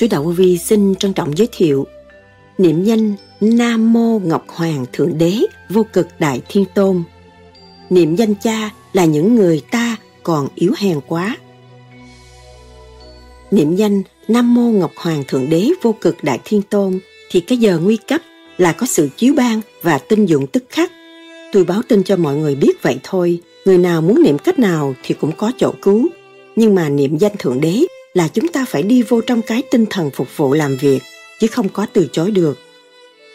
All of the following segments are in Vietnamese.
Sứ Đạo Vi xin trân trọng giới thiệu Niệm danh Nam Mô Ngọc Hoàng Thượng Đế Vô Cực Đại Thiên Tôn Niệm danh cha là những người ta còn yếu hèn quá Niệm danh Nam Mô Ngọc Hoàng Thượng Đế Vô Cực Đại Thiên Tôn thì cái giờ nguy cấp là có sự chiếu ban và tinh dụng tức khắc. Tôi báo tin cho mọi người biết vậy thôi, người nào muốn niệm cách nào thì cũng có chỗ cứu. Nhưng mà niệm danh Thượng Đế là chúng ta phải đi vô trong cái tinh thần phục vụ làm việc, chứ không có từ chối được.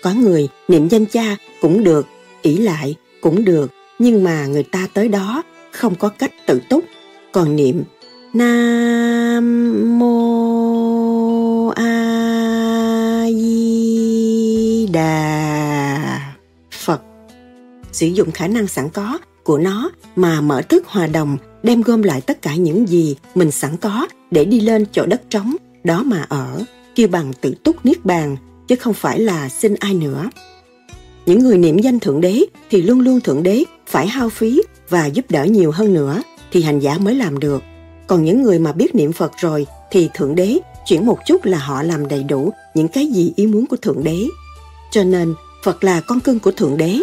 Có người niệm danh cha cũng được, ỷ lại cũng được, nhưng mà người ta tới đó không có cách tự túc. Còn niệm Nam Mô A Di Đà Phật sử dụng khả năng sẵn có của nó mà mở thức hòa đồng đem gom lại tất cả những gì mình sẵn có để đi lên chỗ đất trống đó mà ở, kêu bằng tự túc niết bàn, chứ không phải là xin ai nữa. Những người niệm danh thượng đế thì luôn luôn thượng đế phải hao phí và giúp đỡ nhiều hơn nữa thì hành giả mới làm được. Còn những người mà biết niệm phật rồi thì thượng đế chuyển một chút là họ làm đầy đủ những cái gì ý muốn của thượng đế. Cho nên, phật là con cưng của thượng đế.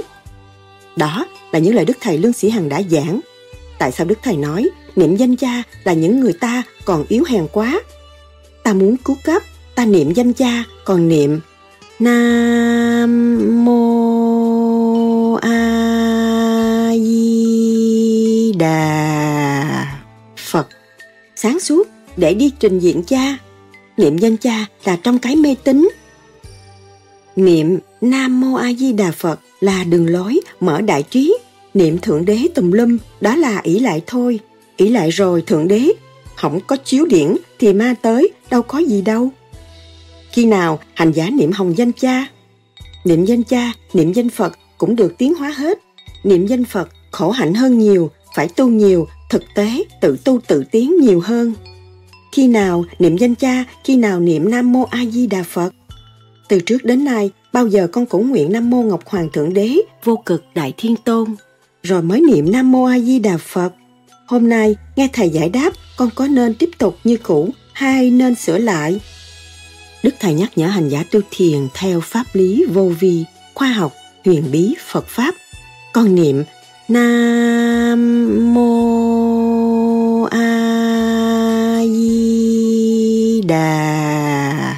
Đó là những lời đức thầy lương sĩ hằng đã giảng tại sao đức thầy nói, niệm danh cha là những người ta còn yếu hèn quá? Ta muốn cứu cấp, ta niệm danh cha còn niệm nam mô a di đà phật. Sáng suốt, để đi trình diện cha niệm danh cha là trong cái mê tín. Niệm nam mô a di đà phật là đường lối mở đại trí niệm thượng đế tùm lum đó là ỷ lại thôi. Ỷ lại rồi thượng đế, không có chiếu điển thì ma tới, đâu có gì đâu. Khi nào hành giả niệm hồng danh cha? Niệm danh cha, niệm danh phật cũng được tiến hóa hết. Niệm danh phật khổ hạnh hơn nhiều, phải tu nhiều, thực tế, tự tu tự tiến nhiều hơn. Khi nào niệm danh cha, khi nào niệm nam mô a di đà phật? Từ trước đến nay, bao giờ con cũng nguyện nam mô ngọc hoàng thượng đế, vô cực đại thiên tôn? Rồi mới niệm nam mô a di đà phật. Hôm nay, nghe thầy giải đáp, con có nên tiếp tục như cũ hay nên sửa lại? Đức thầy nhắc nhở hành giả tu thiền theo pháp lý vô vi, khoa học, huyền bí phật pháp. Con niệm nam mô a di đà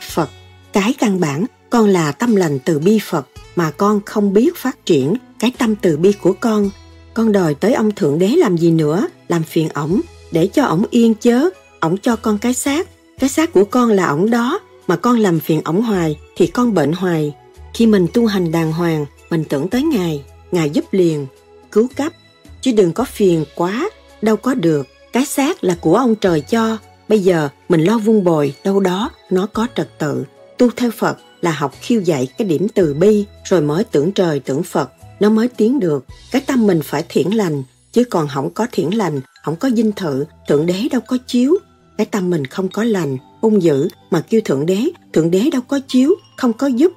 phật. Cái căn bản, con là tâm lành từ bi phật mà con không biết phát triển cái tâm từ bi của con. Con đòi tới ông thượng đế làm gì nữa, làm phiền ổng, để cho ổng yên chớ, ổng cho con cái xác. Cái xác của con là ổng đó, mà con làm phiền ổng hoài thì con bệnh hoài. Khi mình tu hành đàng hoàng, mình tưởng tới ngài ngài giúp liền. Cứu cấp. Chứ đừng có phiền quá, đâu có được. Cái xác là của ông trời cho. Bây giờ mình lo vun bồi, đâu đó nó có trật tự. Tu theo phật là học khiêu dạy cái điểm từ bi, rồi mới tưởng trời tưởng phật nó mới tiến được. Cái tâm mình phải thiển lành, chứ còn không có thiển lành, không có dinh thự, thượng đế đâu có chiếu. Cái tâm mình không có lành, hung dữ, mà kêu thượng đế thượng đế đâu có chiếu, không có giúp.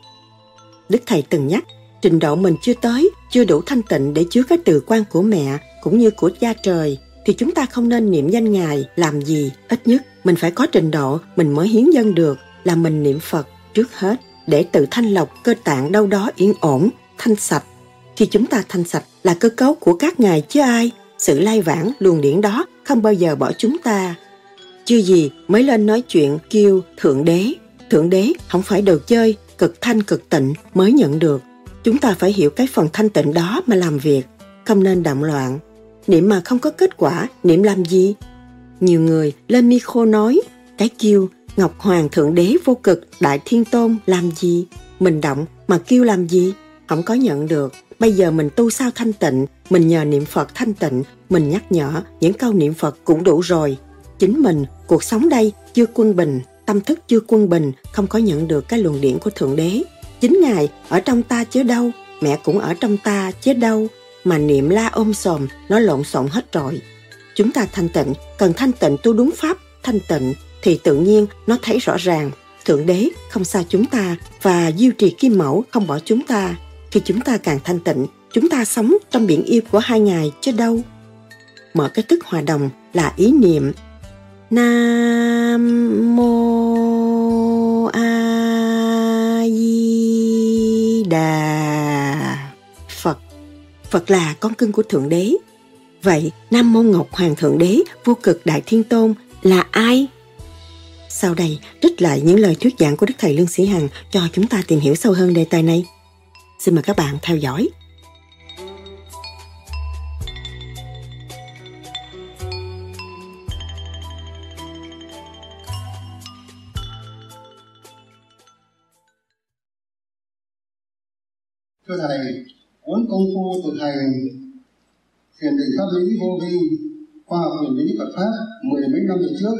Đức thầy từng nhắc, trình độ mình chưa tới, chưa đủ thanh tịnh để chứa cái từ quan của mẹ, cũng như của cha trời, thì chúng ta không nên niệm danh ngài làm gì. Ít nhất, mình phải có trình độ, mình mới hiến dân được, là mình niệm phật trước hết, để tự thanh lọc cơ tạng đâu đó yên ổn, thanh sạch khi chúng ta thanh sạch là cơ cấu của các ngài chứ ai. Sự lai vãng luồng điển đó không bao giờ bỏ chúng ta. Chưa gì mới lên nói chuyện kêu thượng đế? Thượng đế không phải đồ chơi, cực thanh cực tịnh mới nhận được. Chúng ta phải hiểu cái phần thanh tịnh đó mà làm việc, không nên động loạn. Niệm mà không có kết quả, niệm làm gì? Nhiều người lên micro nói, cái kêu ngọc hoàng thượng đế vô cực, đại thiên tôn làm gì? Mình động mà kêu làm gì? Không có nhận được bây giờ mình tu sao thanh tịnh, mình nhờ niệm phật thanh tịnh, mình nhắc nhở, những câu niệm phật cũng đủ rồi. Chính mình, cuộc sống đây chưa quân bình, tâm thức chưa quân bình, không có nhận được cái luồng điển của thượng đế. Chính ngài ở trong ta chứ đâu, mẹ cũng ở trong ta chứ đâu, mà niệm la ôm sòm, nó lộn xộn hết rồi. Chúng ta thanh tịnh, cần thanh tịnh tu đúng pháp, thanh tịnh, thì tự nhiên nó thấy rõ ràng, thượng đế không xa chúng ta và diêu trì kim mẫu không bỏ chúng ta khi chúng ta càng thanh tịnh, chúng ta sống trong biển yêu của hai ngài chứ đâu. Mở cái thức hòa đồng là ý niệm Nam Mô A Di Đà Phật Phật là con cưng của Thượng Đế Vậy Nam Mô Ngọc Hoàng Thượng Đế Vô cực Đại Thiên Tôn là ai? Sau đây, trích lại những lời thuyết giảng của Đức Thầy Lương Sĩ Hằng cho chúng ta tìm hiểu sâu hơn đề tài này. Xin mời các bạn theo dõi. thưa thầy, cuốn công phu thực hành thiền định pháp lý vô vi, khoa học huyền lý Phật pháp, mười mấy năm về trước,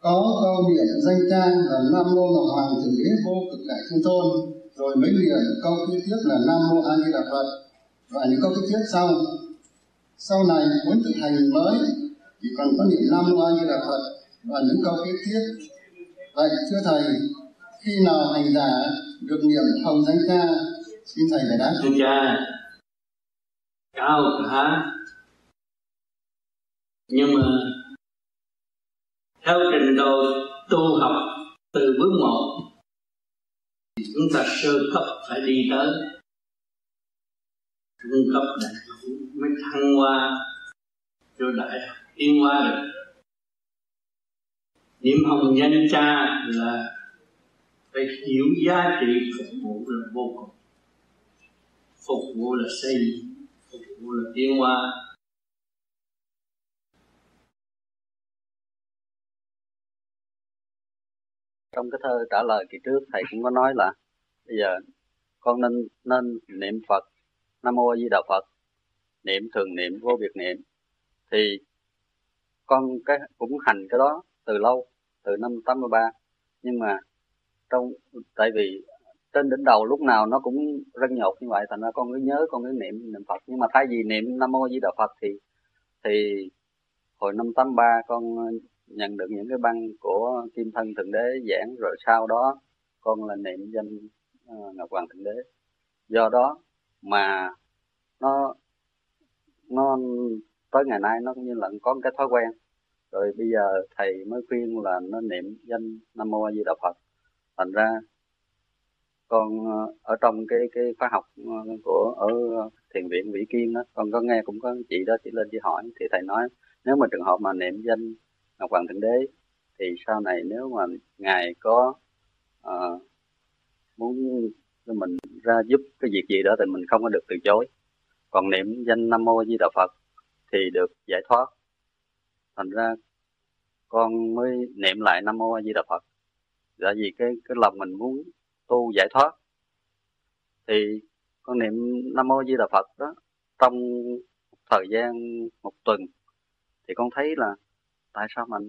có câu miệng danh trang là nam mô ngọc hoàng thượng đế vô cực đại thiên tôn rồi mấy niệm ờ, câu kế tiếp là nam mô a di đà phật. Và những câu kế tiếp sau. Sau này, muốn thực hành mới thì còn có niệm nam mô a di đà phật. Và những câu kế tiếp vậy, thưa thầy, khi nào hành giả được niệm hồng danh ca, xin thầy giải đáp. Thưa cha cao hả nhưng mà, theo trình độ tu học từ bước một chúng ta sơ cấp phải đi tới. Trung cấp đại học mới thăng hoa cho đại học tiến hóa được. Niệm hồng danh cha là phải hiểu giá trị phục vụ là vô cùng. Phục vụ là xây, phục vụ là tiến hóa trong cái thơ trả lời kỳ trước, thầy cũng có nói là bây giờ con nên nên niệm Phật, Nam mô A Di Đà Phật, niệm thường niệm, vô biệt niệm. Thì con cái cũng hành cái đó từ lâu, từ năm 83 nhưng mà trong, tại vì trên đỉnh đầu lúc nào nó cũng răng nhột như vậy, thành ra con cứ nhớ, con cứ niệm niệm Phật. Nhưng mà thay vì niệm Nam mô A Di Đà Phật thì thì hồi năm 83 con nhận được những cái băng của kim thân thượng đế giảng rồi sau đó con là niệm danh uh, ngọc hoàng thượng đế. Do đó mà nó nó tới ngày nay nó cũng như là có cái thói quen. Rồi bây giờ thầy mới khuyên là nó niệm danh nam mô a di đà phật. Thành ra con ờ, ở trong cái cái khóa học ờ, của ở thiền viện vĩ kiên đó con có nghe cũng có chị đó chị lên chị hỏi thì thầy nói nếu mà trường hợp mà niệm danh hoàng thượng đế thì sau này nếu mà ngài có uh, muốn mình ra giúp cái việc gì đó thì mình không có được từ chối. Còn niệm danh nam mô di đà phật thì được giải thoát. Thành ra con mới niệm lại nam mô a di đà phật. Tại vì cái cái lòng mình muốn tu giải thoát. Thì con niệm nam mô di đà phật đó trong thời gian một tuần thì con thấy là tại sao mình,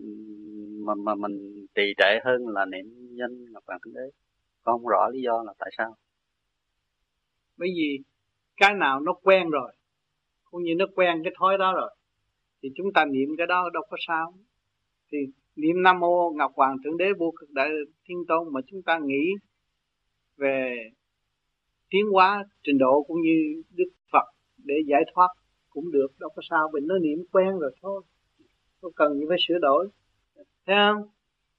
mà mà mình trì trệ hơn là niệm danh ngọc hoàng thượng đế? Con không rõ lý do là tại sao. Bởi vì cái nào nó quen rồi, cũng như nó quen cái thói đó rồi, thì chúng ta niệm cái đó đâu có sao. Thì niệm nam mô ngọc hoàng thượng đế vô cực đại thiên tôn mà chúng ta nghĩ về tiến hóa trình độ cũng như đức phật để giải thoát cũng được, đâu có sao. Mình nó niệm quen rồi thôi không cần phải sửa đổi. Thấy không?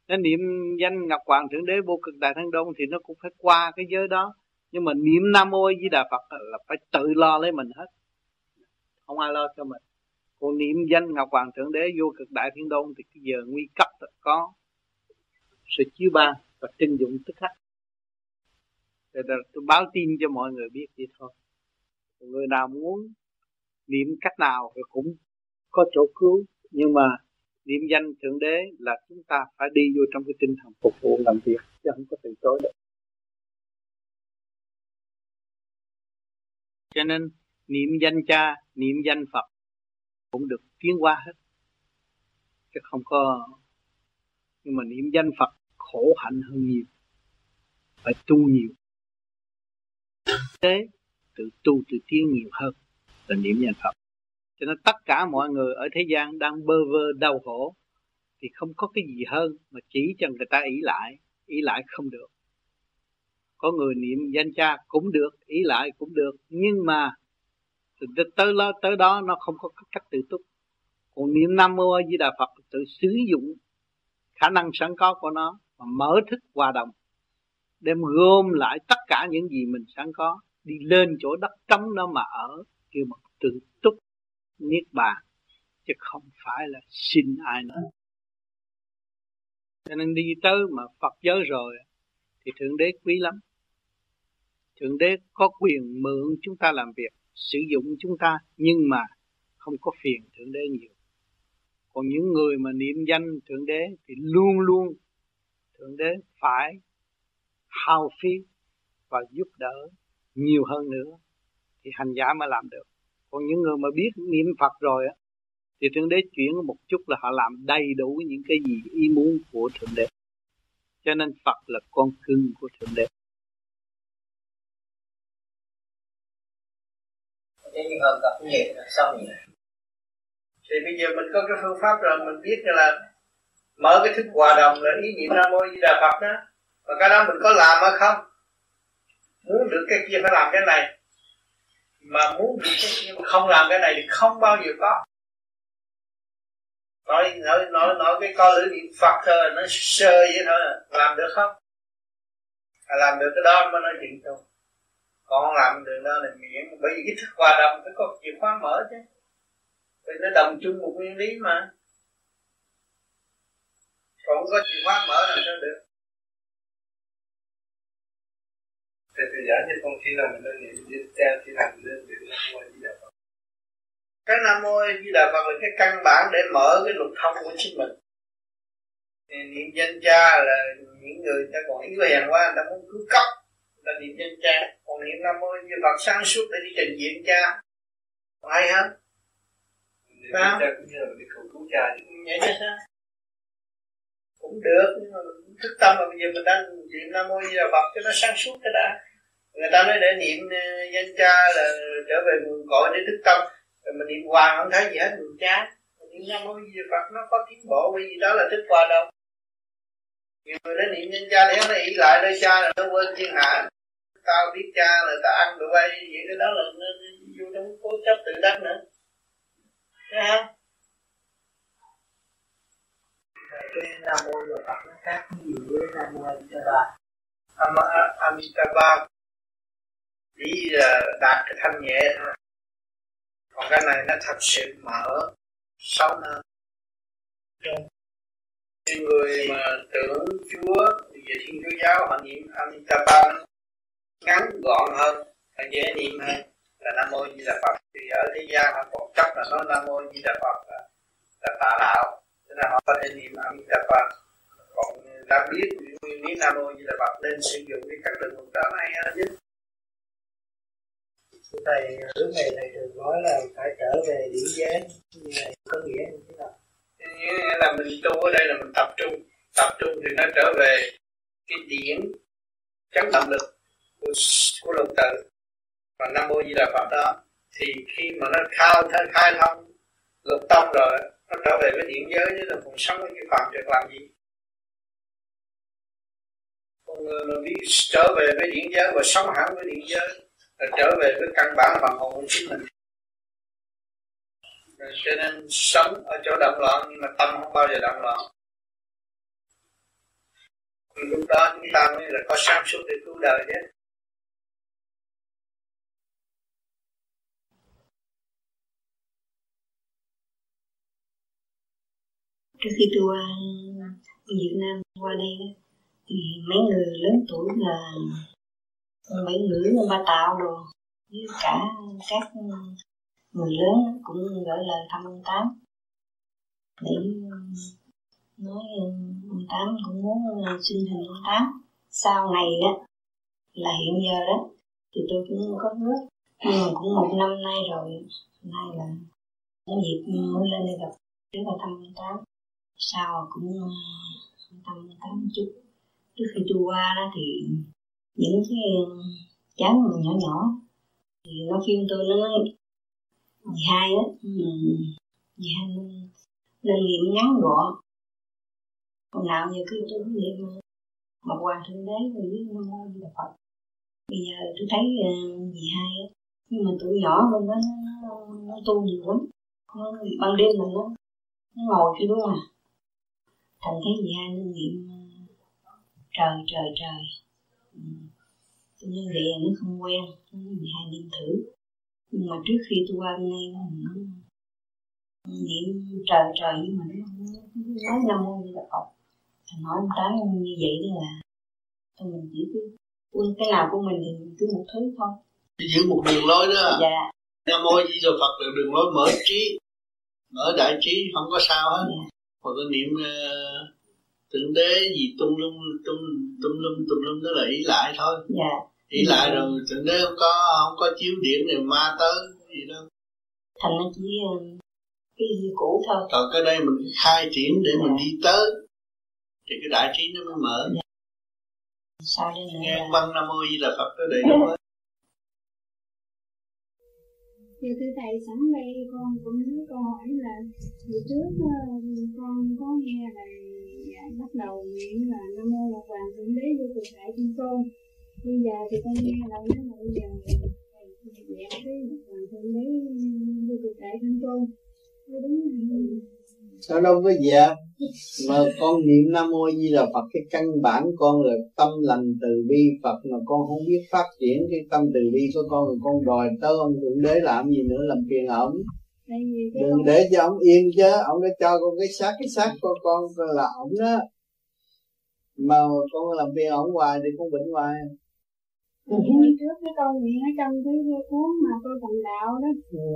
Nó niệm danh ngọc hoàng thượng đế vô cực đại thăng đông thì nó cũng phải qua cái giới đó. Nhưng mà niệm nam mô với đà phật là phải tự lo lấy mình hết. Không ai lo cho mình. Còn niệm danh ngọc hoàng thượng đế vô cực đại thiên đông thì cái giờ nguy cấp là có sự chiếu ban và trưng dụng tức khắc. Rồi tôi báo tin cho mọi người biết vậy thôi. Người nào muốn niệm cách nào thì cũng có chỗ cứu nhưng mà niệm danh thượng đế là chúng ta phải đi vô trong cái tinh thần phục vụ làm việc, chứ không có từ chối được. Cho nên niệm danh cha, niệm danh phật cũng được tiến qua hết, chứ không có nhưng mà niệm danh phật khổ hạnh hơn nhiều, phải tu nhiều. Thế tự tu tự tiến nhiều hơn là niệm danh phật cho nên tất cả mọi người ở thế gian đang bơ vơ, đau khổ, thì không có cái gì hơn mà chỉ cho người ta ý lại ý lại không được. Có người niệm danh cha cũng được, ý lại cũng được, nhưng mà tới đó tới đó nó không có cách tự túc. Còn niệm nam mô a di đà phật tự sử dụng khả năng sẵn có của nó mà mở thức hòa đồng, đem gom lại tất cả những gì mình sẵn có, đi lên chỗ đất trống đó mà ở, kêu mà tự túc niết bàn, chứ không phải là xin ai nữa. Cho nên đi tới mà Phật giới rồi, thì Thượng Đế quý lắm. Thượng Đế có quyền mượn chúng ta làm việc, sử dụng chúng ta, nhưng mà không có phiền Thượng Đế nhiều. Còn những người mà niệm danh Thượng Đế thì luôn luôn Thượng Đế phải hao phí và giúp đỡ nhiều hơn nữa, thì hành giả mới làm được còn những người mà biết niệm Phật rồi á, thì Thượng Đế chuyển một chút là họ làm đầy đủ những cái gì ý muốn của Thượng Đế. Cho nên Phật là con cưng của Thượng Đế. Nếu như gặp nghiệp xong thì bây giờ mình có cái phương pháp rồi, mình biết là mở cái thức hòa đồng là ý niệm nam mô di đà phật đó. Và cái đó mình có làm hay không? Muốn được cái kia phải làm cái này mà muốn bị cái kia mà không làm cái này thì không bao giờ có. Nói nói nói nói cái con lưỡi niệm phật thôi nó sơ vậy thôi làm được không? À, làm được cái đó mới nói chuyện thôi. Còn làm được đó là miệng bởi vì cái thức hòa đồng phải có chìa khóa mở chứ. Vì nó đồng chung một nguyên lý mà. Còn có chìa khóa mở làm sao được. Như con khi nào mình lên niệm đi theo khi nào mình lên niệm nam mô di đà phật? Cái nam mô di đà phật là cái căn bản để mở cái luật thông của chính mình. Niệm danh cha là những người ta còn yếu hèn quá người ta muốn cứu cấp. Người ta niệm danh cha còn niệm nam mô di đà phật sáng suốt để đi trình diện cha. Hay hả? Sao? Cũng như là đi cầu cứu cha vậy chứ sao? Cũng được nhưng mà thức tâm mà bây giờ mình đang niệm nam mô di đà phật cho nó sáng suốt cái đã người ta nói để niệm ờ, danh cha là trở về nguồn cội để thức tâm. Rồi mình niệm hoài không thấy gì hết mình chán. Niệm nam mô di phật nó có tiến bộ bởi vì đó là thức hòa đâu. Nhiều người nó niệm danh cha để nó ý lại nơi cha là nó quên thiên hạ. Tao biết cha là tao ăn được bay vậy cái đó là nó vô trong cố chấp tự đắc nữa. Thấy không? Cái nam mô Phật Phật nó khác gì với nam mô A Di Đà Am Amitabha chỉ là đạt cái thanh nhẹ thôi. Còn cái này nó thật sự mở sâu hơn. Những người mà tưởng Chúa về Thiên Chúa giáo họ niệm Amitabha ngắn gọn hơn và dễ niệm hơn là Nam Mô Di Đà Phật. Thì ở thế gian họ còn chấp là nói Nam Mô Di Đà Phật là, là tà đạo. Cho nên họ có thể niệm Amitabha còn ta biết nguyên lý Nam Mô Di Đà Phật nên sử dụng cái cách lượng đó này là nhất thầy hướng này thầy thường nói là phải trở về điểm giới. Như này có nghĩa như thế nào? Nghĩa là mình tu ở đây là mình tập trung. Tập trung thì nó trở về cái điểm chấn động lực của, của lục tự và nam mô di đà phật đó thì khi mà nó khao khai, khai thông lục tâm rồi nó trở về với điểm giới chứ là còn sống ở cái phạm trượt làm gì? Con ờ, người mà biết trở về với điểm giới và sống hẳn với điểm giới là trở về với căn bản bằng hồn của chính mình. Rồi cho nên sống ở chỗ động loạn nhưng mà tâm không bao giờ động loạn. Lúc đó chúng ta mới là có sáng suốt để cứu đời chứ trước khi tôi qua Việt Nam, qua đây, thì mấy người lớn tuổi là bảy ngữ ba tạo đồ. Với cả các người lớn cũng gửi lời thăm ông tám. Để um, nói um, ông tám cũng muốn uh, xin hình ông tám. Sau này đó, là hiện giờ đó, thì tôi cũng có nước. Nhưng mà cũng một năm nay rồi, nay là có dịp mới lên đây gặp trước là thăm ông tám. Sau cũng uh, thăm ông tám chút. Trước khi tôi qua đó thì những cái cháu mà nhỏ nhỏ. Thì nó khuyên tôi nó nói dì hai á dì hai nên, nên niệm ngắn gọn hôm nào giờ cứ tôi niệm một hoàng thượng đế rồi với nam mô di đà phật. Bây giờ tôi thấy ờ, uh, dì hai á nhưng mà tuổi nhỏ bên đó nó, nó, nó tu nhiều lắm. Nó, ban đêm là nó nó ngồi chứ đúng à. Thành thấy dì hai nên niệm ờ, trời trời trời tôi lên điện nó không quen bị hai đêm thử. Nhưng mà trước khi tôi qua bên đây nó niệm trời trời nhưng mà nó nói nam mô như là phật. Thằng nói ông tám như vậy đó là thôi mình chỉ cứ quân cái nào của mình thì cứ một thứ thôi. Giữ một đường lối đó. Dạ. Nam mô di đà phật là đường lối mở trí mở đại trí không có sao hết. Dạ. hoặc là niệm uh, thượng đế gì tung lung tung tung lum tung lum đó là ý lại thôi. Dạ. Ý lại rồi thượng đế không có không có chiếu điện này ma tới gì đâu thành nó chỉ ờ, cái gì cũ thôi. Còn cái đây mình khai triển để dạ. mình đi tới. Thì cái đại trí nó mới mở. Dạ. sao đây nữa nghe là... băng nam mô di đà phật tới đây đúng Dạ thưa thầy, sẵn đây con cũng muốn câu hỏi là hồi trước ờ, con có nghe là dạ, bắt đầu niệm là Nam Mô Ngọc Hoàng Thượng Đế vô cực đại thiên tôn. Bây giờ thì con nghe là nói là bây giờ thầy niệm cái Ngọc Hoàng Thượng Đế vô cực đại thiên tôn. Có đúng không? Sao đâu có dạ mà con niệm nam mô di đà phật cái căn bản con là tâm lành từ bi phật mà con không biết phát triển cái tâm từ bi của con rồi con đòi tới ông thượng đế làm gì nữa làm phiền ổng đừng để cho ông yên chứ ông đã cho con cái xác cái xác của con là ổng đó. Mà con làm phiền ổng hoài thì con bệnh hoài Ừ. trước cái câu nguyện ở trong cái cuốn mà tôi thành đạo đó. Ừ.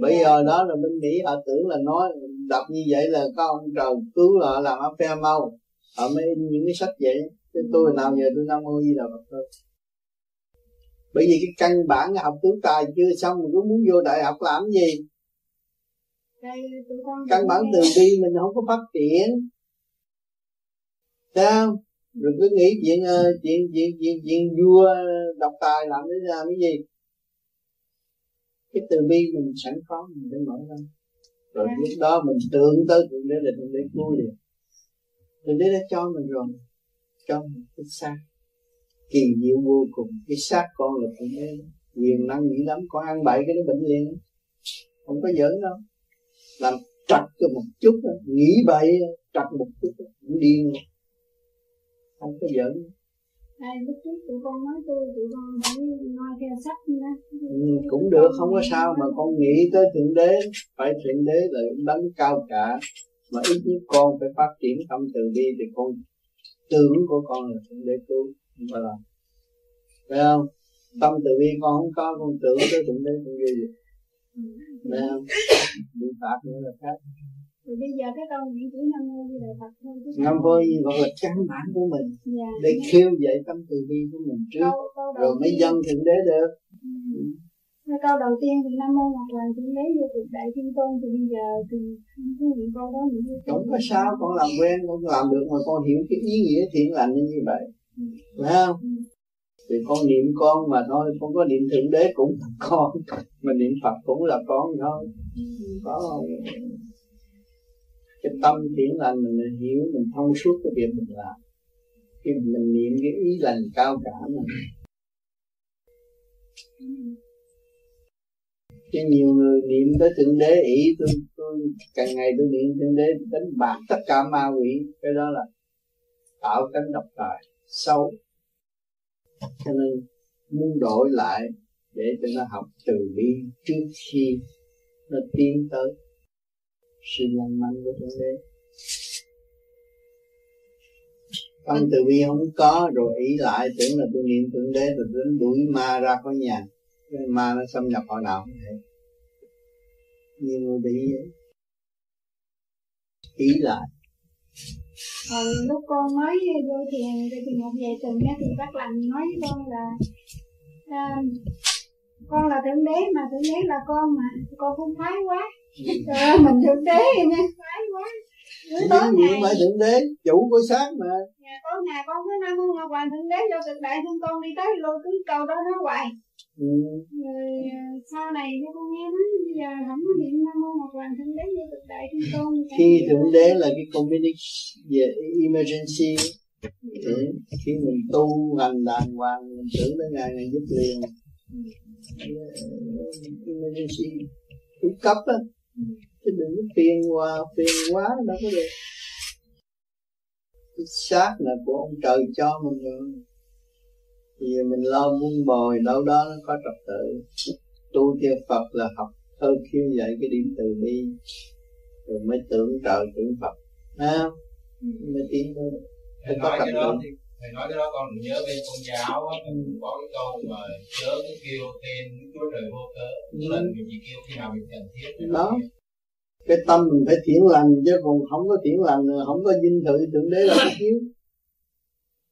bây giờ đó là bên mỹ họ tưởng là nói đọc như vậy là có ông trời cứu họ làm áo phe mau. Họ mới in những cái sách vậy chứ tôi nào giờ tôi nam mô di đà phật thôi. Bởi vì cái căn bản học tướng tài chưa xong mình cứ muốn vô đại học làm gì? Căn bản từ bi mình không có phát triển. Sao rồi cứ nghĩ chuyện uh, chuyện chuyện chuyện chuyện vua độc tài làm để làm cái gì. Cái từ bi mình sẵn có mình phải mở ra. Rồi yeah. lúc đó mình tưởng tới thượng đế là thượng đế cứu liền thượng đế đã cho mình rồi. Cho mình cái xác. Kỳ diệu vô cùng. Cái xác con là thượng đế quyền năng dữ lắm. Con ăn bậy cái nó bệnh liền. Không có giỡn đâu. Làm trật cho một chút nghĩ bậy trật một chút cũng điên luôn không có giỡn. Đây, lúc trước tụi con nói tôi tụi con phải nói theo sách nữa ừ, cũng được không có sao mà con nghĩ tới thượng đế phải thượng đế là đấng cao cả mà ít nhất con phải phát triển tâm từ bi thì con tưởng của con là thượng đế cứu. Không phải là phải không? Tâm từ bi con không có con tưởng tới thượng đế không gì ừ. phải không? Bị phạt nữa là khác thì bây giờ cái câu niệm chữ nam mô di đà phật thôi nam mô di phật là căn bản của mình dạ, để dạ. khiêu dậy tâm từ bi của mình trước câu, câu rồi mới dâng thượng đế được ừ. câu đầu tiên thì nam mô ngọc hoàng thượng đế vô cực đại thiên tôn thì bây giờ thì không niệm câu đó niệm không có sao con làm quen con làm được mà con hiểu cái ý nghĩa thiện lành như vậy ừ. phải không ừ. thì con niệm con mà thôi con có niệm thượng đế cũng là con mà niệm phật cũng là con thôi ừ. có không cái tâm thiện lành mình hiểu mình thông suốt cái việc mình làm. Khi mình niệm cái ý lành cao cả mình chứ nhiều người niệm tới thượng đế, ý tôi tôi, càng ngày tôi niệm thượng đế đánh bạc tất cả ma quỷ. Cái đó là tạo cánh độc tài sâu cho nên muốn đổi lại để cho nó học từ bi trước khi nó tiến tới sự lành mạnh của thượng đế. Tâm từ bi không có rồi ý lại tưởng là tôi niệm thượng đế rồi đến đuổi ma ra khỏi nhà. Cái ma nó xâm nhập họ nào không thể nhiều người bị ý lại. Hồi lúc con mới vô thiền thì một vài tuần thì bác lành nói với con là à, con là thượng đế mà thượng đế là con mà con không thái quá. Mình thượng đế nha, tối ngày phải thượng đế, chủ của xác mà. Dạ, tối ngày con cứ Nam Mô Ngọc Hoàng Thượng Đế cho cực đại thương con đi tới lôi cứ câu đó nói hoài. Ừ. Rồi à, sau này con nghe nói bây giờ không có niệm Nam Mô Ngọc Hoàng Thượng Đế cho cực đại thương con. Khi thượng đế là cái communic về emergency thì khi mình tu hành đàng hoàng mình tưởng đến ngài ngài giúp liền ừ. emergency cung cấp á chứ đừng có phiền hòa phiền quá đâu có được. Cái xác là của ông trời cho mình rồi. Thì mình lo vun bồi đâu đó nó có trật tự. Tu theo Phật là học thơ khiêu dạy cái điểm từ bi. Rồi mới tưởng trời tưởng Phật. À, mới tiến nói cái đó thì thầy nói cái đó con nhớ bên con giáo á có cái câu mà chớ cái kêu tên chúa trời vô cớ ừ. lần mình chỉ kêu khi nào mình cần thiết. Đó. Cái tâm mình phải thiện lành chứ còn không có thiện lành không có dinh thự thượng đế đâu có chiếu.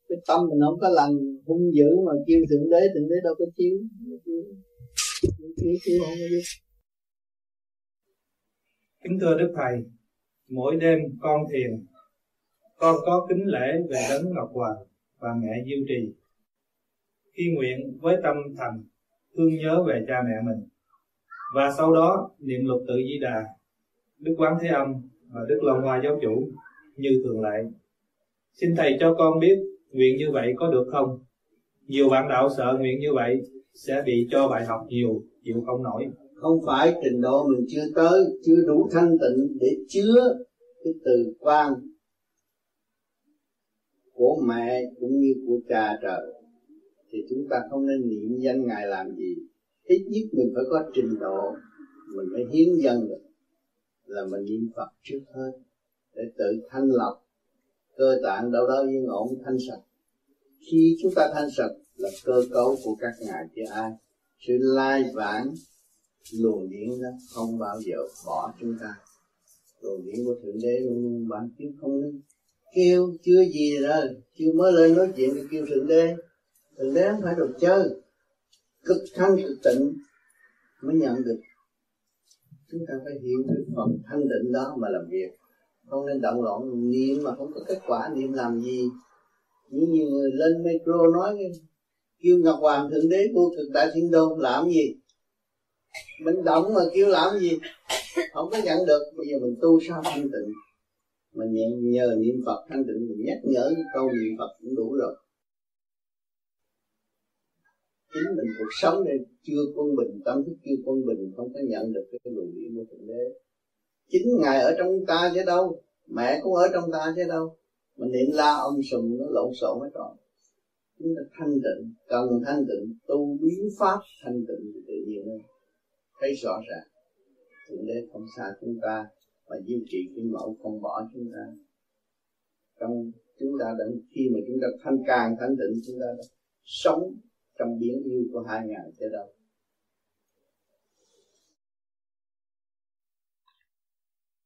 Cái tâm mình không có lành hung dữ mà kêu thượng đế thượng đế đâu có chiếu. Kính thưa đức thầy mỗi đêm con thiền con có kính lễ về đấng ngọc hoàng và mẹ diêu trì. Khi nguyện với tâm thành, thương nhớ về cha mẹ mình. Và sau đó, niệm lục tự di đà, đức quán thế âm và đức long hoa giáo chủ như thường lệ. Xin thầy cho con biết nguyện như vậy có được không? Nhiều bạn đạo sợ nguyện như vậy sẽ bị cho bài học nhiều, chịu không nổi. Không phải trình độ mình chưa tới, chưa đủ thanh tịnh để chứa cái từ quan của mẹ cũng như của cha trời. Thì chúng ta không nên niệm danh ngài làm gì. Ít nhất mình phải có trình độ, mình phải hiến dân được, là mình niệm phật trước hết, để tự thanh lọc cơ tạng đâu đó yên ổn, thanh sạch. Khi chúng ta thanh sạch là cơ cấu của các ngài chứ ai. Sự lai vãng luồng điển đó không bao giờ bỏ chúng ta. Luồng điển của thượng đế luôn luôn ban tiếng không nên kêu chưa gì rồi, chưa mới lên nói chuyện thì kêu thượng đế. Thượng đế không phải đồ chơi, cực thanh cực tịnh mới nhận được. Chúng ta phải hiểu được phần thanh định đó mà làm việc. Không nên động loạn niệm mà không có kết quả niệm làm gì. Những nhiều người lên metro nói kêu ngọc hoàng thượng đế vô cực đại thiên đô làm gì? Mình động mà kêu làm gì? Không có nhận được. Bây giờ mình tu sao thanh tịnh? Mà nhẹ nhờ niệm phật, thanh tịnh mình nhắc nhở câu niệm phật cũng đủ rồi. Chính mình cuộc sống này chưa quân bình, tâm thức chưa quân bình, không có nhận được cái luồng điển của thượng đế. Chính ngài ở trong ta chứ đâu? Mẹ cũng ở trong ta chứ đâu? Mình niệm la ông sùm nó lộn xộn hết rồi. Chúng ta thanh tịnh, cần thanh tịnh, tu biến pháp thanh tịnh thì tự nhiên hơn thấy rõ ràng, thượng đế không xa chúng ta và duy trì cái mẫu không bỏ chúng ta trong chúng ta đã khi mà chúng ta thanh càng thanh tịnh chúng ta đã sống trong biển yêu của hai ngàn thế đâu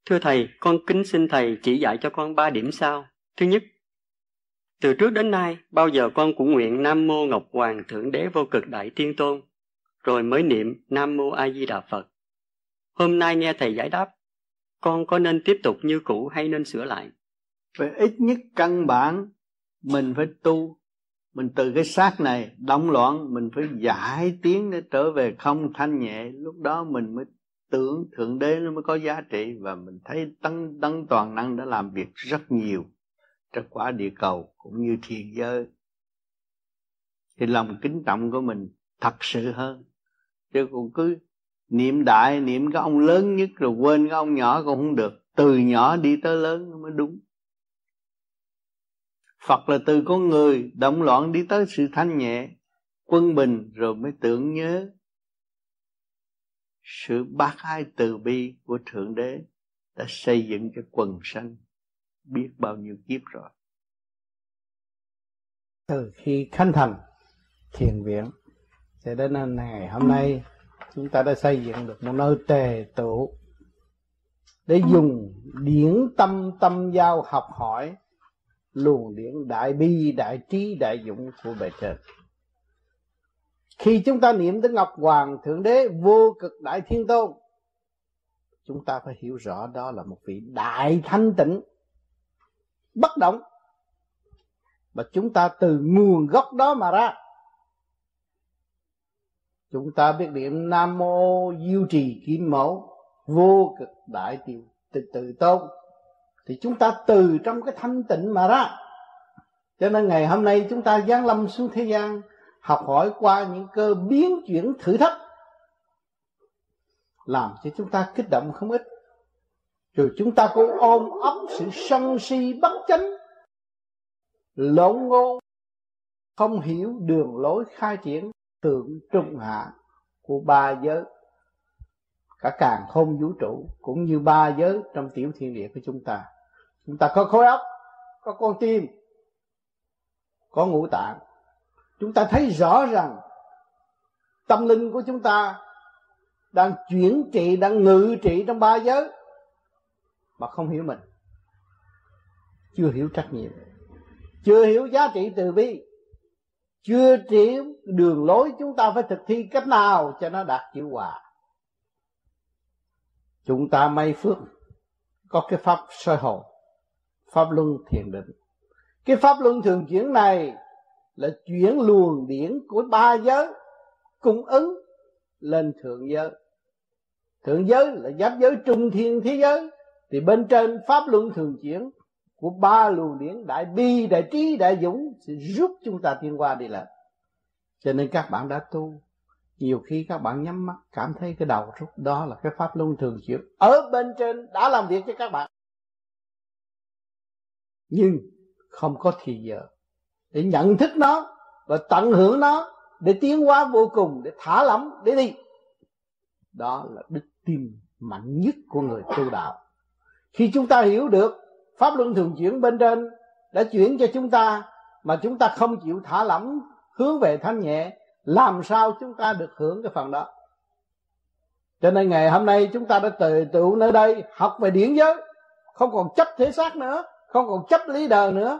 Thưa Thầy, con kính xin Thầy chỉ dạy cho con ba điểm sau. Thứ nhất, từ trước đến nay, bao giờ con cũng nguyện Nam Mô Ngọc Hoàng Thượng Đế Vô Cực Đại Tiên Tôn, rồi mới niệm Nam Mô A Di Đà Phật. Hôm nay nghe Thầy giải đáp, con có nên tiếp tục như cũ hay nên sửa lại? Về ít nhất căn bản, mình phải tu. Mình từ cái xác này động loạn mình phải giải tiến để trở về không thanh nhẹ. Lúc đó mình mới tưởng thượng đế nó mới có giá trị và mình thấy tăng tăng toàn năng đã làm việc rất nhiều trong quả địa cầu cũng như thiên giới. Thì lòng kính trọng của mình thật sự hơn. Chứ còn cứ niệm đại, niệm cái ông lớn nhất rồi quên cái ông nhỏ cũng không được. Từ nhỏ đi tới lớn mới đúng. Phật là từ con người, động loạn đi tới sự thanh nhẹ, quân bình rồi mới tưởng nhớ sự bác ái từ bi của thượng đế đã xây dựng cho quần sanh biết bao nhiêu kiếp rồi. Từ khi khánh thành thiền viện, cho đến ngày hôm nay chúng ta đã xây dựng được một nơi tề tụ để dùng điển tâm tâm giao học hỏi luồng điển đại bi, đại trí, đại dũng của bề trên. Khi chúng ta niệm đến ngọc hoàng thượng đế vô cực đại thiên tôn, chúng ta phải hiểu rõ đó là một vị đại thanh tịnh, bất động. Và chúng ta từ nguồn gốc đó mà ra chúng ta biết niệm nam mô diêu trì kim mẫu, vô cực đại tiêu từ từ tôn. Thì chúng ta từ trong cái thanh tịnh mà ra. Cho nên ngày hôm nay chúng ta giáng lâm xuống thế gian, học hỏi qua những cơ biến chuyển thử thách, làm cho chúng ta kích động không ít. Rồi chúng ta cũng ôm ấp sự sân si bất chánh. Lộn ngôn không hiểu đường lối khai triển tượng trung hạ của ba giới. Cả càng không vũ trụ cũng như ba giới trong tiểu thiên địa của chúng ta. Chúng ta có khối óc, có con tim, có ngũ tạng. Chúng ta thấy rõ rằng tâm linh của chúng ta đang chuyển trị, đang ngự trị trong ba giới mà không hiểu mình. Chưa hiểu trách nhiệm. Chưa hiểu giá trị từ bi chưa hiểu đường lối chúng ta phải thực thi cách nào cho nó đạt hiệu quả. Chúng ta may phước, có cái pháp soi hồn pháp luân thiền định. Cái pháp luân thường chuyển này là chuyển luồng điển của ba giới cung ứng lên thượng giới. Thượng giới là giáp giới trung thiên thế giới, thì bên trên pháp luân thường chuyển của ba luồng điển đại bi, đại trí, đại dũng sẽ giúp chúng ta tiến qua đi lên. Cho nên các bạn đã tu, nhiều khi các bạn nhắm mắt, cảm thấy cái đầu rút đó là cái pháp luân thường chuyển. Ở bên trên đã làm việc cho các bạn. Nhưng không có thì giờ để nhận thức nó và tận hưởng nó, để tiến hóa vô cùng, để thả lỏng, để đi. Đó là đức tin mạnh nhất của người tu đạo. Khi chúng ta hiểu được pháp luân thường chuyển bên trên đã chuyển cho chúng ta mà chúng ta không chịu thả lỏng, hướng về thanh nhẹ, làm sao chúng ta được hưởng cái phần đó. Cho nên ngày hôm nay chúng ta đã tự tụ nơi đây học về điển giới, không còn chấp thể xác nữa, không còn chấp lý đời nữa.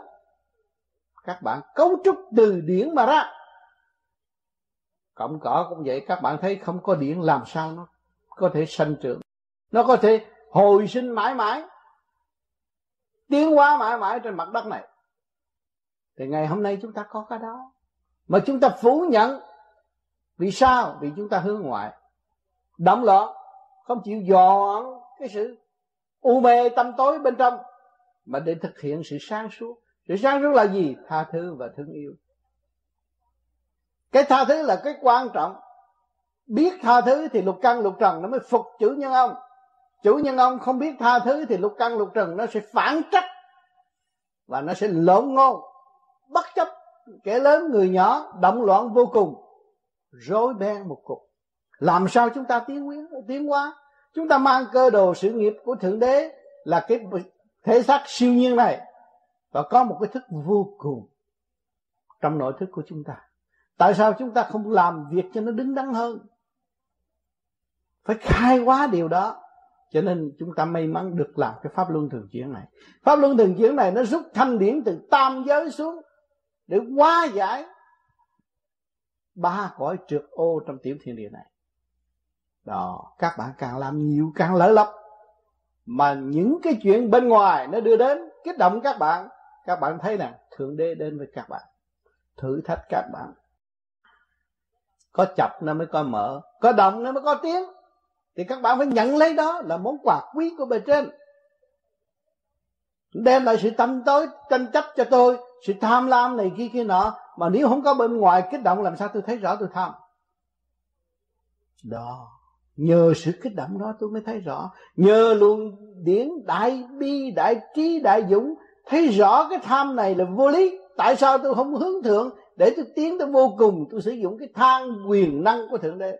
Các bạn cấu trúc từ điển mà ra. Cộng cỏ cũng vậy, các bạn thấy không có điển làm sao nó có thể sanh trưởng, nó có thể hồi sinh mãi mãi tiến hóa mãi mãi trên mặt đất này. Thì ngày hôm nay chúng ta có cái đó. Mà chúng ta phủ nhận. Vì sao? Vì chúng ta hướng ngoại. Đóng loạn. Không chịu dọn cái sự u mê tâm tối bên trong. Mà để thực hiện sự sáng suốt. Sự sáng suốt là gì? Tha thứ và thương yêu. Cái tha thứ là cái quan trọng. Biết tha thứ thì lục căn lục trần nó mới phục chữ nhân ông chủ nhân ông không biết tha thứ thì lục căn lục trần nó sẽ phản trách và nó sẽ lộn ngôn, bất chấp kẻ lớn người nhỏ, động loạn vô cùng, rối beng một cục làm sao chúng ta tiến quyến tiến hóa? Chúng ta mang cơ đồ sự nghiệp của thượng đế là cái thể xác siêu nhiên này và có một cái thức vô cùng trong nội thức của chúng ta. Tại sao chúng ta không làm việc cho nó đứng đắn hơn? Phải khai hóa điều đó cho nên chúng ta may mắn được làm cái pháp luân thường chuyển này. Pháp luân thường chuyển này nó rút thanh điển từ tam giới xuống để hóa giải ba cõi trượt ô trong tiểu thiên địa này. Đó, các bạn càng làm nhiều càng lỡ lấp mà những cái chuyện bên ngoài nó đưa đến, kích động các bạn. Các bạn thấy nè, thượng đế đến với các bạn, thử thách các bạn. Có chập nó mới có mở, có động nó mới có tiếng thì các bạn phải nhận lấy đó là món quà quý của bề trên. Đem lại sự tâm tối, tranh chấp cho tôi, sự tham lam này kia kia nọ. Mà nếu không có bên ngoài kích động, làm sao tôi thấy rõ tôi tham? Đó. Nhờ sự kích động đó tôi mới thấy rõ. Nhờ luồng điển đại bi, đại trí, đại dũng, thấy rõ cái tham này là vô lý. Tại sao tôi không hướng thượng? Để tôi tiến tới vô cùng. Tôi sử dụng cái thang quyền năng của thượng đế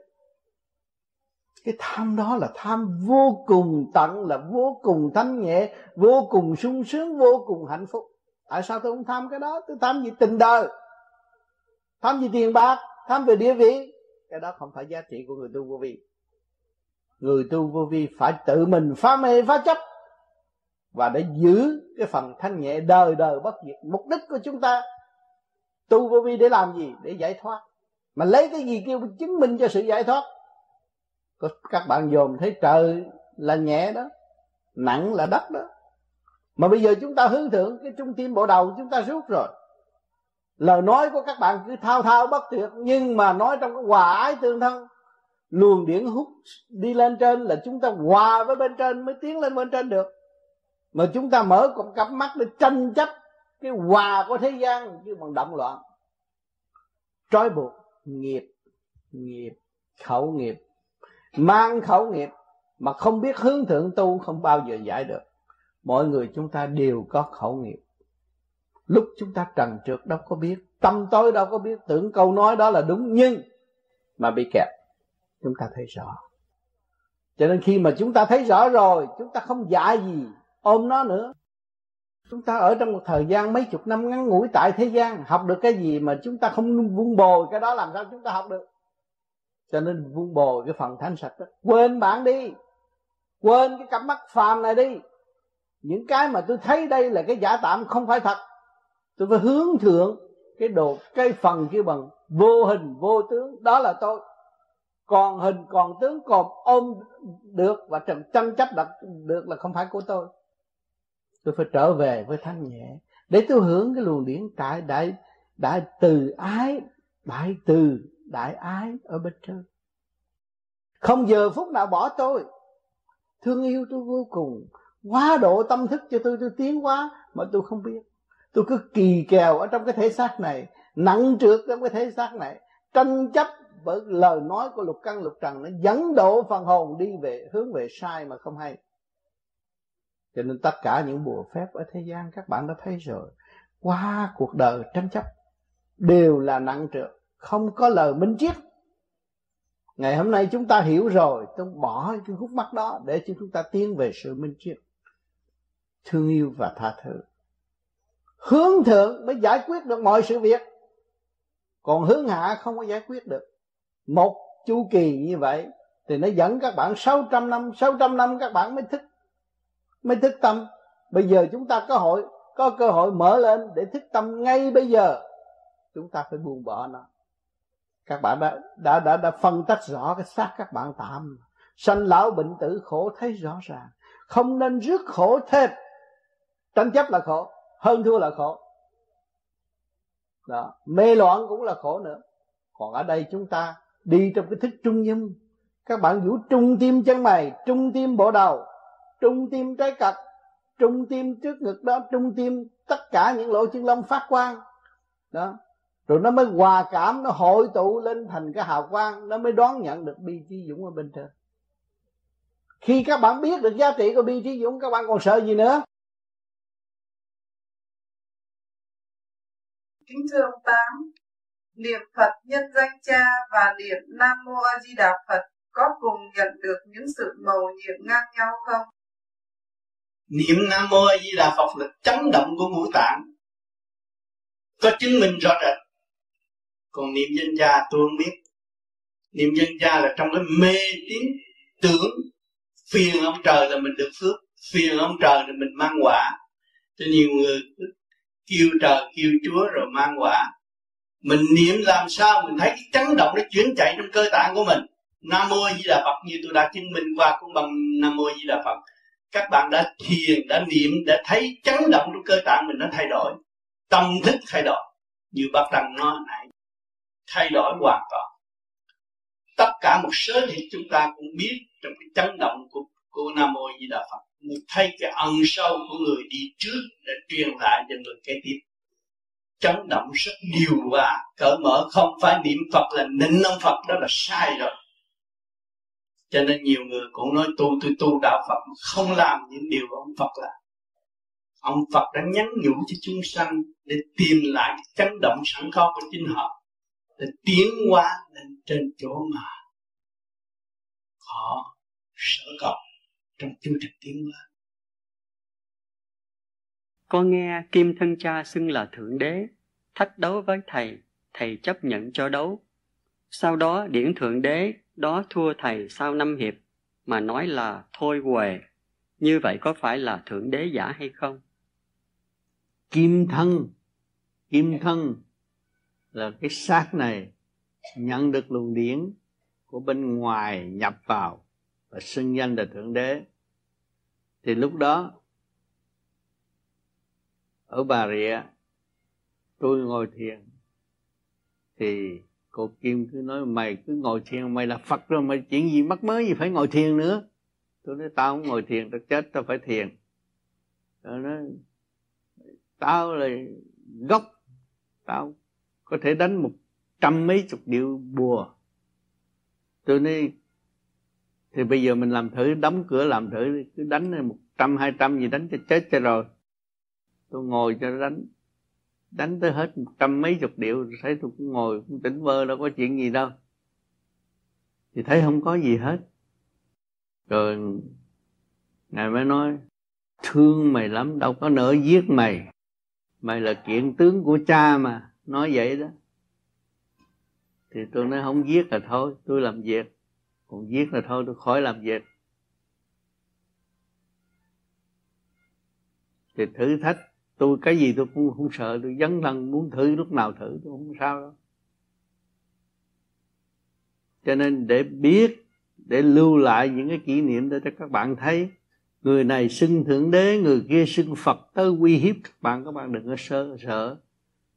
cái tham đó là tham vô cùng tận, là vô cùng thanh nhẹ, vô cùng sung sướng, vô cùng hạnh phúc. Tại sao tôi không tham cái đó? Tôi tham gì tình đời, tham gì tiền bạc, tham về địa vị. Cái đó không phải giá trị của người tu vô vi. Người tu vô vi phải tự mình phá mê, phá chấp, và để giữ cái phần thanh nhẹ đời đời bất diệt mục đích của chúng ta. Tu vô vi để làm gì? Để giải thoát. Mà lấy cái gì kêu chứng minh cho sự giải thoát? Các bạn dòm thấy trời là nhẹ đó, nặng là đất đó. Mà bây giờ chúng ta hướng thượng, cái trung tim bộ đầu chúng ta rút rồi. Lời nói của các bạn cứ thao thao bất tuyệt, nhưng mà nói trong cái hòa ái tương thân. Luồng điển hút đi lên trên là chúng ta hòa với bên trên mới tiến lên bên trên được. Mà chúng ta mở con cặp mắt để tranh chấp cái hòa của thế gian chứ bằng động loạn. Trói buộc nghiệp nghiệp, khẩu nghiệp mang khẩu nghiệp mà không biết hướng thượng tu không bao giờ giải được. Mọi người chúng ta đều có khẩu nghiệp. Lúc chúng ta trần trượt đâu có biết, tâm tối đâu có biết, tưởng câu nói đó là đúng nhưng mà bị kẹt. Chúng ta thấy rõ. Cho nên khi mà chúng ta thấy rõ rồi, chúng ta không dạy gì ôm nó nữa. Chúng ta ở trong một thời gian mấy chục năm ngắn ngủi tại thế gian, học được cái gì mà chúng ta không vun bồi, cái đó làm sao chúng ta học được? Cho nên vun bồi cái phần thanh sạch đó, quên bạn đi, quên cái cặp mắt phàm này đi. Những cái mà tôi thấy đây là cái giả tạm không phải thật. Tôi phải hướng thượng cái đồ cái phần kia bằng vô hình, vô tướng, đó là tôi. Còn hình, còn tướng, còn ôm được và tranh chấp đặt được là không phải của tôi. Tôi phải trở về với thanh nhẹ. Để tôi hưởng cái luồng điển tại đại đại từ ái, đại từ đại ái ở bên trên. Không giờ phút nào bỏ tôi. Thương yêu tôi vô cùng. Quá độ tâm thức cho tôi tôi tiến quá mà tôi không biết. Tôi cứ kỳ kèo ở trong cái thể xác này, nặng trượt trong cái thể xác này. Tranh chấp bởi lời nói của lục căn lục trần, nó dẫn độ phần hồn đi về, hướng về sai mà không hay. Cho nên tất cả những bùa phép ở thế gian các bạn đã thấy rồi. Qua cuộc đời tranh chấp đều là nặng trượt không có lời minh triết. Ngày hôm nay chúng ta hiểu rồi tôi bỏ cái khúc mắt đó để cho chúng ta tiến về sự minh triết, thương yêu và tha thứ. Hướng thượng mới giải quyết được mọi sự việc. Còn hướng hạ không có giải quyết được. Một chu kỳ như vậy thì nó dẫn các bạn 600 năm 600 năm các bạn mới thức mới thức tâm. Bây giờ chúng ta có hội, có cơ hội mở lên để thức tâm ngay bây giờ. Chúng ta phải buông bỏ nó các bạn đã đã đã, đã phân tách rõ cái xác các bạn tạm. Sanh lão bệnh tử khổ thấy rõ ràng. Không nên rước khổ thêm. Tranh chấp là khổ hơn thua là khổ. Đó mê loạn cũng là khổ nữa. Còn ở đây chúng ta đi trong cái thức trung dung các bạn vũ trung tim chân mày trung tim bộ đầu trung tim trái cật trung tim trước ngực đó trung tim tất cả những lỗ chân lông phát quang. Đó rồi nó mới hòa cảm nó hội tụ lên thành cái hào quang nó mới đón nhận được bi trí dũng ở bên trên. Khi các bạn biết được giá trị của bi trí dũng các bạn còn sợ gì nữa? Kính thưa ông tám niệm phật nhân danh cha và niệm nam mô a di đà phật có cùng nhận được những sự màu nhiệm ngang nhau không? Niệm nam mô a di đà phật là chấn động của ngũ tạng. Có chứng minh rõ rệt còn niệm danh cha tôi không biết. Niệm danh cha là trong cái mê tín tưởng, phiền ông trời là mình được phước, phiền ông trời là mình mang quả. Cho nhiều người kêu trời kêu chúa rồi mang quả. Mình niệm làm sao mình thấy cái chấn động nó chuyển chạy trong cơ tạng của mình. Nam mô di đà phật, như tôi đã chứng minh qua cũng bằng nam mô di đà phật. Các bạn đã thiền, đã niệm, đã thấy chấn động trong cơ tạng mình nó thay đổi. Tâm thức thay đổi. Như bác đăng nói nãy thay đổi hoàn toàn. Tất cả một số thì chúng ta cũng biết trong cái chấn động của của nam mô di đà phật mình thấy cái ân sâu của người đi trước để truyền lại cho người kế tiếp. Chấn động rất nhiều và cởi mở, không phải niệm phật là nịnh ông phật, đó là sai rồi. Cho nên nhiều người cũng nói, tu tôi tu, đạo phật không làm những điều ông phật làm. Ông phật đã nhắn nhủ cho chúng sanh để tìm lại cái chấn động sẵn có của chính họ để tiến hóa lên trên chỗ mà họ sở cầu trong chương trình tiến hóa con nghe Kim Thân Cha xưng là Thượng Đế, thách đấu với Thầy, Thầy chấp nhận cho đấu. Sau đó điển Thượng Đế đó thua Thầy sau năm hiệp, mà nói là thôi huề. Như vậy có phải là Thượng Đế giả hay không? Kim Thân, Kim Thân là cái xác này nhận được luồng điển của bên ngoài nhập vào và xưng danh là Thượng Đế. Thì lúc đó, ở Bà Rịa, tôi ngồi thiền. Thì cô Kim cứ nói, mày cứ ngồi thiền, mày là Phật rồi, mày chuyện gì mắc mới gì phải ngồi thiền nữa. Tôi nói, tao không ngồi thiền, tao chết, tao phải thiền. Rồi nói, tao là gốc, tao có thể đánh một trăm mấy chục điệu bùa. Tôi nói, thì bây giờ mình làm thử, đóng cửa làm thử, cứ đánh một trăm, hai trăm gì đánh cho chết cho rồi. Tôi ngồi cho nó đánh đánh tới hết một trăm mấy chục điệu thấy tôi cũng ngồi cũng tỉnh vơ, đâu có chuyện gì đâu. Thì thấy không có gì hết. Rồi ngài mới nói, thương mày lắm, đâu có nỡ giết mày. Mày là kiện tướng của cha mà nói vậy đó. Thì tôi nói không giết là thôi, tôi làm việc. Còn giết là thôi, tôi khỏi làm việc. Thì thử thách, tôi cái gì tôi cũng không sợ, tôi dấn thân muốn thử lúc nào thử, tôi không sao đâu. Cho nên để biết, để lưu lại những cái kỷ niệm để cho các bạn thấy, người này xưng thượng đế, người kia xưng phật, tới uy hiếp các bạn các bạn đừng có sợ sợ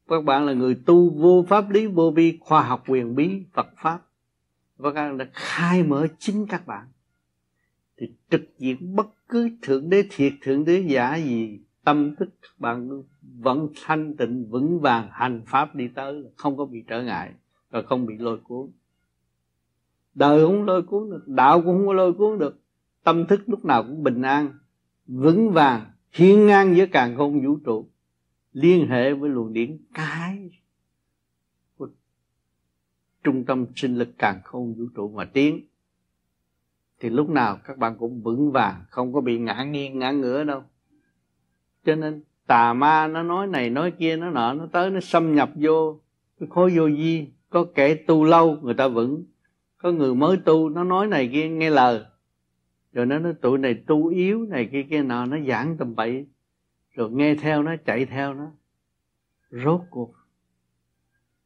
các bạn là người tu vô pháp lý, vô vi, khoa học quyền bí, phật pháp. Và các bạn đã khai mở chính các bạn. Thì trực diện bất cứ thượng đế, thiệt thượng đế, giả gì, tâm thức các bạn vẫn thanh tịnh, vững vàng, hành pháp đi tới, không có bị trở ngại và không bị lôi cuốn. Đời không lôi cuốn được, đạo cũng không có lôi cuốn được. Tâm thức lúc nào cũng bình an, vững vàng, hiên ngang giữa càng không vũ trụ liên hệ với luồng điển cái của trung tâm sinh lực càng không vũ trụ mà tiến. Thì lúc nào các bạn cũng vững vàng, không có bị ngã nghiêng, ngã ngửa đâu. Cho nên tà ma nó nói này, nói kia, nó nọ, nó tới, nó xâm nhập vô cái khối vô vi. Có kẻ tu lâu, người ta vững. Có người mới tu, nó nói này kia, nghe lời. Rồi nó nói, tụi này tu yếu này kia kia nọ. Nó giảng tầm bậy rồi nghe theo nó, chạy theo nó. Rốt cuộc,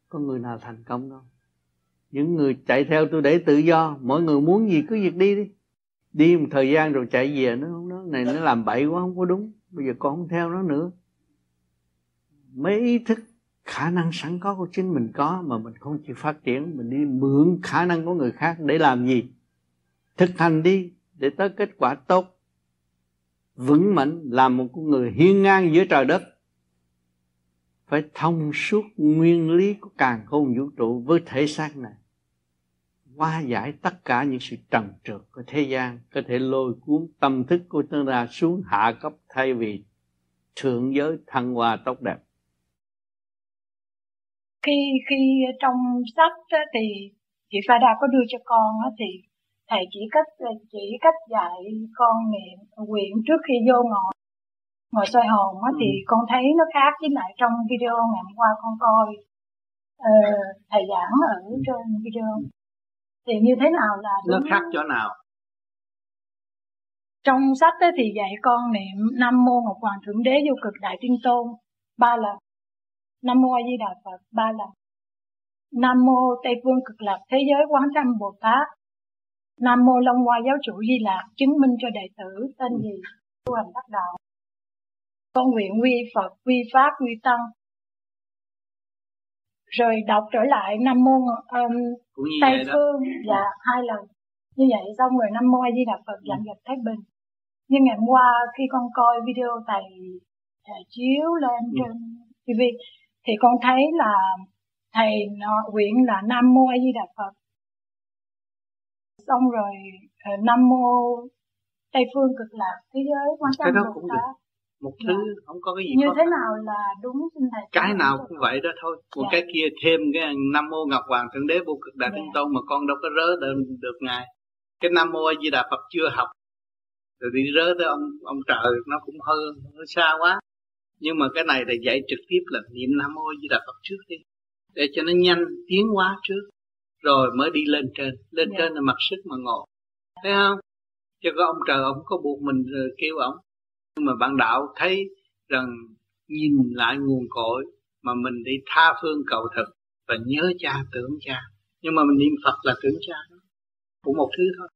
có người nào thành công đâu. Những người chạy theo tôi để tự do, mỗi người muốn gì cứ việc đi đi. Đi một thời gian rồi chạy về, nó không này, nó làm bậy quá, không có đúng. Bây giờ con không theo nó nữa. Mấy ý thức, khả năng sẵn có của chính mình có mà mình không chịu phát triển. Mình đi mượn khả năng của người khác để làm gì? Thực hành đi để tới kết quả tốt vững mạnh làm một con người hiên ngang giữa trời đất. Phải thông suốt nguyên lý của càng khôn vũ trụ với thể xác này, hóa giải tất cả những sự trần trượt của thế gian, có thể lôi cuốn tâm thức của chúng ta xuống hạ cấp thay vì thượng giới thăng hoa tốt đẹp. Khi khi trong sách thì chị Phada có đưa cho con thì thầy chỉ cách chỉ cách dạy con niệm nguyện trước khi vô ngồi. Ngồi soi hồn á, thì ừ. con thấy nó khác với lại trong video ngày hôm qua con coi. Uh, thầy giảng ở trên video. Thì như thế nào là nó khác chỗ nào? Trong sách ấy thì dạy con niệm Nam Mô Ngọc Hoàng Thượng Đế Vô Cực Đại Tiên Tôn ba lần. Nam Mô A Di Đà Phật ba lần. Nam Mô Tây Phương Cực Lạc Thế Giới Quán Thâm Bồ Tát Nam Mô Long Hoa Giáo Chủ Di Lạc chứng minh cho đệ tử tên gì? Tu hành đắc đạo. Con nguyện quy Phật quy Pháp quy Tăng. Rồi đọc trở lại Nam Mô um, Tây Phương dạ hai lần. Như vậy xong rồi Nam Mô A Di Đà Phật dặn dật Thái Bình. Nhưng ngày hôm qua khi con coi video thầy, thầy chiếu lên ừ. trên TV thì con thấy là thầy nguyện là Nam Mô A Di Đà Phật xong rồi uh, Nam Mô Tây Phương cực lạc thế giới quan tâm đó cũng được. Một thứ dạ. không có cái gì như thế nào là đúng xin thầy cái nào cũng vậy đó thôi. Một dạ. cái kia thêm cái nam mô ngọc hoàng thượng đế vô cực đại dạ. thiên tôn mà con đâu có rớ được, được ngài. Cái nam mô a di đà phật chưa học rồi đi rớ tới ông ông trời nó cũng hơi, hơi xa quá. Nhưng mà cái này là dạy trực tiếp là niệm nam mô a di đà phật trước đi để cho nó nhanh tiến hóa trước rồi mới đi lên trên. Lên yeah. trên là mặc sức mà ngồi. Thấy không? Chứ có ông trời ông có buộc mình rồi kêu ông. Nhưng mà bạn đạo thấy rằng nhìn lại nguồn cội mà mình đi tha phương cầu thực và nhớ cha tưởng cha. Nhưng mà mình niệm phật là tưởng cha đó. Cũng một thứ thôi.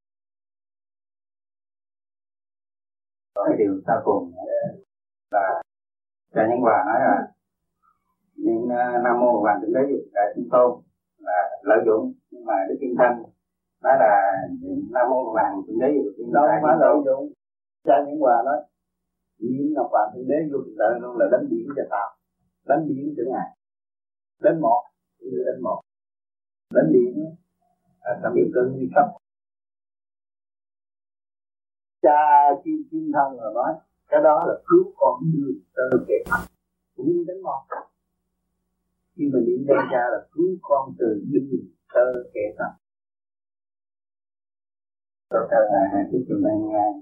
Có cái điều ta cùng là cha nhân hòa nói là những à, nam mô hoàng thượng đế đại thiên tôn là lợi dụng nhưng mà đức thiên thanh nói là nam mô hoàng thượng đế đâu không phải lợi dụng. Cha nhân hòa nói niệm ngọc hoàng thượng đế vô cực đại luôn là đánh biển cho tao đánh biển cho ngài. Đánh một đánh một. Đánh biển à, trong cái cơn nguy cấp. Cha kim kim thân rồi nói cái đó là cứu con đưa tới kẻ cũng như đánh một khi mà niệm danh cha là cứu con từ đinh tơ kẻ tâm tôi cho là hai chú ta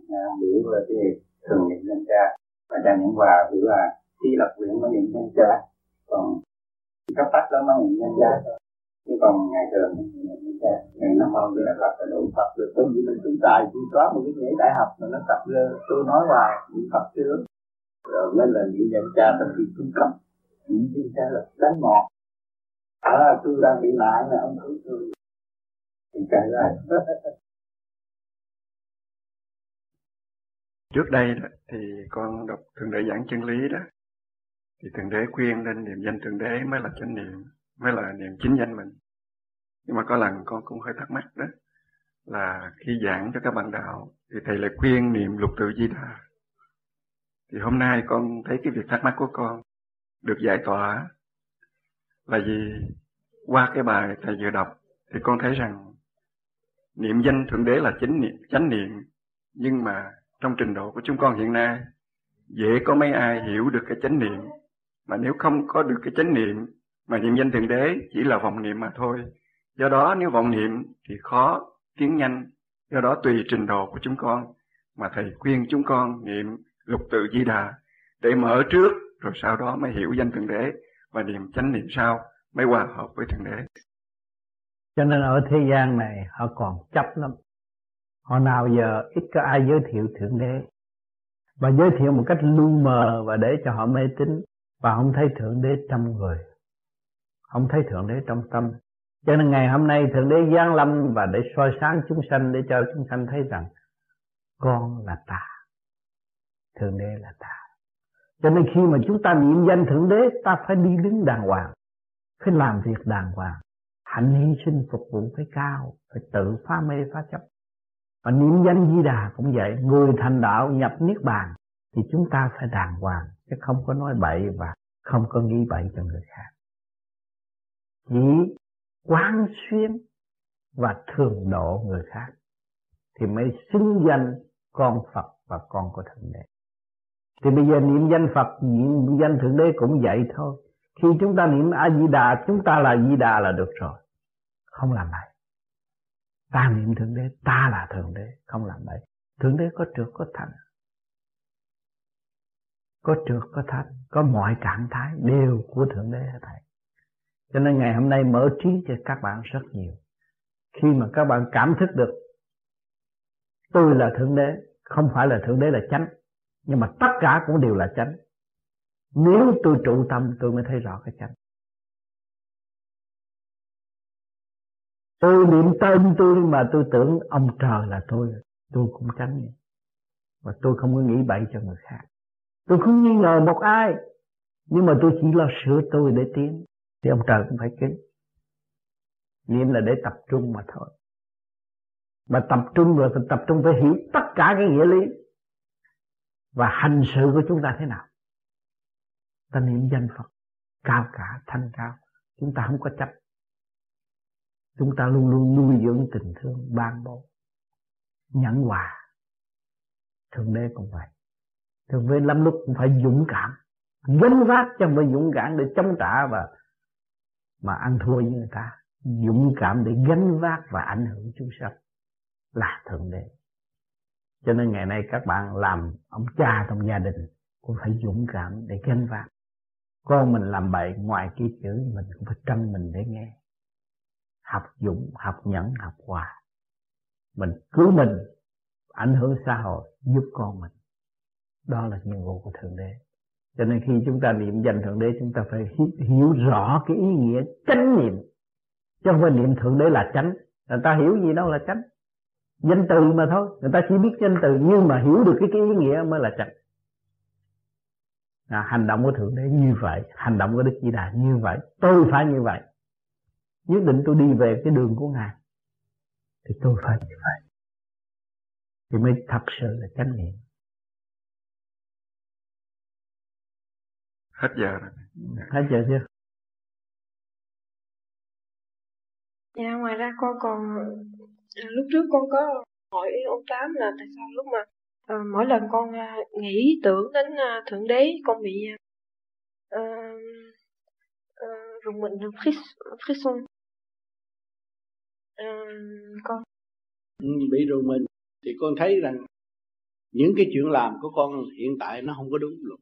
nghe biểu là cái thường niệm danh cha. Và cha những hòa biểu là khi lập nguyện mới niệm danh cha. Còn cấp bách đó mới niệm danh cha. Chứ còn ngày thường ngày năm hôm thì là tập là đủ tập được. Có gì mình chúng ta chỉ có một cái nghĩa đại học mà nó tập tôi nói hoài niệm phật trước rồi mới là niệm danh cha. Là khi trung cấp những cái cha là đánh ngọt à tôi đang bị nạn là ông cứu tôi thì chạy ra. Trước đây đó, thì con đọc thượng đế giảng chân lý đó. Thì thượng đế khuyên lên niệm danh thượng đế mới là chánh niệm mới là niệm chính danh mình. Nhưng mà có lần con cũng hơi thắc mắc đó là khi giảng cho các bạn đạo thì thầy lại khuyên niệm lục tự di đà. Thì hôm nay con thấy cái việc thắc mắc của con được giải tỏa. Là vì qua cái bài thầy vừa đọc thì con thấy rằng niệm danh thượng đế là chính niệm, chánh niệm. Nhưng mà trong trình độ của chúng con hiện nay, dễ có mấy ai hiểu được cái chánh niệm. Mà nếu không có được cái chánh niệm mà niệm danh thượng đế chỉ là vọng niệm mà thôi. Do đó nếu vọng niệm thì khó tiến nhanh. Do đó tùy trình độ của chúng con mà thầy khuyên chúng con niệm lục tự di đà để mở trước rồi sau đó mới hiểu danh thượng đế và niệm chánh niệm sau mới hòa hợp với thượng đế. Cho nên ở thế gian này họ còn chấp lắm. Họ nào giờ ít có ai giới thiệu thượng đế. Và giới thiệu một cách lu mờ và để cho họ mê tín. Và không thấy thượng đế trong người. Không thấy thượng đế trong tâm. Cho nên ngày hôm nay thượng đế giáng lâm và để soi sáng chúng sanh, để cho chúng sanh thấy rằng con là ta. Thượng đế là ta cho nên khi mà chúng ta niệm danh thượng đế, ta phải đi đứng đàng hoàng, phải làm việc đàng hoàng. Hạnh hy sinh phục vụ phải cao, phải tự phá mê phá chấp. Và niệm danh di đà cũng vậy, người thành đạo nhập niết bàn thì chúng ta phải đàng hoàng, chứ không có nói bậy và không có nghĩ bậy cho người khác. Chỉ quán xuyên và thường độ người khác thì mới xứng danh con Phật và con của Thượng Đế. Thì bây giờ niệm danh Phật, niệm danh Thượng Đế cũng vậy thôi. Khi chúng ta niệm A Di Đà, chúng ta là Di Đà là được rồi. Không làm bậy. Ta niệm Thượng Đế, ta là Thượng Đế, không làm bậy. Thượng Đế có trượt có thành. Có trượt có thành, có mọi trạng thái đều của Thượng Đế hết thầy. Cho nên ngày hôm nay mở trí cho các bạn rất nhiều. Khi mà các bạn cảm thức được tôi là Thượng Đế, không phải là Thượng Đế là chánh, nhưng mà tất cả cũng đều là chánh. Nếu tôi trụ tâm tôi mới thấy rõ cái chánh. Tôi niệm tên tôi mà tôi tưởng ông trời là tôi, tôi cũng tránh. Và tôi không có nghĩ bậy cho người khác. Tôi không nghi ngờ một ai, nhưng mà tôi chỉ lo sửa tôi để tiến thì ông trời cũng phải kính niệm là để tập trung mà thôi mà tập trung rồi thì tập trung phải hiểu tất cả cái nghĩa lý và hành sự của chúng ta thế nào? Ta niệm danh Phật, cao cả, thanh cao. Chúng ta không có chấp. Chúng ta luôn luôn nuôi dưỡng tình thương, ban bố, nhẫn hòa. Thượng đế cũng vậy. Thượng đế lắm lúc cũng phải dũng cảm, gánh vác cho phải dũng cảm để chống trả và, mà ăn thua với người ta. Dũng cảm để gánh vác và ảnh hưởng chúng sanh là thượng đế cho nên ngày nay các bạn làm ông cha trong gia đình cũng phải dũng cảm để gánh vác. Con mình làm bậy ngoài kia chữ, mình cũng phải tranh mình để nghe. Học dũng, học nhẫn, học hòa. Mình cứu mình, ảnh hưởng xã hội, giúp con mình. Đó là nhiệm vụ của thượng đế. Cho nên khi chúng ta niệm danh thượng đế, chúng ta phải hiểu rõ cái ý nghĩa chánh niệm. Chứ không phải niệm thượng đế là chánh. Người ta hiểu gì đâu là chánh danh từ mà thôi. Người ta chỉ biết danh từ nhưng mà hiểu được cái, cái ý nghĩa mới là chánh à, hành động của thượng đế như vậy hành động của đức di đà như vậy tôi phải như vậy. Nhất định tôi đi về cái đường của ngài thì tôi phải như vậy. Thì mới thật sự là chánh niệm. Hết giờ rồi. Hết giờ chưa? Dạ ngoài ra con còn à, lúc trước con có hỏi ông tám là tại sao lúc mà à, mỗi lần con à, nghĩ tưởng đến à, thượng đế con bị à, à, rùng mình frisson à, con ừ, bị rùng mình. Thì con thấy rằng những cái chuyện làm của con hiện tại nó không có đúng luôn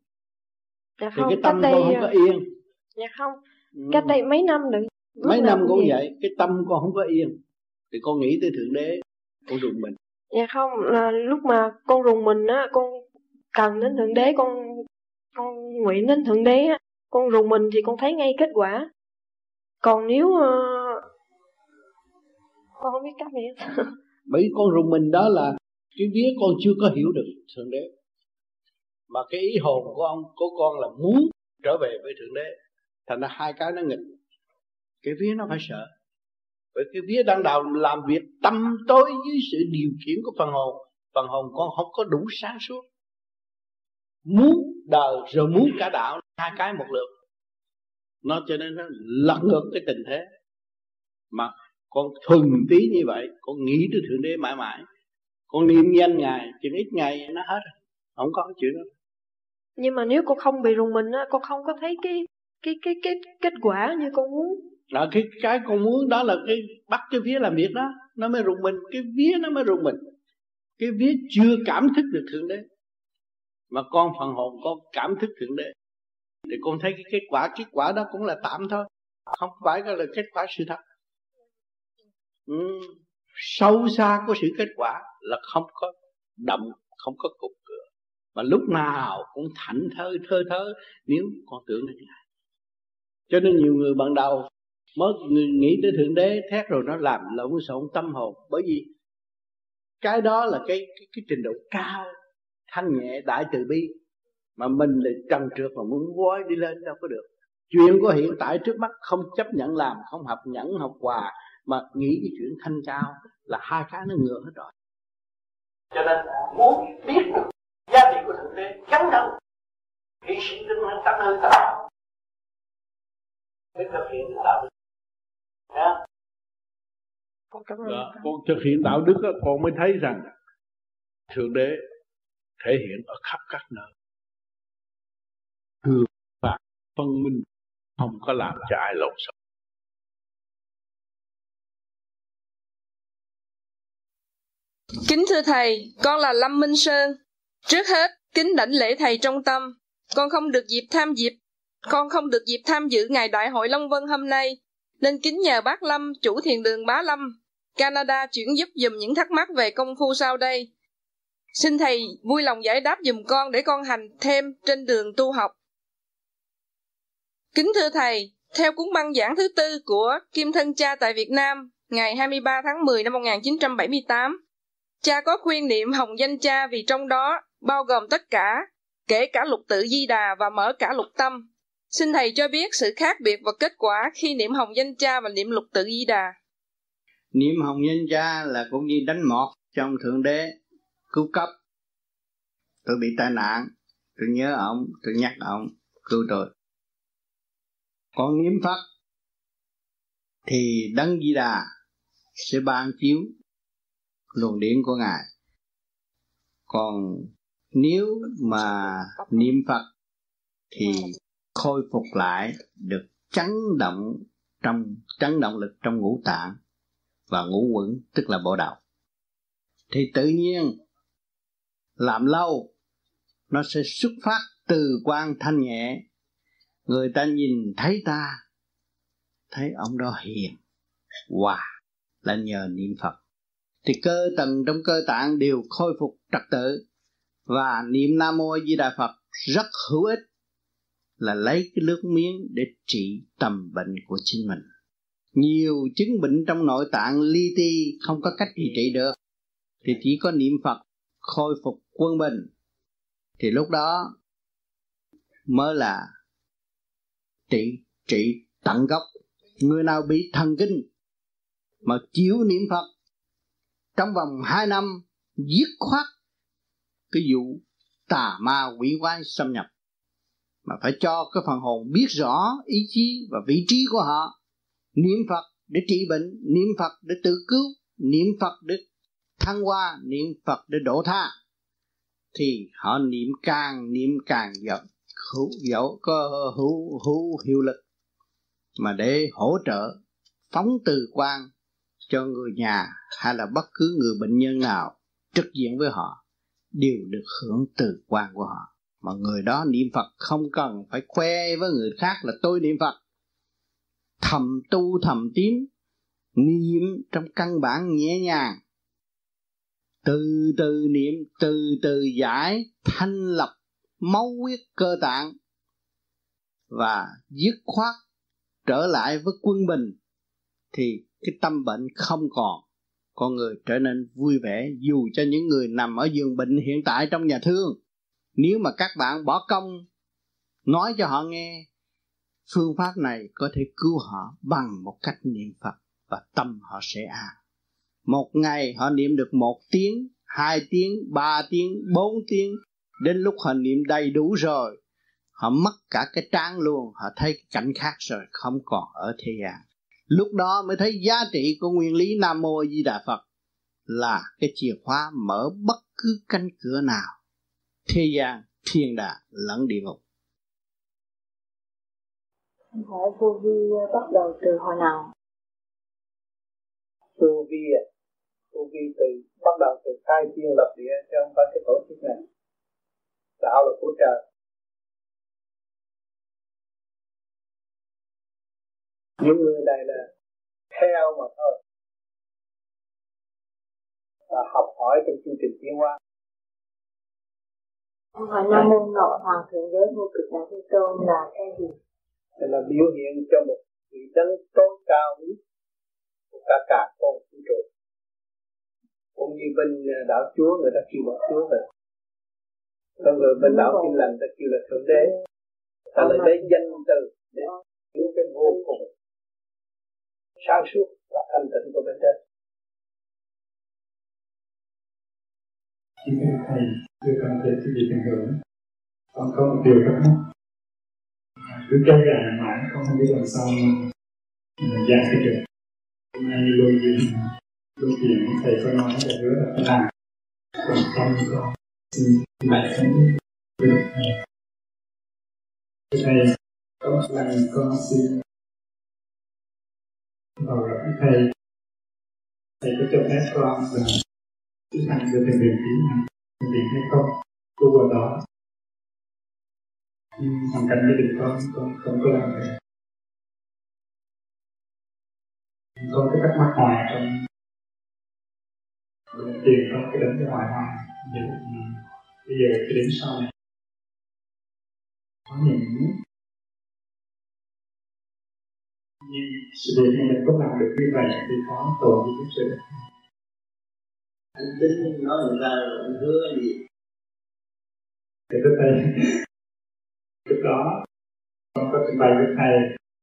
dạ thì cái tâm đây, con không có yên. dạ không ừ. cách đây mấy năm nữa mấy năm cũng vậy cái tâm con không có yên thì con nghĩ tới thượng đế con rùng mình. Dạ không là lúc mà con rùng mình á con cần đến thượng đế con con nguyện đến thượng đế á con rùng mình thì con thấy ngay kết quả. Còn nếu uh, con không biết cách gì bởi con rùng mình đó là cái vía con chưa có hiểu được thượng đế. Mà cái ý hồn của ông của con là muốn trở về với thượng đế. Thành ra hai cái nó nghịch. Cái vía nó phải sợ vậy cái vía đang đầu làm việc tâm tối dưới sự điều khiển của phần hồn phần hồn con không có đủ sáng suốt. Muốn đời rồi muốn cả đạo, hai cái một lượt. Nó cho nên nó lật ngược cái tình thế. Mà con thuần tí như vậy, con nghĩ tới thượng đế mãi mãi. Con niệm danh ngài, chừng ít ngày nó hết rồi, không có cái chuyện đó. Nhưng mà nếu con không bị rùng mình á, con không có thấy cái cái cái cái kết quả như con muốn là cái cái con muốn đó là cái bắt cái vía làm việc đó, nó mới rụng mình. Cái vía nó mới rụng mình. Cái vía chưa cảm thức được thượng đế. Mà con phần hồn con cảm thức thượng đế. Thì con thấy cái kết quả kết quả đó cũng là tạm thôi. Không phải là kết quả sự thật. Ừ. sâu xa của sự kết quả là không có động không có cục cửa. Mà lúc nào cũng thảnh thơi, thơ thớ, nếu con tưởng đến ngài cho nên nhiều người ban đầu mới nghĩ tới thượng đế thét rồi nó làm lộn xộn tâm hồn. Bởi vì cái đó là cái cái, cái trình độ cao thanh nhẹ đại từ bi mà mình là trần trượt mà muốn gói đi lên đâu có được. Chuyện của hiện tại trước mắt không chấp nhận làm không học nhẫn học hòa mà nghĩ cái chuyện thanh cao là hai cái nó ngược hết rồi. Cho nên muốn biết được giá trị của thượng đế chấn động hy sinh tinh thần tâm hư tạo mới thực hiện được đạo yeah. con cảm ơn đó, con thực hiện đạo đức đó, con mới thấy rằng thượng đế thể hiện ở khắp các nơi thường và phân minh không có làm cho ai lộn xộn Kính thưa Thầy, con là Lâm Minh Sơn. Trước hết, kính đảnh lễ Thầy trong tâm. Con không được dịp tham dịp, con không được dịp tham dự ngày Đại hội Long Vân hôm nay, nên kính nhờ bác Lâm, chủ thiền đường Bá Lâm, Canada chuyển giúp dùm những thắc mắc về công phu sau đây. Xin Thầy vui lòng giải đáp dùm con để con hành thêm trên đường tu học. Kính thưa Thầy, theo cuốn băng giảng thứ tư của Kim Thân Cha tại Việt Nam, ngày 23 tháng 10 năm 1978, cha có khuyên niệm hồng danh cha vì trong đó bao gồm tất cả, kể cả lục tự di đà và mở cả lục tâm. Xin Thầy cho biết sự khác biệt và kết quả khi niệm hồng danh cha và niệm lục tự di đà. Niệm hồng danh cha là cũng như đánh mọt trong Thượng Đế, cứu cấp. Tôi bị tai nạn, tôi nhớ ông, tôi nhắc ông, cứu tôi còn niệm phật thì đấng di đà sẽ ban chiếu luồng điển của ngài còn nếu mà niệm phật thì khôi phục lại được chấn động trong chấn động lực trong ngũ tạng và ngũ quẩn tức là bộ đạo. Thì tự nhiên làm lâu nó sẽ xuất phát từ quan thanh nhẹ. Người ta nhìn thấy ta thấy ông đó hiền. Hòa wow, là nhờ niệm phật. Thì cơ tầng trong cơ tạng đều khôi phục trật tự. Và niệm nam mô di đà phật rất hữu ích là lấy cái nước miếng để trị tầm bệnh của chính mình. Nhiều chứng bệnh trong nội tạng li ti không có cách gì trị được. Thì chỉ có niệm phật, khôi phục quân bình. Thì lúc đó mới là trị trị tận gốc. Người nào bị thần kinh mà chịu niệm phật, trong vòng hai năm giết khoát cái vụ tà ma quỷ quái xâm nhập mà phải cho cái phần hồn biết rõ ý chí và vị trí của họ. Niệm phật để trị bệnh, niệm phật để tự cứu, niệm phật để thăng hoa, niệm phật để độ tha. Thì họ niệm càng niệm càng dẫu hữu dẫu có hữu hữu, hiệu lực. Mà để hỗ trợ, phóng từ quan cho người nhà hay là bất cứ người bệnh nhân nào trực diện với họ, đều được hưởng từ quan của họ mà người đó niệm Phật không cần phải khoe với người khác là tôi niệm Phật. Thầm tu thầm tiến niệm trong căn bản nhẹ nhàng. Từ từ niệm, từ từ giải, thanh lập, máu huyết cơ tạng. Và dứt khoát trở lại với quân bình, thì cái tâm bệnh không còn. Con người trở nên vui vẻ dù cho những người nằm ở giường bệnh hiện tại trong nhà thương nếu mà các bạn bỏ công, nói cho họ nghe, phương pháp này có thể cứu họ bằng một cách niệm phật và tâm họ sẽ an. Một ngày họ niệm được một tiếng, hai tiếng, ba tiếng, bốn tiếng, đến lúc họ niệm đầy đủ rồi, họ mất cả cái trang luôn, họ thấy cảnh khác rồi, không còn ở thế gian. Lúc đó mới thấy giá trị của nguyên lý nam mô di đà phật là cái chìa khóa mở bất cứ cánh cửa nào thế gian thiên đàng lẫn địa ngục. Hỏi vô vi bắt đầu từ hồi nào? Vô vi à vô vi từ bắt đầu từ khai thiên lập địa chứ không phải cái tổ chức này. Đạo là của trời. Những người này là theo mà thôi. Và học hỏi trong chương trình tiến hóa hỏi nam mô ngọc hoàng thượng đế vô cực đại thế tôn là cái gì? Đây là biểu hiện cho một vị đấng tối cao nhất của cả cả con vũ trụ. Cũng như bên à, đạo chúa, người ta kêu bằng chúa vậy. Còn người bên đạo Kim lành ta kêu là thượng đế. Ta lại lấy danh từ để hiểu cái vô cùng sáng suốt và thanh tịnh của bên trên. Khi thầy đưa con về cái gì tình hưởng con có một điều thắc mắc. Cứ kéo dài mãi, con không biết làm sao mà mình giải thích được. Hôm nay luôn chuyện luôn chuyện thầy có nói là hứa là phải làm. Còn con con xin lại không được thầy có một lần con xin vào gặp thầy. Thầy có cho phép con là chúng ta được thiền định tiến hành thiền định hay không cô vào đó. Nhưng hoàn cảnh gia đình con con không có làm được. Con cái thắc mắc hoài trong tiền con cái đến cái hoài hoài giờ ừ, bây giờ cái đến sau này. Có những nhưng sự việc mà mình có làm được như vậy thì có tội gì cũng sự anh tính nói người ta rồi anh hứa gì? Thì lúc đây lúc đó con có trình bày với thầy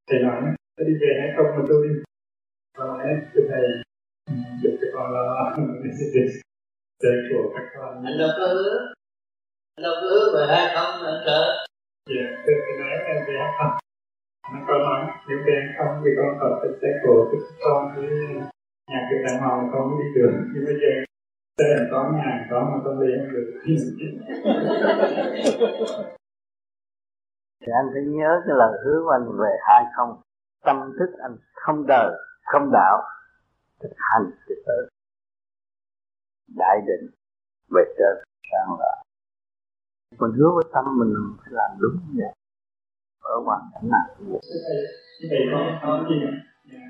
thầy nói có đi về hay không mà tôi? Đi con nói thưa thầy được cho con lo. Để của các con. Anh đâu có hứa. Anh đâu có hứa về hay không anh sợ. Dạ tôi phải nói em về hay không? Nó con nói nếu về không thì con còn phải xe cổ với con với nhà cửa đàng hoàng con mới đi được. Nhưng bây giờ xe có nhà có mà con đi không được. Thì anh phải nhớ cái lời hứa của anh về hai không. Tâm thức anh không đời không đạo. Thực hành thì tới. Đại định về trên sang lại mình hứa với tâm mình phải làm đúng như vậy. Ở hoàn cảnh nào cũng vậy thầy có có gì?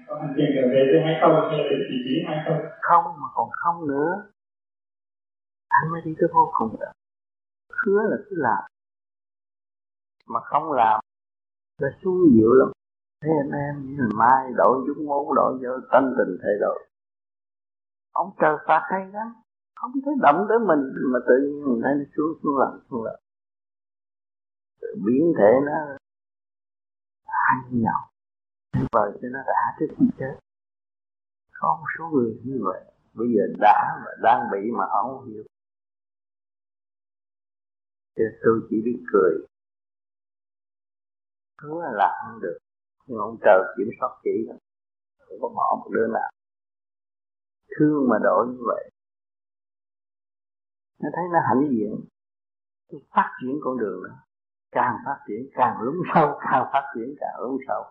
Có hành trở về hay không hay là chỉ chỉ hay không? Không mà còn không nữa anh mới đi tới vô cùng được hứa là cứ làm. Mà không làm, là xuống dịu lắm. Thế anh em ngày mai đổi chúng muốn đổi vô tâm tình thay đổi. Ông trời phạt hay lắm. Không thấy động tới mình, mà tự nhiên mình thấy nó xuống xuống làm xuống làm. Biến thể nó ăn nhau. Vợ cho nó đã trước khi chết. Có một số người như vậy. Bây giờ đã và đang bị mà không hiểu cho tôi chỉ biết cười. Hứa là không được. Nhưng ông trời kiểm soát kỹ lắm. Không có bỏ một đứa nào. Thương mà đổi như vậy. Nó thấy nó hãnh diện. Phát triển con đường đó. Càng phát triển càng lún sâu càng phát triển càng lún sâu.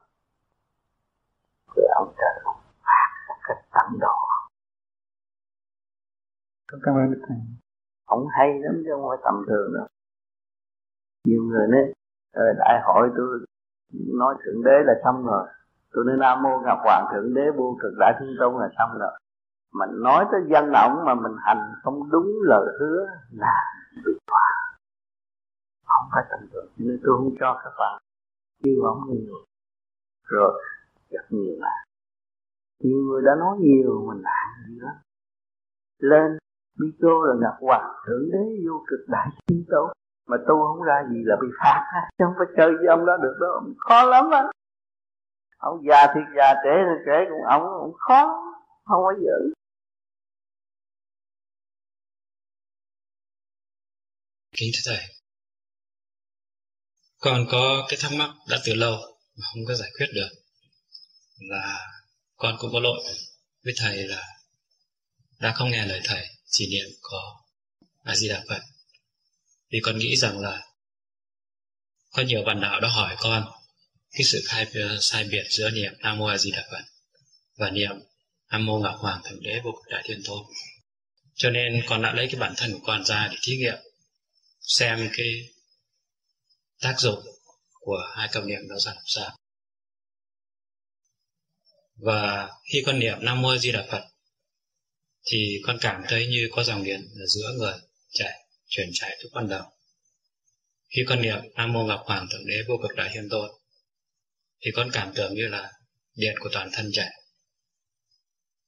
Rồi ông trời ông phạt một cách tận độ cảm ơn thầy. Ông hay lắm chứ không phải tầm thường đâu nhiều người nói ờ, đại hội tôi nói thượng đế là xong rồi. Tôi nói nam mô ngọc hoàng thượng đế vô cực đại thiên tôn là xong rồi. Mình nói tới dân ổng mà mình hành không đúng lời hứa là bị tòa. Không phải tầm thường nên tôi không cho các bạn kêu ổng nhiều rồi gặp nhiều là nhiều người đã nói nhiều mình làm gì đó. Lên micro là ngọc hoàng thượng đế, vô cực đại thiên tôn mà tu không ra gì là bị phạt. Chứ không phải chơi với ông đó được đâu khó lắm á. Ông già thì già, trẻ thì trẻ cũng ông cũng khó, không có giữ. Kính thưa thầy. Con có cái thắc mắc đã từ lâu mà không có giải quyết được. Là con cũng có lỗi với thầy là đã không nghe lời thầy, chỉ niệm có a di đà phật vì con nghĩ rằng là có nhiều bạn đạo đã hỏi con cái sự khai, sai biệt giữa niệm nam mô a di đà phật và niệm nam mô ngọc hoàng thượng đế vô cực đại thiên tôn. Cho nên con đã lấy cái bản thân của con ra để thí nghiệm, xem cái tác dụng của hai câu niệm đó ra làm sao. Và khi con niệm nam mô a di đà phật thì con cảm thấy như có dòng điện ở giữa người chảy chuyển chạy ทุก ban đầu. Khi con niệm nam mô ngọc hoàng thượng đế vô cực đại hiền tôn, thì con cảm tưởng như là điện của toàn thân chạy.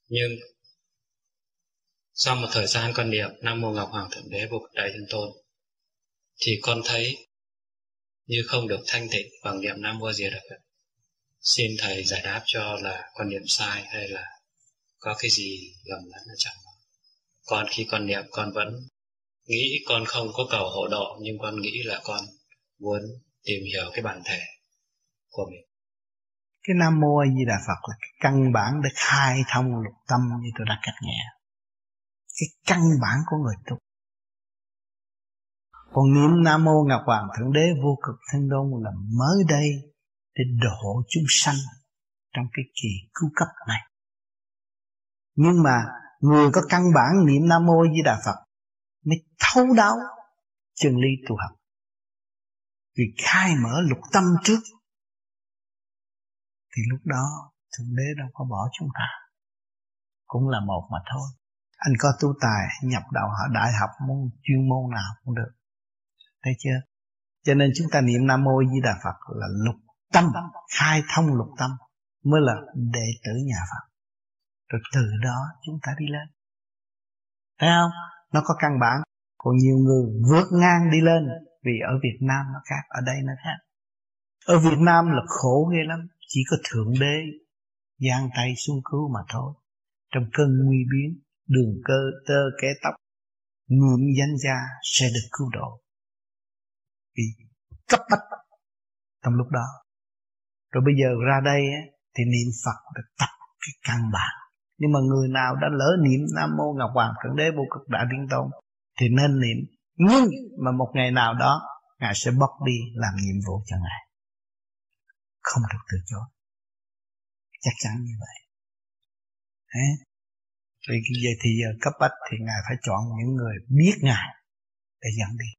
Nhưng sau một thời gian con niệm nam mô ngọc hoàng thượng đế vô cực đại hiền tôn, thì con thấy như không được thanh tịnh bằng niệm nam mô di đà phật. Xin thầy giải đáp cho là con niệm sai hay là có cái gì lầm lẫn ở trong con khi con niệm, con vẫn nghĩ con không có cầu hộ độ, nhưng con nghĩ là con muốn tìm hiểu cái bản thể của mình. Cái nam mô a di đà phật là cái căn bản để khai thông lục tâm như tôi đã cắt nhẹ. Cái căn bản của người tu. Còn niệm nam mô ngọc hoàng thượng đế vô cực thanh đôn là mới đây để độ chúng sanh trong cái kỳ cứu cấp này. Nhưng mà người có căn bản niệm nam mô di đà phật mới thấu đáo chân lý tu học vì khai mở lục tâm trước, thì lúc đó thượng đế đâu có bỏ chúng ta. Cũng là một mà thôi. Anh có tu tài nhập đạo họ đại học môn chuyên môn nào cũng được. Thấy chưa? Cho nên chúng ta niệm nam mô di đà phật là lục tâm, khai thông lục tâm mới là đệ tử nhà phật. Rồi từ đó chúng ta đi lên. Thấy không? Nó có căn bản. Còn nhiều người vượt ngang đi lên vì ở Việt Nam nó khác, ở đây nó khác. Ở Việt Nam là khổ ghê lắm, chỉ có thượng đế giang tay xuống cứu mà thôi. Trong cơn nguy biến, đường cơ tơ kẻ tóc niệm danh gia sẽ được cứu độ. Vì cấp bách trong lúc đó. Rồi bây giờ ra đây thì niệm Phật được tập cái căn bản nhưng mà người nào đã lỡ niệm Nam Mô Ngọc Hoàng Thượng Đế Vô Cực Đại Thiên Tôn thì nên niệm. Nhưng mà một ngày nào đó, ngài sẽ bóc đi làm nhiệm vụ cho ngài. Không được từ chối. Chắc chắn như vậy. Thế. vì vậy thì giờ cấp bách thì ngài phải chọn những người biết ngài để dẫn đi.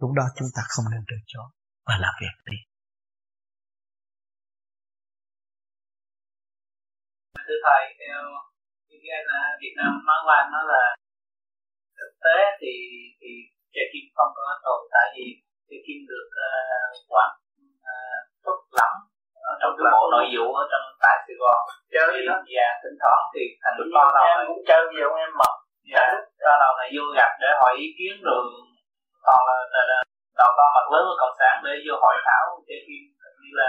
Lúc đó chúng ta không nên từ chối và làm việc đi. Thưa thầy theo những cái Việt Nam nói qua nó là thực tế thì thì trái kim không có tồn tại gì. Trái kim được uh, quản uh, thuốc lắm ở trong cái bộ nội vụ ở trong tại Sài Gòn. Chơi đó. Và thỉnh thoảng thì thành con nào em cũng chơi với ông em? Mập dạ con nào này vô gặp để hỏi ý kiến rồi còn là, là, là đầu con mặt lớn của cộng sản để vô hội thảo trái kim như là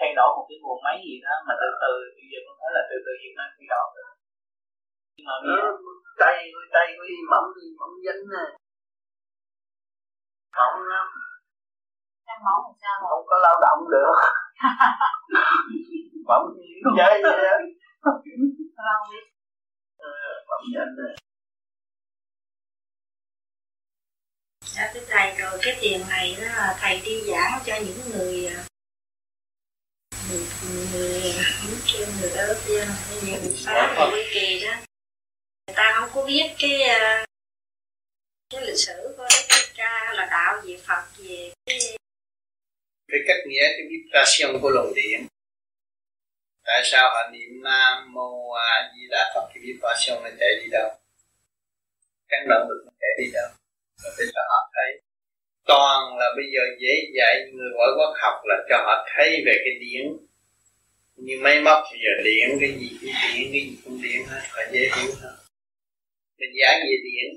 thay đổi một cái nguồn máy gì đó mà từ từ bây giờ con thấy là từ từ Việt Nam thay đổi nhưng mà bây giờ tay tay của y mỏng y mỏng dính nè. Mỏng lắm. Đang máu làm sao? Không có lao động được. Mỏng chơi vậy đó. Lâu đi mỏng dính nè. Dạ thưa thầy rồi cái tiền này đó là thầy đi giảng cho những người người kêu người đó kia như người phá quy kỳ đó người ta không có biết cái cái lịch sử của đức ca là đạo về phật về cái cái cách nghĩa cái vibration của luồng điện tại sao họ niệm nam mô a di đà phật? Cái vibration nó chạy đi đâu? Căn động lực nó chạy đi đâu? Và để cho họ thấy toàn là bây giờ dễ dạy người ngoại quốc học là cho họ thấy về cái điển như máy móc bây giờ điện, cái gì cũng điện, cái gì cũng điện hết, phải dễ hiểu hơn. Mình giảng về điện,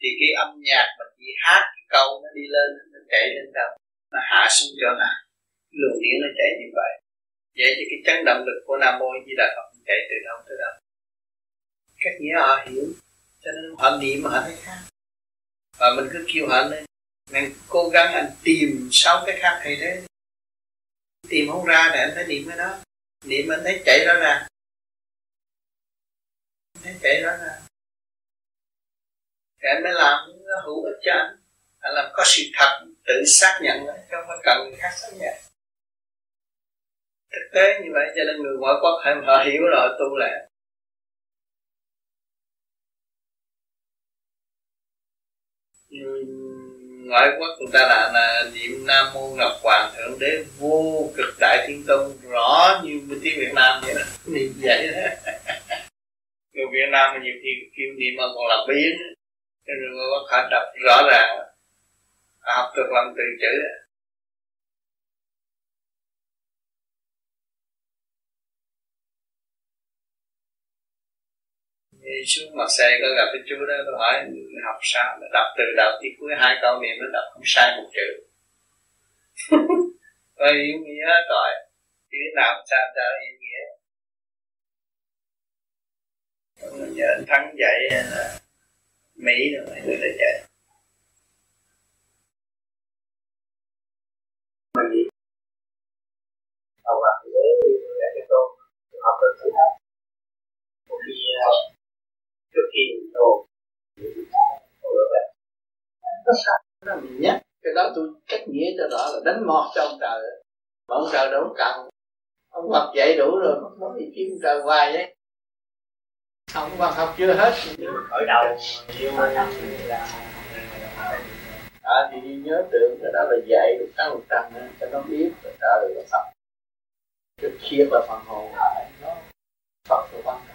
thì cái âm nhạc mà chỉ hát cái câu nó đi lên, nó chạy lên đâu nó hạ xuống chỗ nào. Luồng điện nó chạy như vậy. Vậy thì cái chấn động lực của nam mô di đà phật chạy từ đâu tới đâu. Các nghĩa họ hiểu, cho nên họ niệm họ thấy khác. Và mình cứ kêu họ lên mình cố gắng anh tìm sáu cái khác thầy thế. Tìm không ra để anh phải niệm cái đó niệm anh thấy chạy đó nè. Thấy chạy đó nè. Thì anh mới làm nó hữu ích cho anh. Anh làm có sự thật, tự xác nhận đó, chứ không phải cần người khác xác nhận. Thực tế như vậy cho nên người ngoại quốc họ hiểu rồi, tu lại ngoại quốc người ta là, là niệm nam mô ngọc hoàng thượng đế vô cực đại thiên tôn rõ như bên tiếng việt nam vậy đó. Niệm vậy đó. Người việt nam nhiều khi kêu niệm mà còn làm biến nên người ngoại quốc đọc rõ ràng. Học được làm từ chữ. Đi xuống mặt xe có gặp cái chú đó tôi hỏi học sao? Nó đọc từ đầu tới cuối hai câu niệm nó đọc không sai một chữ. Có ý nghĩa tội. Chữ nào sao cho ý nghĩa? Nhờ thắng dạy là mỹ rồi mọi người đã dạy. Mình học là để cái tôn học được thứ hai một khi trước khi đồ nó mình nhắc. Cái đó tôi cách nghĩa cho rõ là đánh mọt cho ông trời. Mà ông trời đâu cần. Ông Phật dạy đủ rồi không có gì kiếm trời hoài đấy ông Phật học chưa hết. Khởi đầu là à, thì nhớ tưởng cái đó là dạy được trăm một trăm cho nó biết là trời là Phật. Cái thiệt là phần hồn nó Phật là quan trọng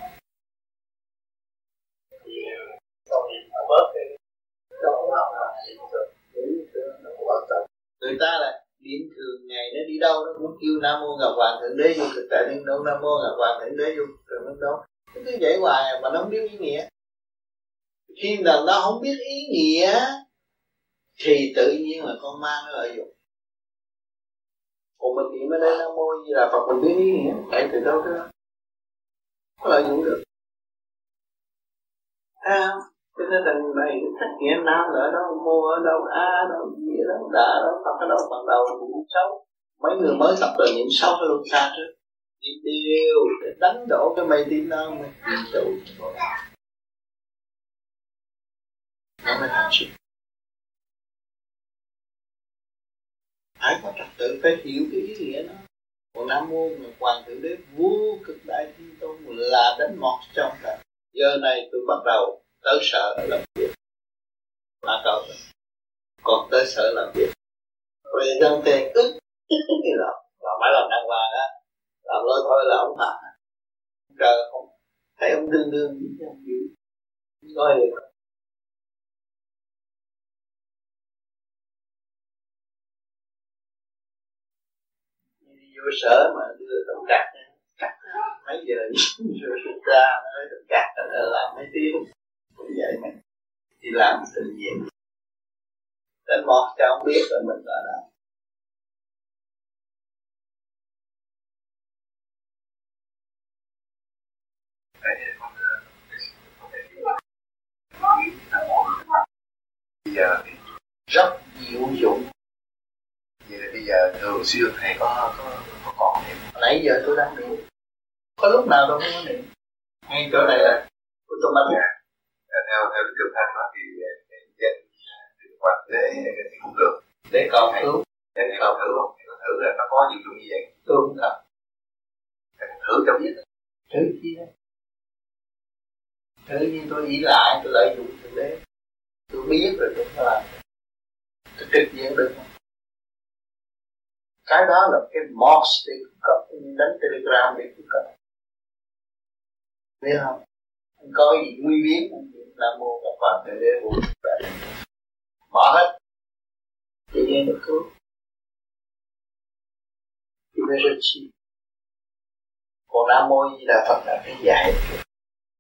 bớt cái người ta là điện thường ngày nó đi đâu nó cũng kêu nam mô ngọc hoàng thượng đế vô cực đại liên đâu nam mô ngọc hoàng thượng đế vô cực đại liên đâu nó cứ vậy hoài mà nó không biết ý nghĩa. Khi nào nó không biết ý nghĩa thì tự nhiên là con ma nó lợi dụng. Còn mình niệm ở đây nam mô gì là phật mình biết ý nghĩa. Tại từ đâu đó. Có lợi dụng được. À, cho nên là này trách nghĩa nam là ở đâu mô ở đâu a ở đâu gì ở đâu đà ở đâu phật ở đâu bằng đầu cũng xấu. Mấy người mới tập từ niệm sâu phải luôn xa trước. Đi đều để đánh đổ cái mây tin nam mình đi đủ nó mới thành sự. Phải có trật tự phải hiểu cái ý nghĩa đó? Còn nam mô người hoàng thượng đế vô cực đại thiên tôn là đánh mọt trong cả. Giờ này tôi bắt đầu tới sợ làm việc. Là cầu còn tới sợ làm việc. Rồi dân tiền ức như là rồi phải làm đàng hoàng á. Làm lôi thôi là ông phạt trời không, thấy ông đương đương gì chứ không chịu nói gì vô sở mà đưa tổng đạt cắt mấy giờ rồi ra mới được cắt là làm mấy tiếng dạy vậy đi làm tự nhiên đến một cho ông biết là mình là đâu bây giờ thì rất diệu dụng. Vậy bây giờ thường xuyên thầy có có, có còn niệm. Nãy giờ tôi đang niệm. Có lúc nào đâu không có niệm? Ngay chỗ này là của tôi bắt dạ theo theo cái kinh thánh đó thì danh quan để cũng được. Để cầu cứu. Để cầu thử không? Thử là nó có những dụng như vậy. Tôi không cần thử cho biết. Thử chi đấy thử như tôi ý lại tôi lợi dụng thượng đế tôi biết rồi tôi phải làm tôi trực diện được. Không cái đó là cái mox để cấp đánh telegram để cung cấp. Biết không anh có gì nguy biến nam mô gặp phật để đế vô bỏ hết. Tự nhiên được cứu. Thì mới rất chi. Còn nam mô di đà phật là cái giải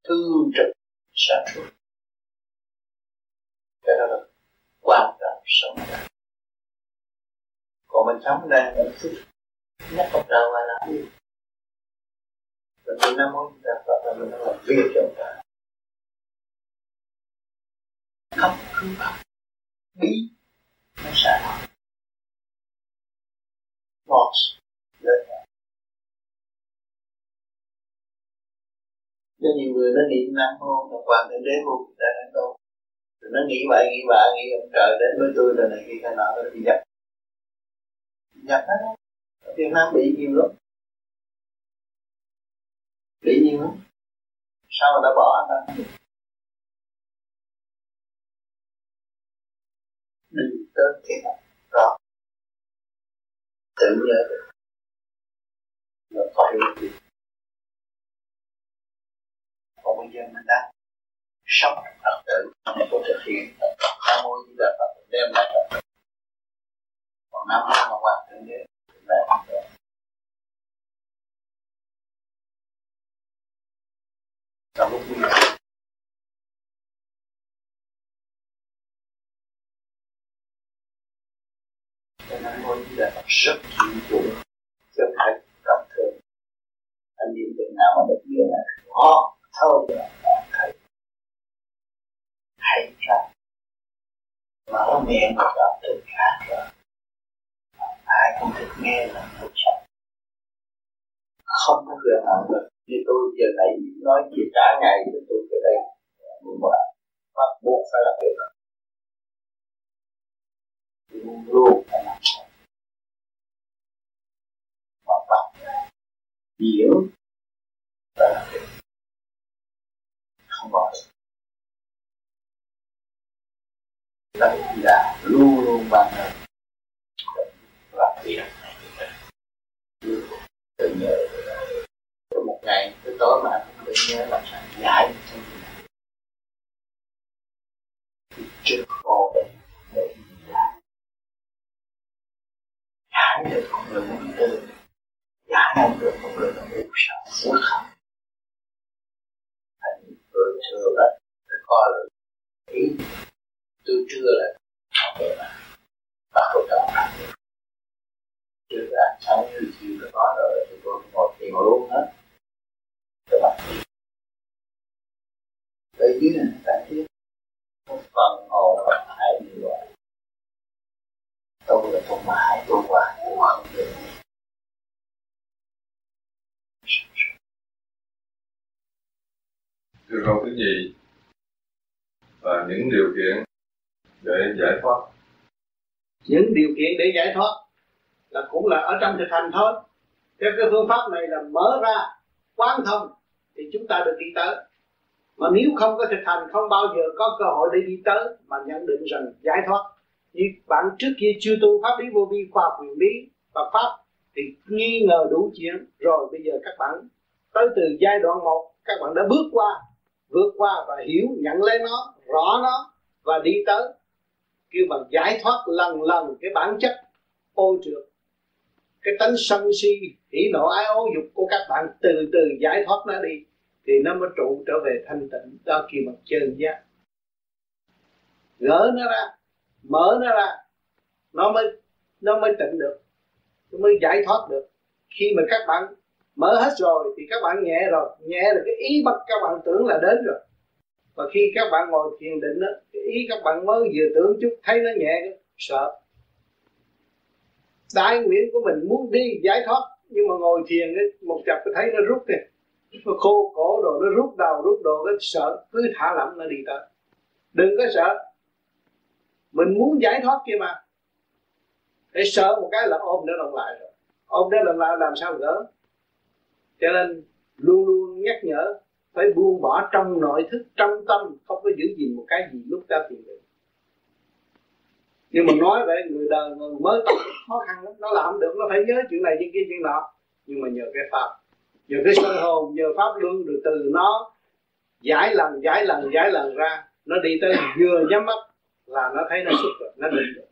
thương trực sản xuất cái đó là quan trọng sống ra còn mình sống đây mình thích nhắc ông trời mà làm gì mình nam mô di đà phật là mình đang làm việc cho ông trời không cứ bằng bí nó sẽ lost lên cho nhiều người nó niệm nam mô là quan thượng đế vô cùng đại thánh tôn. Rồi nó nghĩ vậy, nghĩ bạ nghĩ ông trời đến với tôi, rồi này kia, cái nọ nó bị nhập. Nhập hết ở Việt Nam bị nhiều lắm bị nhiên sao mà đã bỏ anh ta đừng tới cái này đó tự nhớ được. Nó có hiểu được còn bây giờ mình đang sống thật tự mình có thực hiện nam mô di đà phật đem lại thật còn nam mô mà hoàng thượng đế là không được trong lúc nguy hiểm nên anh di đà phật rất chịu dụng cho phải cảm thương anh nhìn được nào mà được nghĩa là khó thôi là thấy hay ra mở miệng một cảm từ khác rồi ai cũng được nghe là một chồng không có quyền nào được như tôi giờ này nói chuyện cả ngày với tôi cái đây. Nhưng mà bắt buộc phải làm việc. Đó luôn luôn phải làm mà bắt và làm việc. Không bỏ được đây là luôn luôn ban ơn làm việc. Tự nhớ ngày tới tối mà cũng tự nhớ làm sao giải được cái gì thì trước khổ để để giải giải được con lượng tư giải không được con lượng u sầu u khổ thành tôi chưa là tôi coi là ý tôi chưa là học về mà bắt đầu tâm làm trước là sáu như chiều đã có rồi thì tôi ngồi thiền luôn hết ở dưới này tại thiết một phần hồn và hải như vậy tôi là tôi mãi tôi hoài tôi không được. Thưa con quý vị và những điều kiện để giải thoát. Những điều kiện để giải thoát là cũng là ở trong thực hành thôi. Theo cái phương pháp này là mở ra quán thông thì chúng ta được đi tới mà nếu không có thực hành, không bao giờ có cơ hội để đi tới mà nhận định rằng giải thoát. Như bạn trước kia chưa tu pháp lý vô vi, khoa quyền lý và pháp thì nghi ngờ đủ chuyện. Rồi bây giờ các bạn tới từ giai đoạn một, các bạn đã bước qua, vượt qua và hiểu, nhận lấy nó, rõ nó và đi tới. Kêu bằng giải thoát lần lần cái bản chất ô trượt. Cái tánh sân si, hỉ nộ, ái ố dục của các bạn từ từ giải thoát nó đi thì nó mới trụ trở về thanh tịnh. Đó kỳ mặt chân giác gỡ nó ra mở nó ra nó mới nó mới tịnh được nó mới giải thoát được. Khi mà các bạn mở hết rồi thì các bạn nhẹ rồi nhẹ là cái ý bắt các bạn tưởng là đến rồi. Và khi các bạn ngồi thiền định đó, cái ý các bạn mới vừa tưởng chút thấy nó nhẹ sợ. Đại nguyện của mình muốn đi giải thoát nhưng mà ngồi thiền ấy, một chập thấy nó rút kìa nó khô cổ rồi nó rút đầu, rút đồ, cái sợ cứ thả lỏng nó đi tới đừng có sợ. Mình muốn giải thoát kia mà. Để sợ một cái là ôm nó lần lại rồi. Ôm nó lần lại làm sao gỡ? Cho nên luôn luôn nhắc nhở, phải buông bỏ trong nội thức, trong tâm, không có giữ gìn một cái gì lúc ta tìm được nhưng mà nói vậy, người đời người mới tập khó khăn lắm, nó làm được, nó phải nhớ chuyện này, chuyện kia, chuyện nọ. Nhưng mà nhờ cái pháp giờ cái sân hồn, giờ pháp luân rồi từ nó giải lần giải lần giải lần ra, nó đi tới vừa nhắm mắt là nó thấy nó xuất rồi, nó định rồi.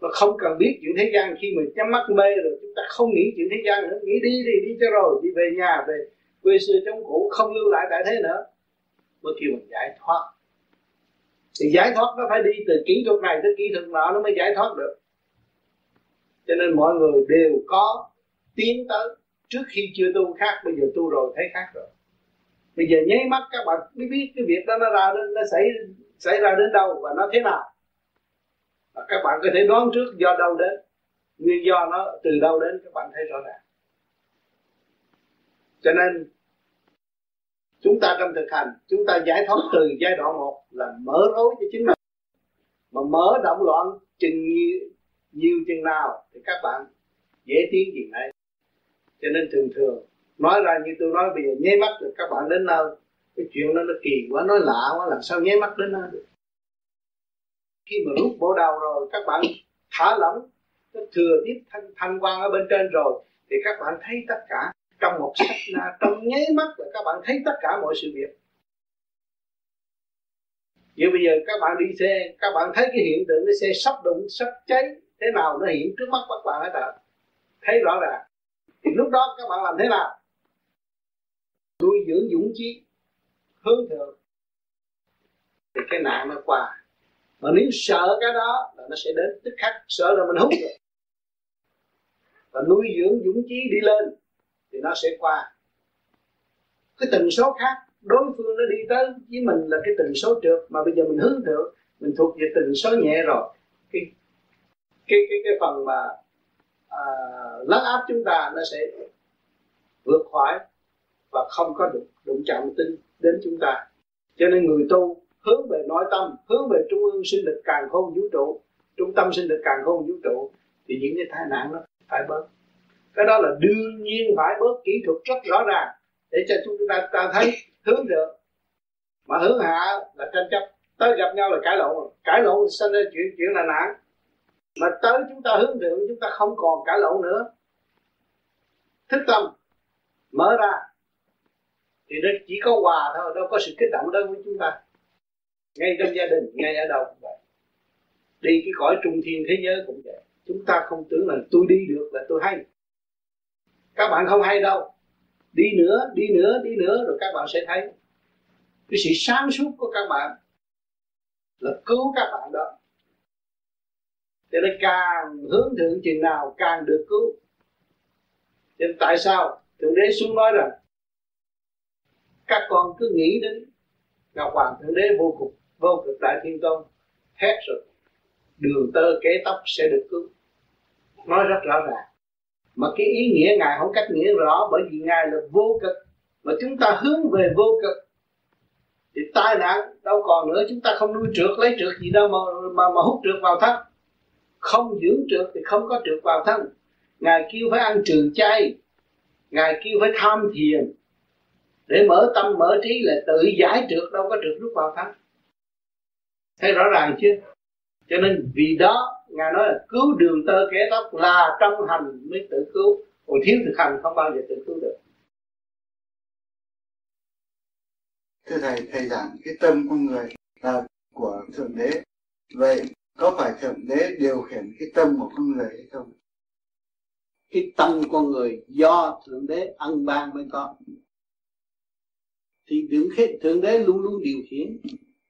Nó không cần biết chuyện thế gian, khi mình nhắm mắt mê rồi, chúng ta không nghĩ chuyện thế gian nữa. Nghĩ đi đi đi cho rồi, đi về nhà, về quê xưa chống cũ, không lưu lại tại thế nữa. Mới kêu mình giải thoát. Thì giải thoát nó phải đi từ kỹ thuật này tới kỹ thuật nọ, nó mới giải thoát được. Cho nên mọi người đều có tiến tới trước khi chưa tu khác bây giờ tu rồi thấy khác rồi. Bây giờ nháy mắt các bạn mới biết cái việc đó nó ra nó xảy xảy ra đến đâu và nó thế nào. Và các bạn có thể đoán trước do đâu đến. Nguyên do nó từ đâu đến các bạn thấy rõ ràng. Cho nên chúng ta trong thực hành chúng ta giải thoát từ giai đoạn một là mở lối cho chính mình. Mà mở động loạn chừng nhiều, nhiều chừng nào thì các bạn dễ tiến chừng đấy cho nên thường thường nói ra như tôi nói bây giờ nháy mắt được các bạn đến nơi cái chuyện đó nó kỳ quá nói lạ quá làm sao nháy mắt đến nơi được? Khi mà rút bộ đầu rồi các bạn thả lỏng nó thừa tiếp thanh, thanh quan ở bên trên rồi thì các bạn thấy tất cả trong một sách na trong nháy mắt là các bạn thấy tất cả mọi sự việc. Vậy bây giờ các bạn đi xe Các bạn thấy cái hiện tượng cái xe sắp đụng Sắp cháy Thế nào nó hiện trước mắt các bạn hết rồi Thấy rõ ràng. Thì lúc đó các bạn làm thế nào? Nuôi dưỡng dũng chí, Hướng thượng. Thì cái nạn nó qua. Mà nếu sợ cái đó là Nó sẽ đến tức khắc, Sợ là mình hút rồi Và nuôi dưỡng dũng chí đi lên thì nó sẽ qua. Cái tần số khác, đối phương nó đi tới với mình là cái tần số trượt, mà bây giờ mình hướng thượng, mình thuộc về tần số nhẹ rồi. Cái cái cái cái phần mà à, lấn áp chúng ta nó sẽ vượt khỏi và không có đụng, đụng chạm tinh đến chúng ta. Cho nên người tu hướng về nội tâm hướng về trung ương sinh lực càng khôn vũ trụ trung tâm sinh lực càng khôn vũ trụ thì những cái tai nạn nó phải bớt. Cái đó là đương nhiên phải bớt kỹ thuật rất rõ ràng để cho chúng ta, ta thấy hướng được. Mà hướng hạ là tranh chấp tới gặp nhau là cãi lộn. Cãi lộn sinh ra chuyện chuyện là nạn? Mà tới chúng ta hướng thượng, chúng ta không còn cãi lộn nữa. Thức tâm, mở ra, thì nó chỉ có hòa thôi, đâu có sự kích động đối với chúng ta. Ngay trong gia đình, ngay ở đâu cũng vậy. Đi cái cõi trung thiên thế giới cũng vậy. Chúng ta không tưởng là tôi đi được là tôi hay. Các bạn không hay đâu. Đi nữa đi nữa đi nữa, rồi các bạn sẽ thấy. Cái sự sáng suốt của các bạn là cứu các bạn đó cho nên càng hướng thượng chừng nào càng được cứu. Cho nên tại sao thượng đế xuống nói rằng các con cứ nghĩ đến ngọc hoàng thượng đế vô cùng vô cực đại thiên tôn hết rồi. Đường tơ kế tóc sẽ được cứu. Nói rất rõ ràng. Mà cái ý nghĩa ngài không cách nghĩa rõ bởi vì ngài là vô cực. Mà chúng ta hướng về vô cực thì tai nạn đâu còn nữa. Chúng ta không nuôi trượt lấy trượt gì đâu mà mà, mà hút trượt vào thắt không dưỡng trượt thì không có trượt vào thân. Ngài kêu phải ăn trừ chay, ngài kêu phải tham thiền, để mở tâm, mở trí là tự giải trượt đâu có trượt lúc vào thân. Thấy rõ ràng chưa? Cho nên vì đó, ngài nói là cứu đường tơ kẻ tóc là trong hành mới tự cứu. Còn thiếu thực hành không bao giờ tự cứu được. Thưa thầy thầy giảng cái tâm con người là của thượng đế. Vậy có phải thượng đế điều khiển cái tâm của con người hay không? Cái tâm con người do thượng đế ăn ban mới có. Thì thượng đế, thượng đế luôn luôn điều khiển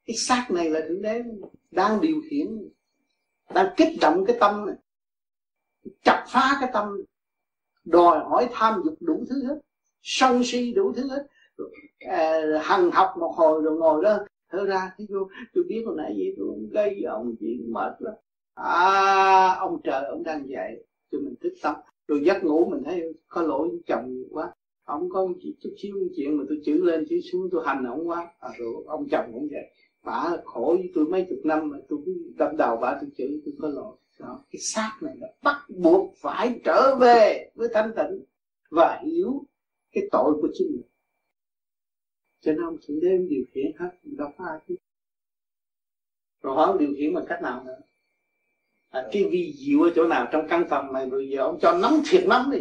cái xác này là thượng đế đang điều khiển đang kích động cái tâm này chặt phá cái tâm đòi hỏi tham dục đủ thứ hết sân si đủ thứ hết. À, hằng học một hồi rồi ngồi đó thở ra thế vô tôi biết hồi nãy gì tôi gây ông chuyện mệt lắm. À ông trời ông đang dạy cho mình thức tâm rồi giấc ngủ mình thấy có lỗi chồng nhiều quá. Ông có chút xíu chuyện mà tôi chữ lên chữ xuống tôi hành ông quá. À, rồi ông chồng cũng vậy. Bà khổ với tôi mấy chục năm mà tôi cứ đâm đầu bà tôi chữ tôi có lỗi. Đó. cái xác này là bắt buộc phải trở về với thanh tịnh. Và hiểu cái tội của chính mình cho nên ông thượng đế điều khiển hết đâu có ai chứ rồi hỏi ông điều khiển bằng cách nào nữa? À, cái vi diệu ở chỗ nào? Trong căn phòng này rồi giờ ông cho nóng thiệt nóng đi.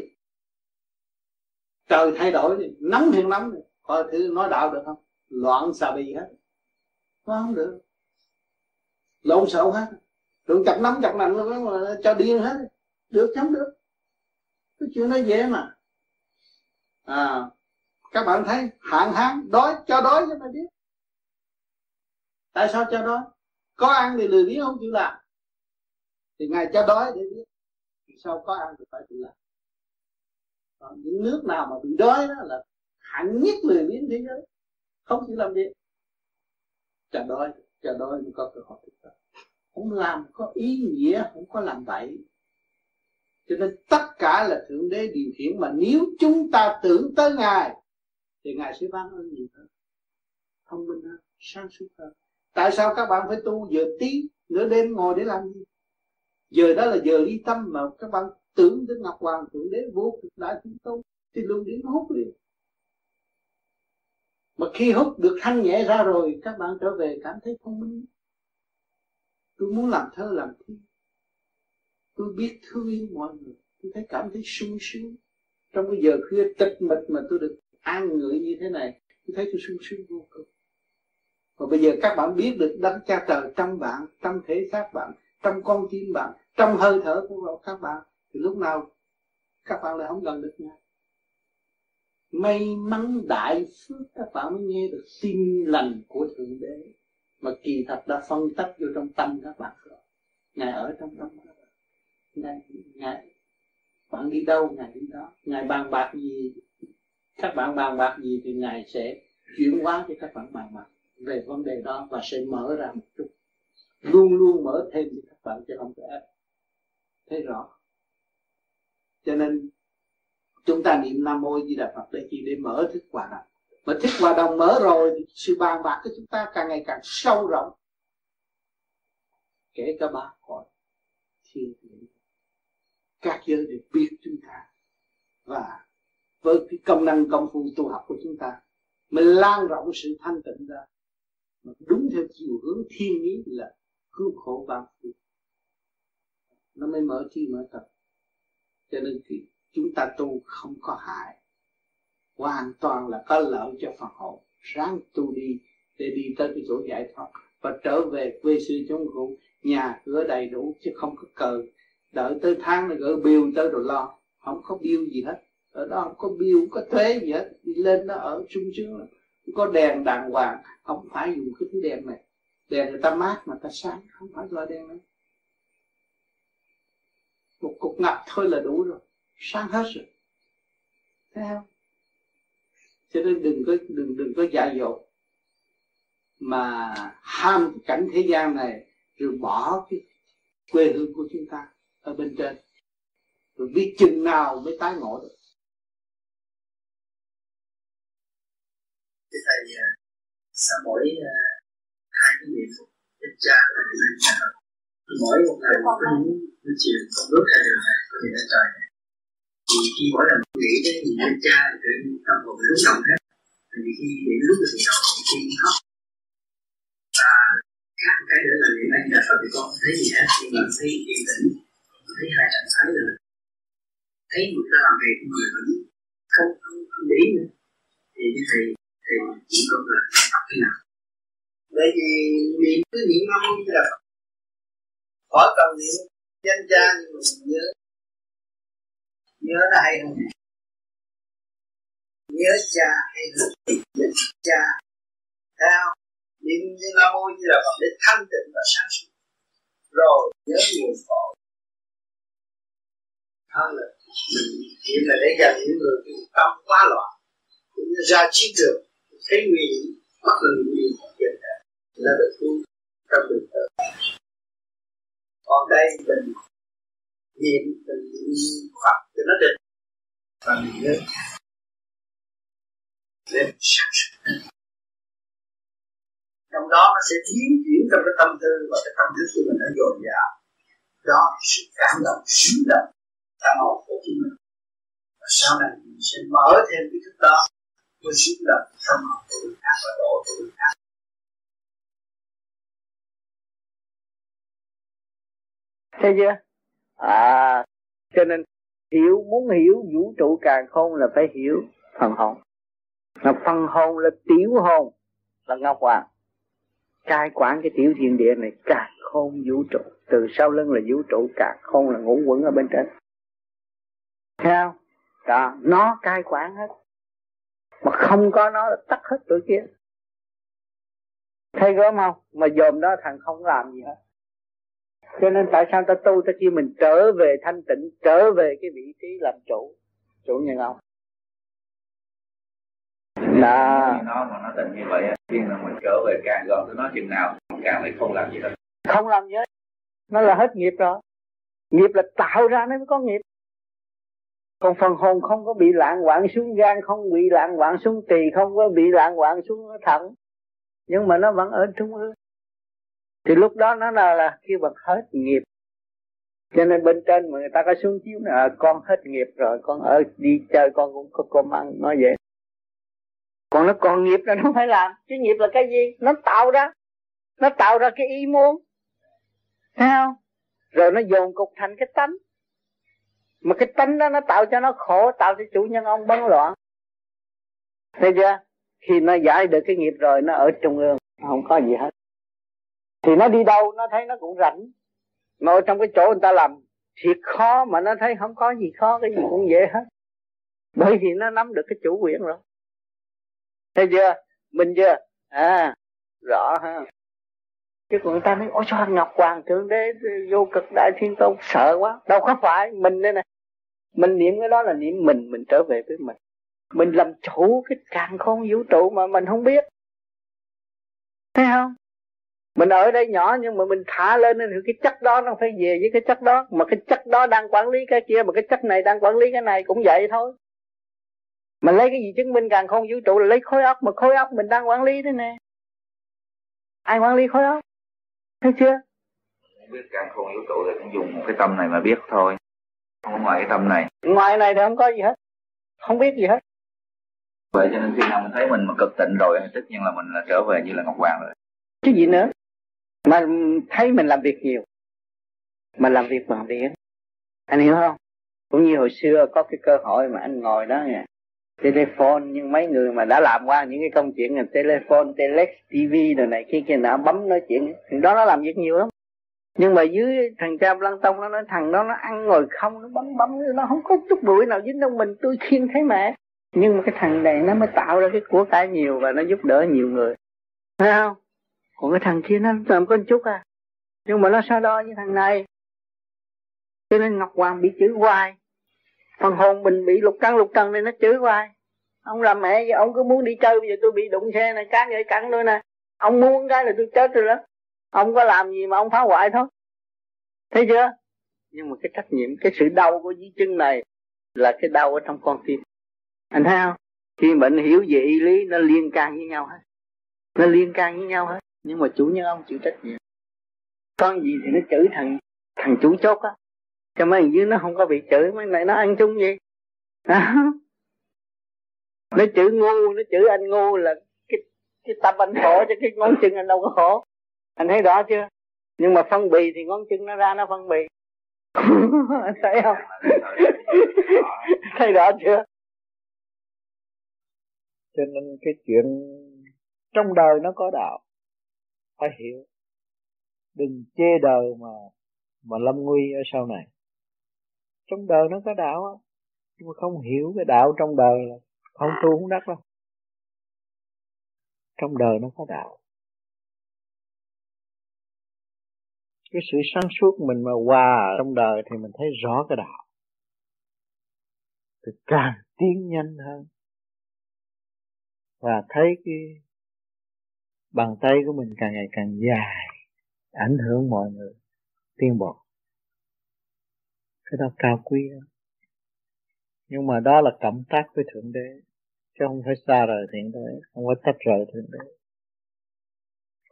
Trời thay đổi đi nóng thiệt nóng đi. Coi thử nói đạo được không? Loạn xà bì hết. Nó không được. Lộn xộn hết. Đừng chặt nắm chặt nặng nó cho điên hết. Được chấm được. Cái chuyện nó dễ mà. À các bạn thấy hạn hán đói, cho đói cho mày biết. Tại sao cho đói? Có ăn thì lười biếng không chịu làm. Thì ngài cho đói để biết sau có ăn thì phải chịu làm. Còn những nước nào mà bị đói đó là hạng nhất lười biếng thế giới. Không chịu làm gì. Chờ đói chờ đói mới có cơ hội thực không làm có ý nghĩa, không có làm vậy cho nên tất cả là thượng đế điều khiển mà nếu chúng ta tưởng tới ngài thì ngài sẽ ban ơn nhiều hơn thông minh hơn, sáng suốt hơn. Tại sao các bạn phải tu giờ tí, nửa đêm ngồi để làm gì? Giờ đó là giờ ly tâm mà các bạn tưởng đến ngọc hoàng thượng đế vô cực đại chúng tu thì luôn điển hút liền mà khi hút được thanh nhẹ ra rồi, các bạn trở về cảm thấy thông minh. Tôi muốn làm thơ, làm thi. Tôi biết thương yêu mọi người. Tôi thấy cảm thấy sung sướng. Trong cái giờ khuya tịch mịch mà tôi được an ngự như thế này tôi thấy tôi sung sướng vô cùng. Và bây giờ các bạn biết được đấng cha trời trong bạn trong thể xác bạn trong con tim bạn trong hơi thở của các bạn thì lúc nào các bạn lại không gần được nhau may mắn đại phước các bạn mới nghe được tin lành của thượng đế mà kỳ thật đã phân tích vô trong tâm các bạn rồi. Ngài ở trong tâm các bạn. Ngài, ngài bạn đi đâu ngài đi đó. Ngài bàn bạc gì các bạn bàn bạc gì thì ngài sẽ chuyển hóa cho các bạn bàn bạc về vấn đề đó và sẽ mở ra một chút. Luôn luôn mở thêm cho các bạn chứ không thể ép thấy rõ? Cho nên, chúng ta niệm nam mô di đà phật để chi để mở thức quả đồng. Mà thức quả đồng mở rồi thì sự bàn bạc của chúng ta càng ngày càng sâu rộng. Kể cả ba cõi, thiên địa, các giới đều biết chúng ta và với cái công năng công phu tu học của chúng ta mình lan rộng sự thanh tịnh ra, mà đúng theo chiều hướng thiên ý là cứu khổ ban phước nó mới mở chi mở tập cho nên khi chúng ta tu không có hại, hoàn toàn là có lợi cho phần hồn. Ráng tu đi để đi tới cái chỗ giải thoát và trở về quê xưa chống cụ nhà cửa đầy đủ chứ không có cờ đợi tới tháng này gửi bill tới rồi lo. Không có bill gì hết ở đó không có bill không có thuế gì hết. Đi lên nó ở sung sướng có đèn đàng hoàng. Không phải dùng cái thứ đèn này. Đèn người ta mát mà ta sáng, không phải loại đèn này. Một cục ngập thôi là đủ rồi. Sáng hết rồi. Thấy không? Cho nên đừng có, đừng đừng có dại dột. Mà ham cảnh thế gian này, rồi bỏ cái quê hương của chúng ta ở bên trên. Rồi biết chừng nào mới tái ngộ được. Thì thầy à, sau mỗi à, hai cái niệm phật đức cha là mỗi một ngày một cái buổi chiều con bước ra đường này có thể trời thì khi mỗi lần nghĩ đến niệm đức cha thì tự tâm hồn lúc động hết. Thì khi đến lúc thì đầu thì khi khóc. Và khác một cái nữa là niệm anh là phật thì con thấy gì hết nhưng mà thấy yên tĩnh thấy hai trạng thái rồi thấy người ta làm việc người vẫn không không không để nữa. Thì như thầy thì chỉ có là tập thế nào bởi vì niệm cứ niệm nam mô như là khỏi cần niệm danh cha nhưng mà mình nhớ nhớ là hay hơn nhớ cha hay hơn nhớ cha theo niệm như nam mô như là để thanh tịnh và sáng suốt rồi nhớ nguồn cội hơn là niệm là để dành những người tâm quá loạn cũng như ra chiến trường thấy nguy hiểm mất là nguy hiểm hiện tại là được tu trong đường tới còn đây mình niệm mình niệm Phật cho nó định và mình nhớ. Nên trong đó nó sẽ biến chuyển trong cái tâm tư và cái tâm thức của mình nó dồi dào. Đó, sự cảm động, xứng động, tâm hồn của chính mình. Và sau này mình sẽ mở thêm cái thức đó tôi xin là tâm học của khác và đổ của khác thấy chưa? À cho nên hiểu, muốn hiểu vũ trụ càng không là phải hiểu phần hồn. Mà phần hồn là tiểu hồn, là ngọc hoàng. Cai quản cái tiểu thiên địa này càng không vũ trụ. Từ sau lưng là vũ trụ, càng không là ngũ quẩn ở bên trên. Theo đó, nó cai quản hết mà không có nó là tắt hết tụi kia. Thấy gớm không? Mà dòm đó thằng không làm gì hết. Cho nên tại sao ta tu? Ta kêu mình trở về thanh tịnh trở về cái vị trí làm chủ. Chủ nhân ông. Đó nó mà nó định như vậy khi mà mình trở về càng gần tới nó chừng nào càng lại không làm gì hết. Không làm gì hết. Nó là hết nghiệp rồi. Nghiệp là tạo ra nó mới có nghiệp còn phần hồn không có bị lạng quạng xuống gan không bị lạng quạng xuống tỳ không có bị lạng quạng xuống thận. Nhưng mà nó vẫn ở trung ương. Thì lúc đó nó là, là khi bằng hết nghiệp. Cho nên bên trên mà người ta có xuống chiếu là ờ, con hết nghiệp rồi con ở đi chơi con cũng có cơm ăn nói vậy. Còn nó còn nghiệp là nó phải làm. Chứ nghiệp là cái gì? Nó tạo ra. Nó tạo ra cái ý muốn. Thấy không? Rồi nó dồn cục thành cái tánh mà cái tánh đó nó tạo cho nó khổ, tạo cho chủ nhân ông bấn loạn. Thấy chưa? Khi nó giải được cái nghiệp rồi, nó ở trung ương, không có gì hết. Thì nó đi đâu, nó thấy nó cũng rảnh. Mà ở trong cái chỗ người ta làm thiệt khó mà nó thấy không có gì khó, cái gì cũng dễ hết. Bởi vì nó nắm được cái chủ quyền rồi. Thấy chưa? Mình chưa? À rõ ha chứ còn người ta nói, ôi, sao ngọc hoàng thượng đế vô cực đại thiên tôn, sợ quá, đâu có phải, mình đây này mình niệm cái đó là niệm mình mình trở về với mình. Mình làm chủ cái càng không vũ trụ mà mình không biết. Thấy không? Mình ở đây nhỏ nhưng mà mình thả lên thì cái chất đó nó phải về với cái chất đó. Mà cái chất đó đang quản lý cái kia, mà cái chất này đang quản lý cái này cũng vậy thôi. Mà lấy cái gì chứng minh càng không vũ trụ là lấy khối óc, mà khối óc mình đang quản lý thế nè. Ai quản lý khối óc? Thấy chưa? Biết càng không vũ trụ thì cũng dùng một cái tâm này mà biết thôi. Không ngoài cái tâm này. Ngoài này thì không có gì hết. Không biết gì hết. Vậy cho nên khi nào mình thấy mình mà cực tịnh rồi tất nhiên là mình là trở về như là ngọc hoàng rồi. Chứ gì nữa. Mà thấy mình làm việc nhiều. Mà làm việc bằng điện anh hiểu không? Cũng như hồi xưa có cái cơ hội mà anh ngồi đó nè telephone, nhưng mấy người mà đã làm qua những cái công chuyện là telephone, telex tv rồi này kia kia nào bấm nói chuyện. Thì đó nó làm việc nhiều lắm. Nhưng mà dưới thằng cha lăng tông nó nói, thằng đó nó ăn ngồi không, nó bấm bấm, nó không có chút bụi nào dính trong mình tôi khiên thấy mẹ. Nhưng mà cái thằng này nó mới tạo ra cái của cải nhiều và nó giúp đỡ nhiều người. Thấy không? Còn cái thằng kia nó làm có chút à. Nhưng mà nó so đo với thằng này. Cho nên ngọc hoàng bị chửi hoài phần hồn mình bị lục căn, lục trần này nó chửi hoài. Ông làm mẹ vậy, ông cứ muốn đi chơi, bây giờ tôi bị đụng xe này cán vậy cắn tôi nè. Ông muốn cái là tôi chết rồi đó. Ông có làm gì mà ông phá hoại thôi. Thấy chưa? Nhưng mà cái trách nhiệm, cái sự đau của dưới chân này là cái đau ở trong con tim. Anh thấy không? Khi bệnh hiểu về y lý, nó liên can với nhau hết. Nó liên can với nhau hết. Nhưng mà chủ nhân ông chịu trách nhiệm. Con gì thì nó chửi thằng thằng chủ chốt á cho mấy thằng dưới nó không có bị chửi, mấy này nó ăn chung gì nó chửi ngu, nó chửi anh ngu là cái cái tâm anh khổ cho cái ngón chân anh đâu có khổ. Anh thấy rõ chưa? Nhưng mà phân bì thì ngón chân nó ra nó phân bì. Anh thấy không? Thấy rõ chưa? Cho nên cái chuyện trong đời nó có đạo, phải hiểu. Đừng chê đời mà mà lâm nguy ở sau này trong đời nó có đạo á nhưng mà không hiểu cái đạo trong đời là không tu không đắc đâu. Trong đời nó có đạo. Cái sự sáng suốt mình mà hòa trong đời thì mình thấy rõ cái đạo. Thì càng tiến nhanh hơn. Và thấy cái bàn tay của mình càng ngày càng dài ảnh hưởng mọi người. Tiến bộ cái đó cao quý lắm nhưng mà đó là cộng tác với thượng đế, chứ không phải xa rời thượng đế, không phải tách rời thượng đế.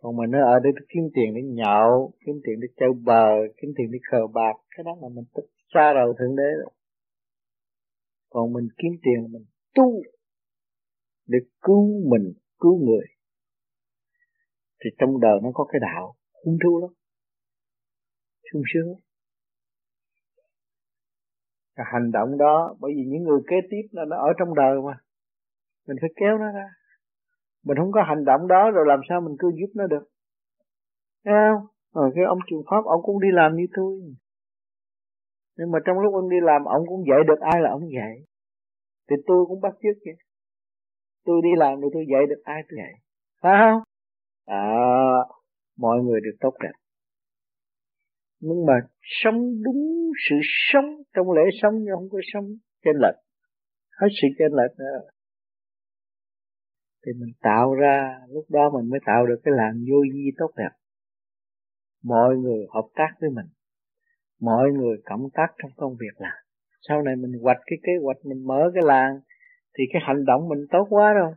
Còn mình nó ở đây kiếm tiền để nhậu, kiếm tiền để chơi bờ kiếm tiền để cờ bạc, cái đó là mình tích xa rời thượng đế rồi. Còn mình kiếm tiền mình tu để cứu mình, cứu người. Thì trong đời nó có cái đạo hung thú lắm. Sung sướng cái hành động đó bởi vì những người kế tiếp là nó ở trong đời mà. Mình phải kéo nó ra. Mình không có hành động đó rồi làm sao mình cứ giúp nó được. Thấy không? Rồi cái ông trường pháp ông cũng đi làm như tôi. Nhưng mà trong lúc ông đi làm ông cũng dạy được ai là ông dạy. Thì tôi cũng bắt chước vậy. Tôi đi làm thì tôi dạy được ai tôi dạy. Phải không? À, mọi người được tốt đẹp nhưng mà sống đúng sự sống, trong lễ sống nhưng không có sống trên lệch. Hết sự trên lệch nữa thì mình tạo ra, lúc đó mình mới tạo được cái làng vô vi tốt đẹp. Mọi người hợp tác với mình. Mọi người cộng tác trong công việc làm. Sau này mình hoạch cái kế hoạch, mình mở cái làng, thì cái hành động mình tốt quá rồi.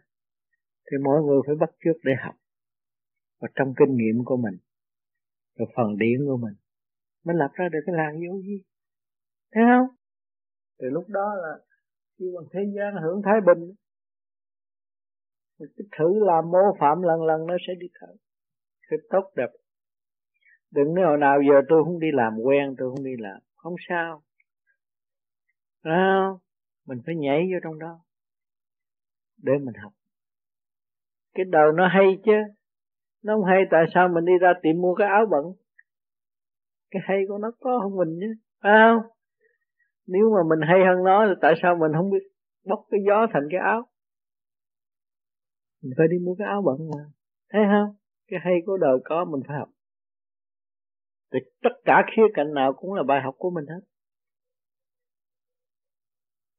Thì mọi người phải bắt chước để học. Và trong kinh nghiệm của mình, rồi phần điển của mình mới lập ra được cái làng vô vi thấy không? Từ lúc đó là khi bằng thế gian hưởng thái bình cứ thử làm mô phạm lần lần nó sẽ đi thở cái tốt đẹp. Đừng nói hồi nào giờ tôi không đi làm quen tôi không đi làm. Không sao. À, mình phải nhảy vô trong đó để mình học. Cái đầu nó hay chứ. Nó không hay tại sao mình đi ra tiệm mua cái áo bẩn? Cái hay của nó có hơn mình chứ phải không? Nếu mà mình hay hơn nó thì tại sao mình không biết bóc cái gió thành cái áo? Mình phải đi mua cái áo bận mà thấy không? Cái hay của đời có mình phải học. Thì tất cả khía cạnh nào cũng là bài học của mình hết.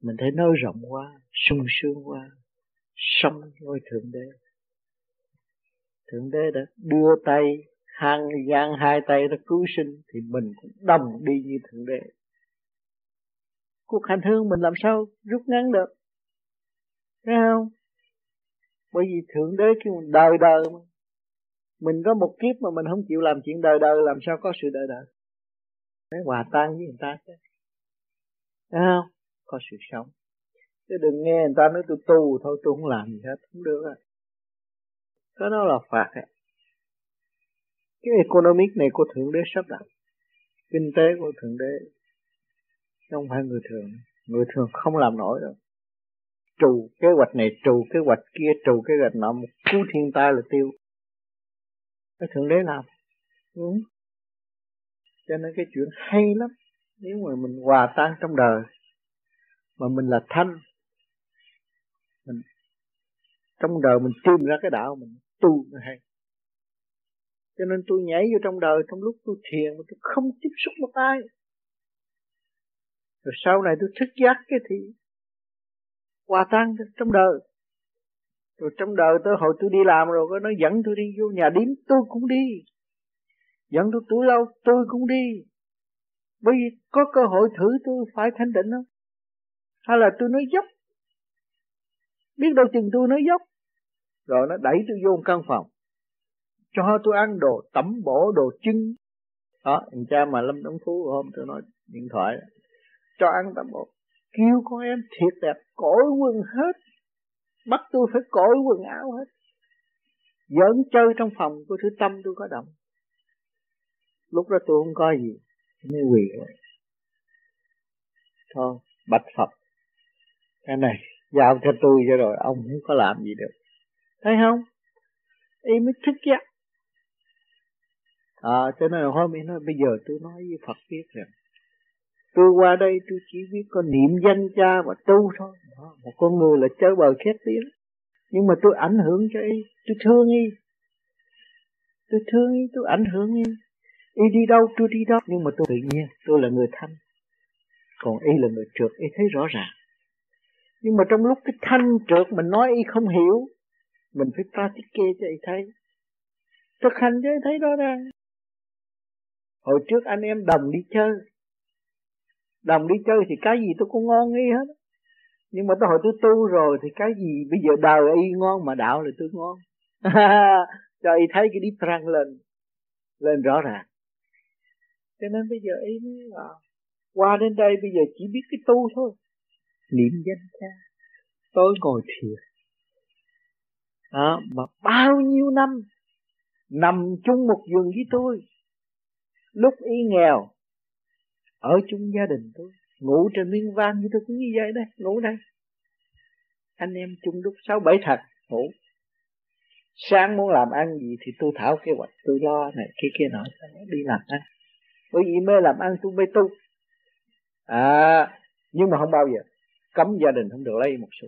Mình thấy nói rộng quá, sung sướng quá, sống với thượng đế. Thượng đế đã đưa tay hàng gian hai tay ra cứu sinh thì mình cũng đồng đi như thượng đế. Cuộc hành hương mình làm sao rút ngắn được? Thấy không? Bởi vì thượng đế kêu mình đời đời mà. Mình có một kiếp mà mình không chịu làm chuyện đời đời, làm sao có sự đời đời? Phải hòa tan với người ta chứ. Thấy không? Có sự sống. Chứ đừng nghe người ta nói tôi tu thôi, tôi không làm gì hết, không được à. Cái đó là phạt ấy cái economic này của thượng đế sắp đặt. Kinh tế của thượng đế không phải người thường. Người thường không làm nổi đâu. Trù kế hoạch này, trù kế hoạch kia, trù kế hoạch nọ, một cú thiên tai là tiêu. Cái thượng đế làm. Ừ. cho nên cái chuyện hay lắm. Nếu mà mình hòa tan trong đời, mà mình là thanh mình, trong đời mình tìm ra cái đạo mình, tu nó hay cho nên tôi nhảy vô trong đời, trong lúc tôi thiền mà tôi không tiếp xúc một ai. Rồi sau này tôi thức giác cái thì hòa tan trong đời. Rồi trong đời tôi hồi tôi đi làm rồi, nó dẫn tôi đi vô nhà điếm, tôi cũng đi. Dẫn tôi tuổi lâu, tôi cũng đi. Bởi vì có cơ hội thử tôi phải thanh định không hay là tôi nói dốc? Biết đâu chừng tôi nói dốc. Rồi nó đẩy tôi vô một căn phòng cho tôi ăn đồ tẩm bổ, đồ trưng đó anh cha mà lâm đóng phú hôm tôi nói điện thoại, cho ăn tẩm bổ. Kêu con em thiệt đẹp cõi quần hết. Bắt tôi phải cởi quần áo hết. Giỡn chơi trong phòng của thứ tâm tôi có động. Lúc đó tôi không có gì mới quỳ thôi, bạch phật, cái này giao cho tôi cho rồi, ông không có làm gì được. Thấy không? Y mới thức giác à cho nên là hôm nay nói bây giờ tôi nói với phật biết rằng, tôi qua đây tôi chỉ biết có niệm danh cha và tu thôi. Đó. một con người là chơi bờ khét tiếng. Nhưng mà tôi ảnh hưởng cho y, tôi thương y. Tôi thương y, tôi ảnh hưởng y. Y đi đâu, tôi đi đó. Nhưng mà tôi tự nhiên, tôi là người thanh. Còn y là người trượt, y thấy rõ ràng. Nhưng mà trong lúc cái thanh trượt mình nói y không hiểu, mình phải practice cho y thấy. Thực hành cho y thấy rõ ràng hồi trước anh em đồng đi chơi. Đồng đi chơi thì cái gì tôi cũng ngon y hết. Nhưng mà tôi hồi tôi tu rồi thì cái gì bây giờ đời y ngon mà đạo là tôi ngon. Cho y thấy cái đi răng lên lên rõ ràng. Cho nên bây giờ y mới là qua đến đây bây giờ chỉ biết cái tu thôi. Niệm danh cha tôi ngồi thiền. Đó, mà bao nhiêu năm nằm chung một giường với tôi lúc y nghèo, ở chung gia đình tôi ngủ trên miếng van như tôi cũng như vậy đây, ngủ đây. Anh em chung lúc sáu bảy thật, ngủ. Sáng muốn làm ăn gì thì tôi thảo kế hoạch, tôi lo này kia kia nọ đi làm ăn. Bởi vì mê làm ăn tôi mê tu. À nhưng mà không bao giờ, cấm gia đình không được lấy một xu.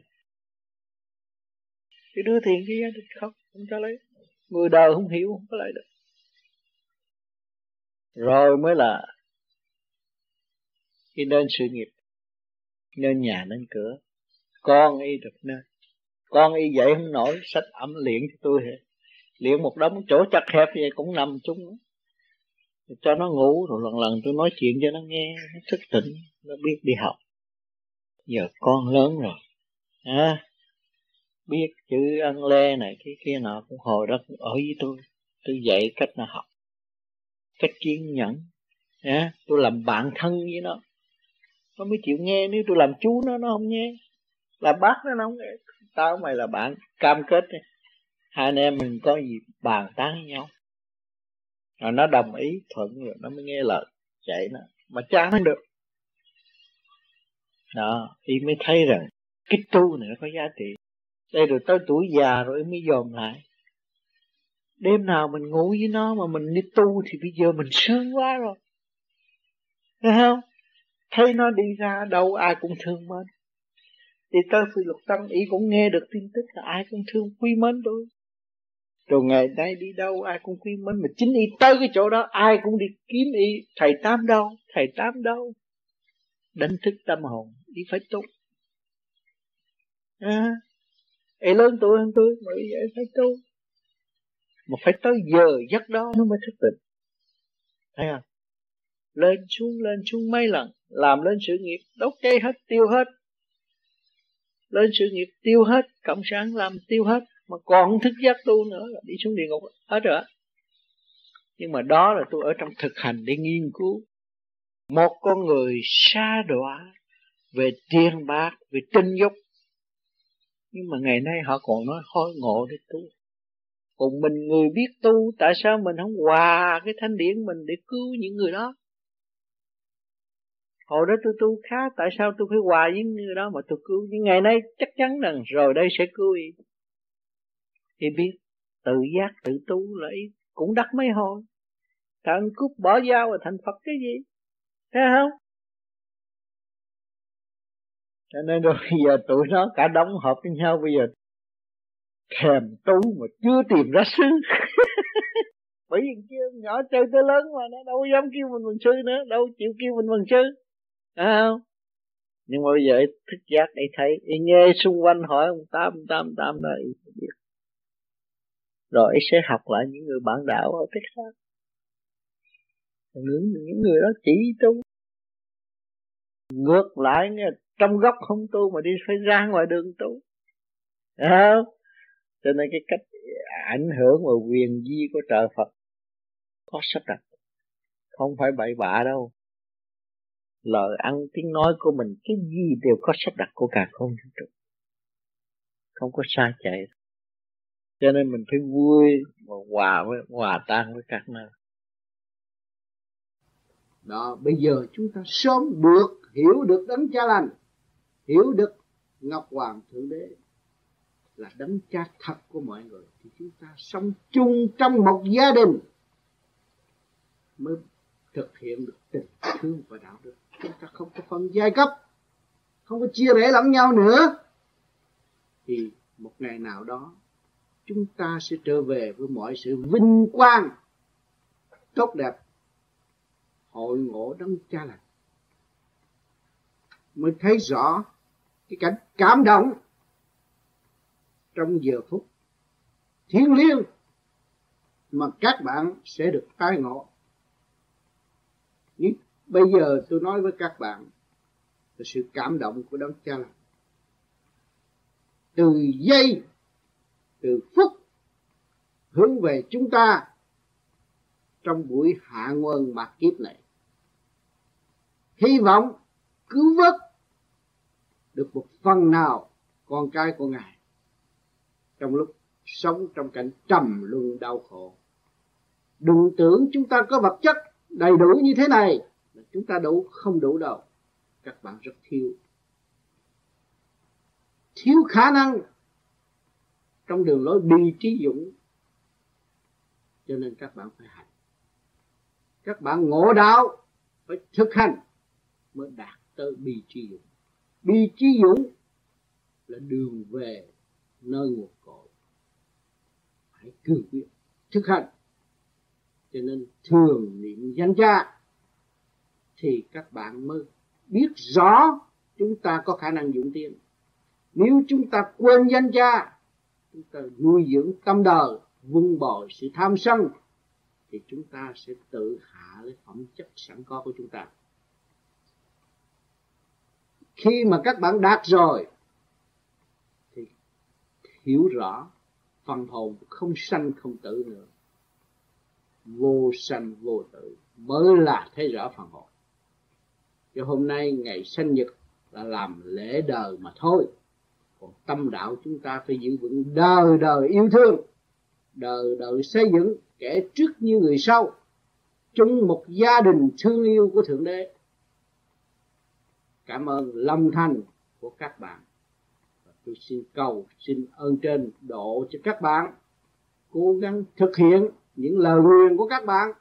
Cái đưa tiền cho gia đình không không cho lấy. Người đời không hiểu, không có lấy được rồi mới là khi nên sự nghiệp nên nhà nên cửa. Con y được nên con y dậy không nổi sách ẩm luyện cho tôi hết. Luyện một đống chỗ chặt hẹp vậy cũng nằm chung. Cho nó ngủ rồi lần lần tôi nói chuyện cho nó nghe nó thức tỉnh nó biết đi học. Giờ con lớn rồi. À, biết chữ ăn le này cái kia nọ cũng hồi đó cũng ở với tôi. Tôi dạy cách nó học phải kiên nhẫn. À, tôi làm bạn thân với nó. Nó mới chịu nghe nếu tôi làm chú nó nó không nghe. Là bác nó, nó không nghe. Tao mày là bạn. Cam kết đi. Hai anh em mình có gì bàn tán với nhau. Rồi nó đồng ý thuận rồi nó mới nghe lời chạy nó. Mà chán được. Đó thì mới thấy rằng cái tu này nó có giá trị. Đây rồi tới tuổi già rồi mới dòm lại đêm nào mình ngủ với nó mà mình đi tu thì bây giờ mình sướng quá rồi. Thấy không? Thấy nó đi ra đâu ai cũng thương mến. Thì tới phi luật tăng ý cũng nghe được tin tức là ai cũng thương quý mến tôi rồi ngày nay đi đâu ai cũng quý mến mà chính y tới cái chỗ đó ai cũng đi kiếm y. Thầy tám đâu? Thầy tám đâu? Đánh thức tâm hồn đi phải tu. À, ấy lớn tuổi hơn tôi mà vậy phải tu mà phải tới giờ giấc đó nó mới thức tỉnh. Thấy không? Lên xuống lên xuống mấy lần, làm lên sự nghiệp, đốt cháy hết, tiêu hết. Lên sự nghiệp, tiêu hết, cộng sản làm tiêu hết, mà còn thức giấc tu nữa là đi xuống địa ngục, hết rồi nhưng mà đó là tôi ở trong thực hành để nghiên cứu. Một con người xa đọa về tiền bạc, về tinh dục. Nhưng mà ngày nay họ còn nói hối ngộ để tu còn mình người biết tu, tại sao mình không hòa cái thanh điển mình để cứu những người đó? Hồi đó tôi tu khá, tại sao tôi phải hòa với người đó mà tôi cứu? Nhưng ngày nay chắc chắn rằng rồi đây sẽ cứu y. Thì biết, tự giác, tự tu là ý cũng đắc mấy hồi. Thằng cúp bỏ dao và thành phật cái gì? Thấy không? Cho nên rồi bây giờ tụi nó cả đóng hợp với nhau, bây giờ thèm tu mà chưa tìm ra sư. Bởi vì kia nhỏ chơi tới lớn mà nó đâu dám kêu mình bằng sư nữa đâu chịu kêu mình bằng sư. À không? Nhưng mà bây giờ thức giác để thấy y nghe xung quanh hỏi ông tám tám tám đó y biết. Rồi sẽ học lại những người bạn đạo ở Texas những những người đó chỉ tu. Ngược lại nghe trong góc không tu mà đi phải ra ngoài đường tu. À, cho nên cái cách ảnh hưởng và quyền di của trời Phật có sắp đặt. Không phải bậy bạ đâu. Lời ăn tiếng nói của mình, cái gì đều có sắp đặt của cả không vũ trụ. Không có sai chạy. Cho nên mình phải vui và hòa với, hòa tan với các nơi. Đó, bây giờ chúng ta sớm được hiểu được đấng cha lành, hiểu được ngọc hoàng thượng đế là đấng cha thật của mọi người, thì chúng ta sống chung trong một gia đình mới thực hiện được tình thương và đạo đức. Chúng ta không có phân giai cấp, không có chia rẽ lẫn nhau nữa. Thì một ngày nào đó, chúng ta sẽ trở về với mọi sự vinh quang, tốt đẹp, hội ngộ đấng cha lành. Mới thấy rõ cái cảnh cảm động trong giờ phút thiêng liêng mà các bạn sẽ được tái ngộ. Nhưng bây giờ tôi nói với các bạn là sự cảm động của đấng cha lành. Từ giây, từ phút hướng về chúng ta trong buổi hạ nguồn mặt kiếp này, hy vọng cứu vớt được một phần nào con cái của ngài trong lúc sống trong cảnh trầm luân đau khổ. Đừng tưởng chúng ta có vật chất đầy đủ như thế này chúng ta đủ không đủ đâu. Các bạn rất thiếu. Thiếu khả năng trong đường lối đi trí dũng. Cho nên các bạn phải hành. Các bạn ngộ đạo phải thực hành mới đạt tới bi trí dũng. Bi trí dũng là đường về nơi nguồn phải cương quyết thực hành. Cho nên thường niệm danh cha thì các bạn mới biết rõ chúng ta có khả năng dụng tiền nếu chúng ta quên danh cha, chúng ta nuôi dưỡng tâm đời, vun bồi sự tham sân, thì chúng ta sẽ tự hạ lấy phẩm chất sẵn có của chúng ta. Khi mà các bạn đạt rồi, thì hiểu rõ phần hồn không sanh, không tử nữa. Vô sanh, vô tử. Mới là thấy rõ phần hồn. Cho hôm nay ngày sinh nhật là làm lễ đời mà thôi. Còn tâm đạo chúng ta phải giữ vững đời đời yêu thương, đời đời xây dựng kẻ trước như người sau, chung một gia đình thương yêu của thượng đế. Cảm ơn lòng thành của các bạn tôi xin cầu, xin ơn trên độ cho các bạn cố gắng thực hiện những lời nguyện của các bạn.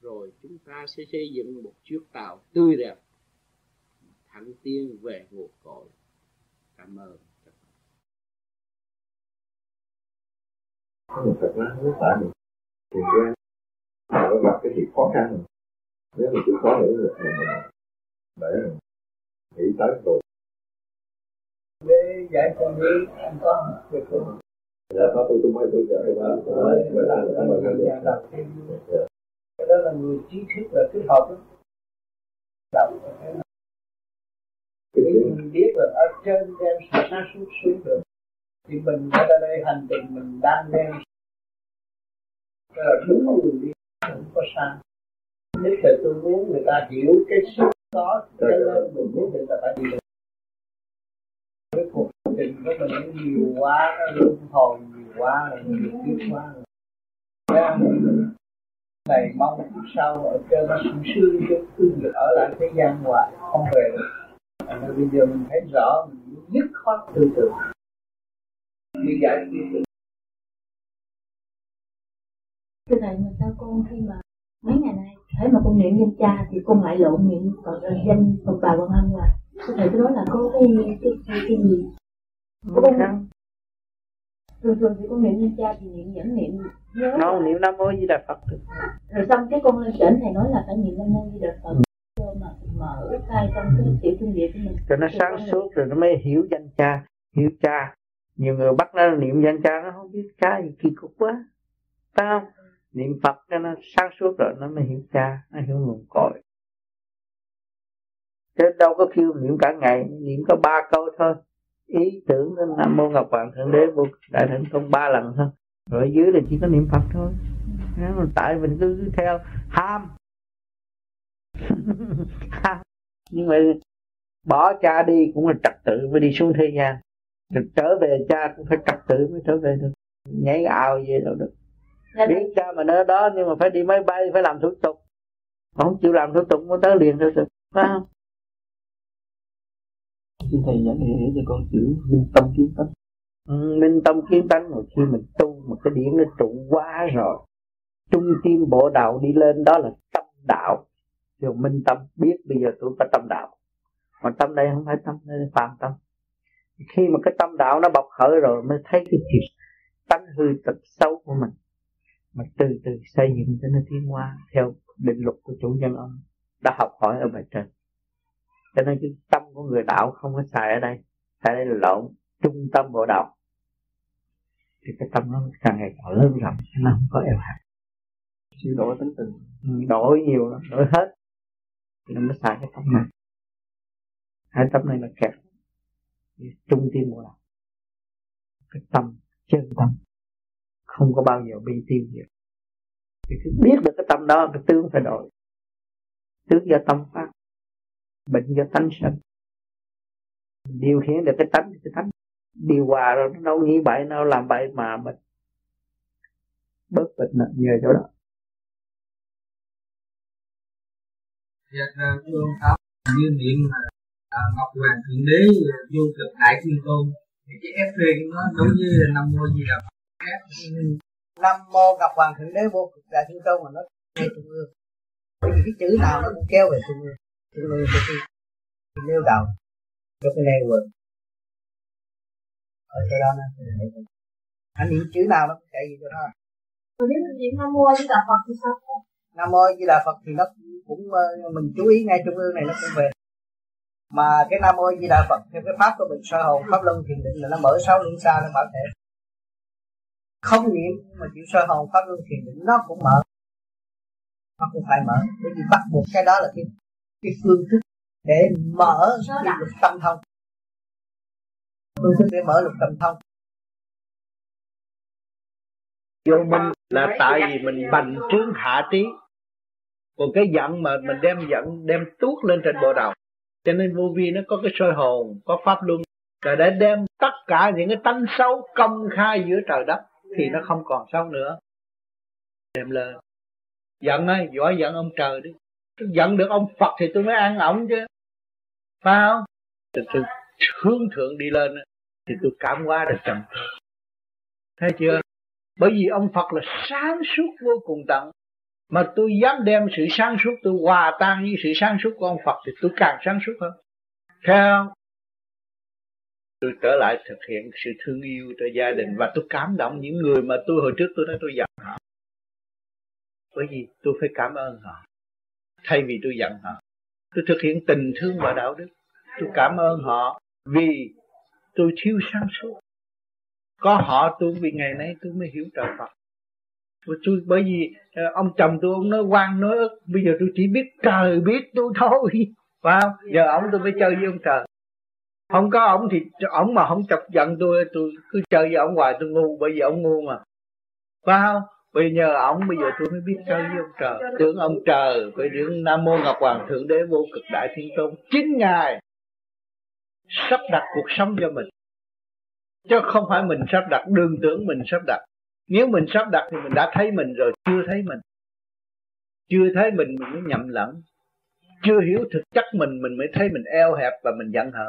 Rồi chúng ta sẽ xây dựng một chiếc tàu tươi đẹp thẳng tiến về nguồn cội. Cảm ơn. Có một Phật nói tại mình tiền quen mà nó gặp cái việc khó khăn. Nếu mà chịu khó hiểu được mình để mình nghĩ tới rồi để giải con đi anh có việc không dạ có tôi tôi mới tôi giải và mới làm đọc thêm cái đó là người trí thức là kết hợp đó. Đọc cái mình biết là ở trên đem sự sáng suốt xuống được. Thì mình ở đây hành trình mình đang đem cái là đúng đường đi không có sai. Nếu là tôi muốn người ta hiểu cái sức đó cho nên mình nhất định là phải đi được. cái trình của mình nó nhiều quá nó luân hồi nhiều quá là nhiều kiếp quá. Rồi này mong kiếp sau ở trên nó sung sướng chứ cứ được ở lại thế gian hoài không về được. À, bây giờ mình thấy rõ mình dứt khoát tư tưởng. Đi giải tư tưởng. Thưa Thầy, mà sao con khi mà mấy ngày nay thấy mà con niệm danh cha thì con lại lộn niệm còn danh Phật bà Quan Âm là Thưa Thầy, cái đó là có cái cái, cái, cái gì? Con, thường thường thì con niệm danh cha thì niệm vẫn niệm nhớ. Nó niệm Nam Mô Di Đà Phật được. Rồi xong cái con lên trển thầy nói là phải niệm Nam Mô Di Đà Phật cho mà mở tay trong cái tiểu trung địa của mình. Cho nó sáng suốt rồi nó mới hiểu danh cha, hiểu cha. Nhiều người bắt nó niệm danh cha nó không biết cha gì kỳ cục quá. Phải không? niệm phật cho nó sáng suốt rồi nó mới hiểu cha nó hiểu nguồn cội chứ đâu có kêu niệm cả ngày niệm có ba câu thôi ý tưởng đến nam mô ngọc hoàng thượng đế vô đại thượng tôn ba lần thôi. Rồi ở dưới là chỉ có niệm phật thôi. Tại mình cứ theo ham. Nhưng mà bỏ cha đi cũng là trật tự mới đi xuống thế gian. Rồi trở về cha cũng phải trật tự mới trở về được. Nhảy ào về đâu được. Dạ biết cha mình ở đó nhưng mà phải đi máy bay phải làm thủ tục. Mà không chịu làm thủ tục mới tới liền đâu được. Phải không xin thầy giải nghĩa cho con chữ minh tâm kiến tánh. Ừ, minh tâm kiến tánh là khi mình tu một cái điển nó trụ quá rồi. Trung tim bộ đạo đi lên đó là tâm đạo. Rồi minh tâm biết bây giờ tôi có tâm đạo. Mà tâm đây không phải tâm đây là phàm tâm. Khi mà cái tâm đạo nó bộc khởi rồi mới thấy cái chuyện tánh hư tật xấu của mình. Mà từ từ xây dựng cho nó tiến hóa theo định luật của chủ nhân ông đã học hỏi ở bài trên cho nên cái tâm của người đạo không có xài ở đây. Xài đây là lộn trung tâm bộ đạo thì cái tâm nó càng ngày càng lớn rộng nó không có eo hẹp. Chịu đổi tính tình ừ, đổi nhiều lắm đổi hết. Thì nó mới xài cái tâm này. Hai tâm này là kẹt. Trung tim bộ đạo cái tâm chân tâm không có bao giờ bi tiêu gì thì cứ biết được cái tâm đó cái tướng phải đổi. Tướng do tâm phát bệnh do tánh sanh điều khiển được cái tánh cái tánh đi qua rồi nó đâu nghĩ bậy nó làm bậy mà mình bớt bệnh nè nhờ chỗ đó. Dạ, thưa ông Tám, như niệm à, Ngọc Hoàng Thượng Đế vô cực Đại Thiên Tôn thì cái FP nó giống như là Nam Mô Di Đà Phật. Nam Mô Ngọc Hoàng Thượng Đế vô cực Đại Thiên Tôn mà nó ngay trung ương. Bởi vì cái chữ nào nó cũng kéo về trung ương của tôi thì nêu đầu cho cái này quần ở chỗ đó nó anh niệm chữ nào nó cũng chạy gì cho nếu mình niệm Nam Mô Di Đà Phật thì sao? Nam Mô Di Đà Phật thì nó cũng ờ, mình chú ý ngay trung ương này nó cũng về. Mà cái Nam Mô Di Đà Phật theo cái pháp của mình soi hồn pháp luân thiền định là nó mở sáu luân xa nó bảo thể. Không niệm mà chịu soi hồn pháp luân thiền định nó cũng mở. Nó cũng phải mở. Bởi vì bắt buộc cái đó là cái cái phương thức để mở cái lục tâm thông. Phương thức để mở lục tâm thông. Vô minh là tại vì mình bành trướng hạ trí. Còn cái giận mà mình đem giận, đem tuốt lên trên bộ đầu. Cho nên vô vi nó có cái soi hồn, có pháp luân. Rồi để đem tất cả những cái tánh xấu công khai giữa trời đất thì nó không còn xấu nữa. Đem lên. Giận ơi giỏi giận ông trời đi tôi giận được ông Phật thì tôi mới ăn ổng chứ. Phải không? Thì tôi hướng thượng đi lên thì tôi cảm hóa được chồng, thấy chưa? Bởi vì ông Phật là sáng suốt vô cùng tận. Mà tôi dám đem sự sáng suốt tôi hòa tan với sự sáng suốt của ông Phật thì tôi càng sáng suốt hơn. Thấy không? Tôi trở lại thực hiện sự thương yêu cho gia đình và tôi cảm động những người mà tôi hồi trước tôi nói tôi giận họ. Bởi vì tôi phải cảm ơn họ thay vì tôi giận họ. Tôi thực hiện tình thương và đạo đức. Tôi cảm ơn họ vì tôi thiếu sáng suốt. Có họ tôi vì ngày nay tôi mới hiểu trời Phật. Và tôi, bởi vì ờ, ông chồng tôi ông nói quan nói ức. Bây giờ tôi chỉ biết trời biết tôi thôi. Phải không? Giờ ông tôi mới chơi với ông trời. Không có ông thì ông mà không chọc giận tôi tôi cứ chơi với ông hoài, tôi ngu. Bởi vì ông ngu mà. Phải không? Bây giờ ông, bây giờ tôi mới biết sao với ông trời. Tưởng ông trời với những nam mô ngọc hoàng thượng đế vô cực đại thiên tôn, chính ngài sắp đặt cuộc sống cho mình. Chứ không phải mình sắp đặt đương tưởng mình sắp đặt. Nếu mình sắp đặt thì mình đã thấy mình rồi, chưa thấy mình. Chưa thấy mình mình mới nhầm lẫn. Chưa hiểu thực chất mình mình mới thấy mình eo hẹp và mình giận hờn.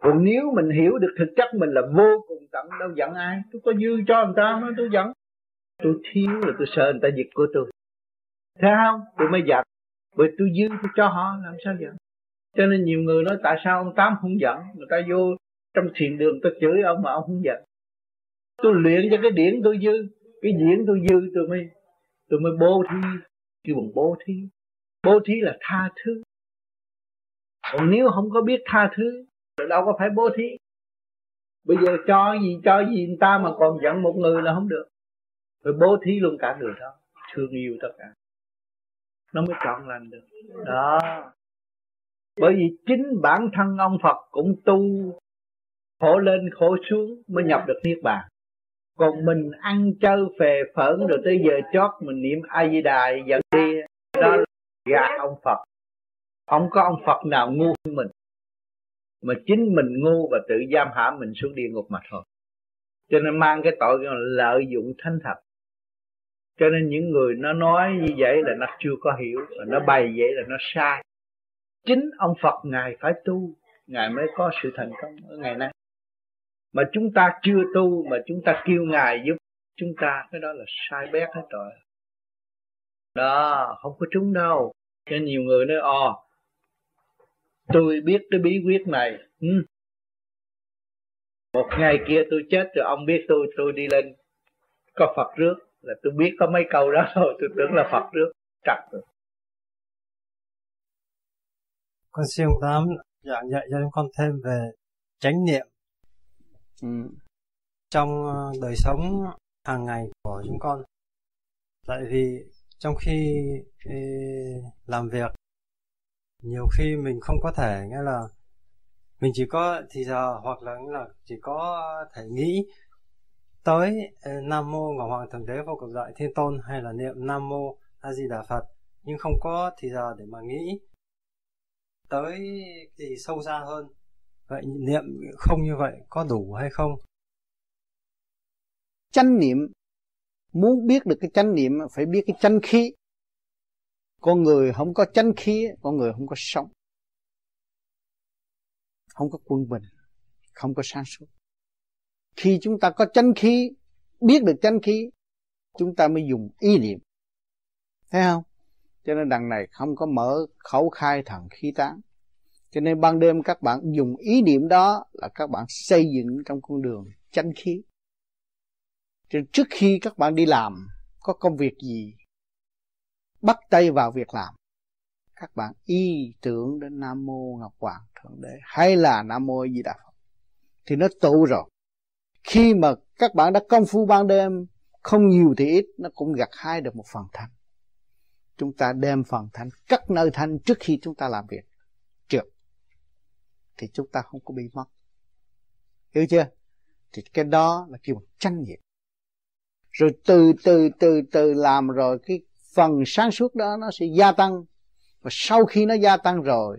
Còn nếu mình hiểu được thực chất mình là vô cùng tận, đâu giận ai? Tôi có dư cho người ta nó tôi giận tôi thiếu là tôi sợ người ta giật của tôi. Thế không? Tôi mới giận. Bởi tôi dư tôi cho họ, làm sao giận cho nên nhiều người nói tại sao ông tám không giận? Người ta vô trong thiền đường tôi chửi ông mà ông không giận. Tôi luyện cho cái điển tôi dư, cái điển tôi dư tôi mới tôi mới bố thí. Kêu bằng bố thí. Bố thí là tha thứ. Còn nếu không có biết tha thứ thì đâu có phải bố thí. Bây giờ cho gì cho gì người ta mà còn giận một người là không được rồi bố thí luôn cả người đó. Thương yêu tất cả. Nó mới trọn lành được. Đó. Bởi vì chính bản thân ông Phật cũng tu, khổ lên khổ xuống mới nhập được niết bàn. Còn mình ăn chơi phè phởn rồi tới giờ chót mình niệm a di đà dẫn đi, đó là gạt ông phật. Không có ông phật nào ngu hơn mình. Mà chính mình ngu và tự giam hãm mình xuống địa ngục mà thôi. Cho nên mang cái tội lợi dụng thanh thật cho nên những người nó nói như vậy là nó chưa có hiểu và nó bày vậy là nó sai. Chính ông phật ngài phải tu, ngài mới có sự thành công ở ngày nay. Mà chúng ta chưa tu mà chúng ta kêu ngài giúp chúng ta, cái đó là sai bét hết rồi. Đó, không có trúng đâu. Cho nhiều người nói ồ tôi biết cái bí quyết này. Ừ. một ngày kia tôi chết rồi, ông biết tôi tôi đi lên, có phật rước là tôi biết có mấy câu đó thôi tôi tưởng là phật rước trật rồi. Con xin ông tám giảng dạy cho con thêm về chánh niệm. Ừ. trong ờ, đời sống hàng ngày của chúng con. Tại vì trong khi làm việc nhiều khi mình không có thể nghĩa là mình chỉ có thì giờ hoặc là là chỉ có thể nghĩ tới ờ, nam mô ngọc hoàng thượng đế vô cực đại thiên tôn hay là niệm nam mô a di đà phật, nhưng không có thì giờ để mà nghĩ. Tới thì sâu xa hơn, vậy niệm không như vậy có đủ hay không? Chánh niệm, muốn biết được cái chánh niệm phải biết cái chánh khí. Con người không có chánh khí, con người không có sống. Không có quân bình, không có sáng suốt khi chúng ta có chánh khí, biết được chánh khí, chúng ta mới dùng ý niệm. Thấy không? Cho nên đằng này không có mở khẩu khai thần khí tán. Cho nên ban đêm các bạn dùng ý niệm đó là các bạn xây dựng trong con đường chánh khí. Cho trước khi các bạn đi làm, có công việc gì, bắt tay vào việc làm, các bạn y tưởng đến nam mô ngọc hoàng thượng đế. Hay là nam mô di đà phật. Thì nó tụ rồi khi mà các bạn đã công phu ban đêm, không nhiều thì ít, nó cũng gặt hai được một phần thanh chúng ta đem phần thanh cắt nơi thanh trước khi chúng ta làm việc. Trượt. Thì chúng ta không có bị mất. Hiểu chưa? Thì cái đó là kêu tranh nghiệp rồi từ từ từ từ làm rồi cái phần sáng suốt đó nó sẽ gia tăng. Và sau khi nó gia tăng rồi,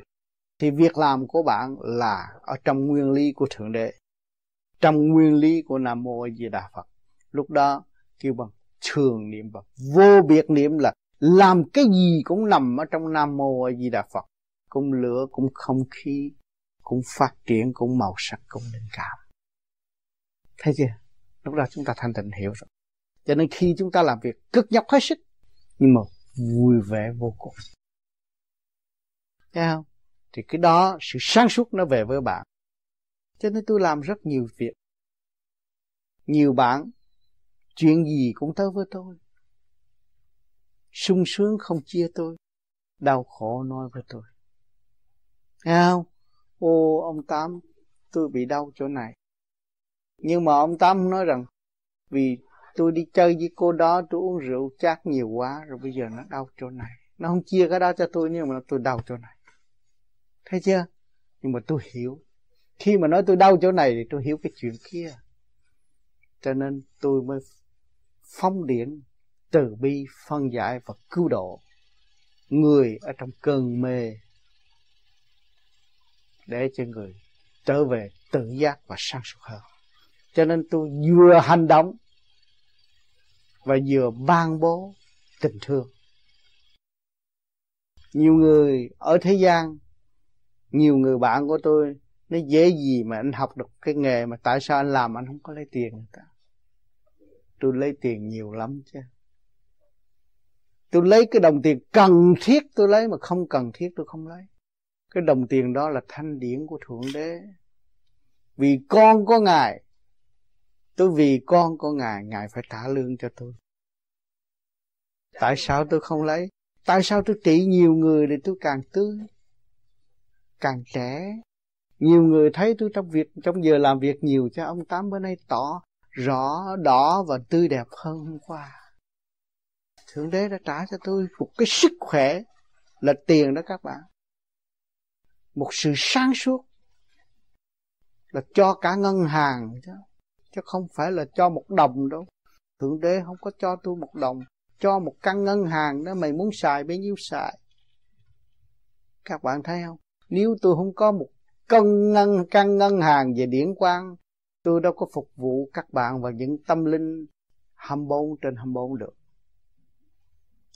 thì việc làm của bạn là ở trong nguyên lý của thượng đế trong nguyên lý của nam mô a di đà phật, lúc đó kêu bằng thường niệm và vô biệt niệm là làm cái gì cũng nằm ở trong nam mô a di đà phật. Cũng lửa, cũng không khí, cũng phát triển, cũng màu sắc, cũng linh cảm. Thấy chưa? Lúc đó chúng ta thanh tịnh hiểu rồi. Cho nên khi chúng ta làm việc cực nhọc hết sức, nhưng mà vui vẻ vô cùng. Thấy không? Thì cái đó, sự sáng suốt nó về với bạn cho nên tôi làm rất nhiều việc. Nhiều bạn, chuyện gì cũng tới với tôi. Sung sướng không chia tôi, đau khổ nói với tôi. Nghe không? Ô, ông tám, tôi bị đau chỗ này. Nhưng mà ông tám nói rằng, vì tôi đi chơi với cô đó, tôi uống rượu chát nhiều quá, rồi bây giờ nó đau chỗ này. Nó không chia cái đó cho tôi, nhưng mà tôi đau chỗ này. Thấy chưa? Nhưng mà tôi hiểu khi mà nói tôi đau chỗ này thì tôi hiểu cái chuyện kia. Cho nên tôi mới phóng điển, từ bi, phân giải và cứu độ người ở trong cơn mê để cho người trở về tự giác và sáng suốt hơn. Cho nên tôi vừa hành động và vừa ban bố tình thương. Nhiều người ở thế gian, nhiều người bạn của tôi nó dễ gì mà anh học được cái nghề mà tại sao anh làm anh không có lấy tiền người ta? Tôi lấy tiền nhiều lắm chứ. Tôi lấy cái đồng tiền cần thiết tôi lấy mà không cần thiết tôi không lấy. Cái đồng tiền đó là thanh điển của thượng đế. Vì con có ngài, tôi vì con có ngài ngài phải trả lương cho tôi. Tại sao tôi không lấy? Tại sao tôi trị nhiều người thì tôi càng tươi, càng trẻ? Nhiều người thấy tôi trong việc, trong giờ làm việc nhiều cho ông tám bữa nay tỏ rõ, đỏ và tươi đẹp hơn hôm qua. Thượng đế đã trả cho tôi một cái sức khỏe là tiền đó các bạn. Một sự sáng suốt là cho cả ngân hàng chứ chứ không phải là cho một đồng đâu. Thượng đế không có cho tôi một đồng, cho một căn ngân hàng đó mày muốn xài bấy nhiêu xài. Các bạn thấy không? Nếu tôi không có một cân ngân căn ngân hàng về điển quang tôi đâu có phục vụ các bạn và những tâm linh 24 trên 24 được.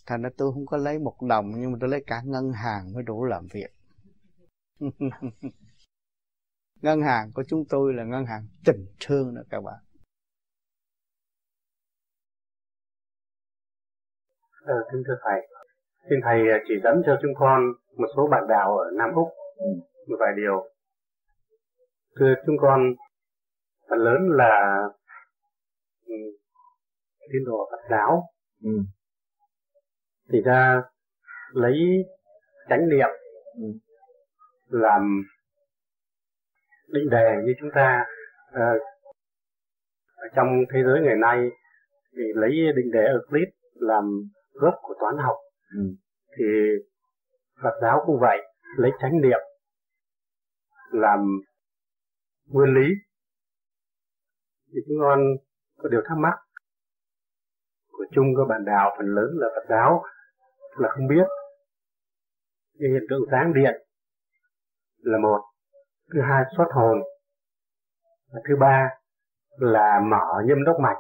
Thành ra tôi không có lấy một đồng nhưng mà tôi lấy cả ngân hàng mới đủ làm việc. Ngân hàng của chúng tôi là ngân hàng tình thương đó các bạn. À, kính thưa thầy. Xin thầy à, chỉ dẫn cho chúng con một số bạn đạo ở Nam Úc một vài điều thưa chúng con phần lớn là ừ, tín đồ Phật giáo ừ. thì ra lấy chánh niệm ừ. làm định đề như chúng ta à, ở trong thế giới ngày nay thì lấy định đề Euclid làm gốc của toán học ừ. thì Phật giáo cũng vậy lấy chánh niệm làm nguyên lý. Thì chúng con có điều thắc mắc. Của chung các bạn đạo phần lớn là Phật giáo là không biết. Cái hiện tượng sáng điện là một. Thứ hai xuất hồn. Và thứ ba là mở nhâm đốc mạch.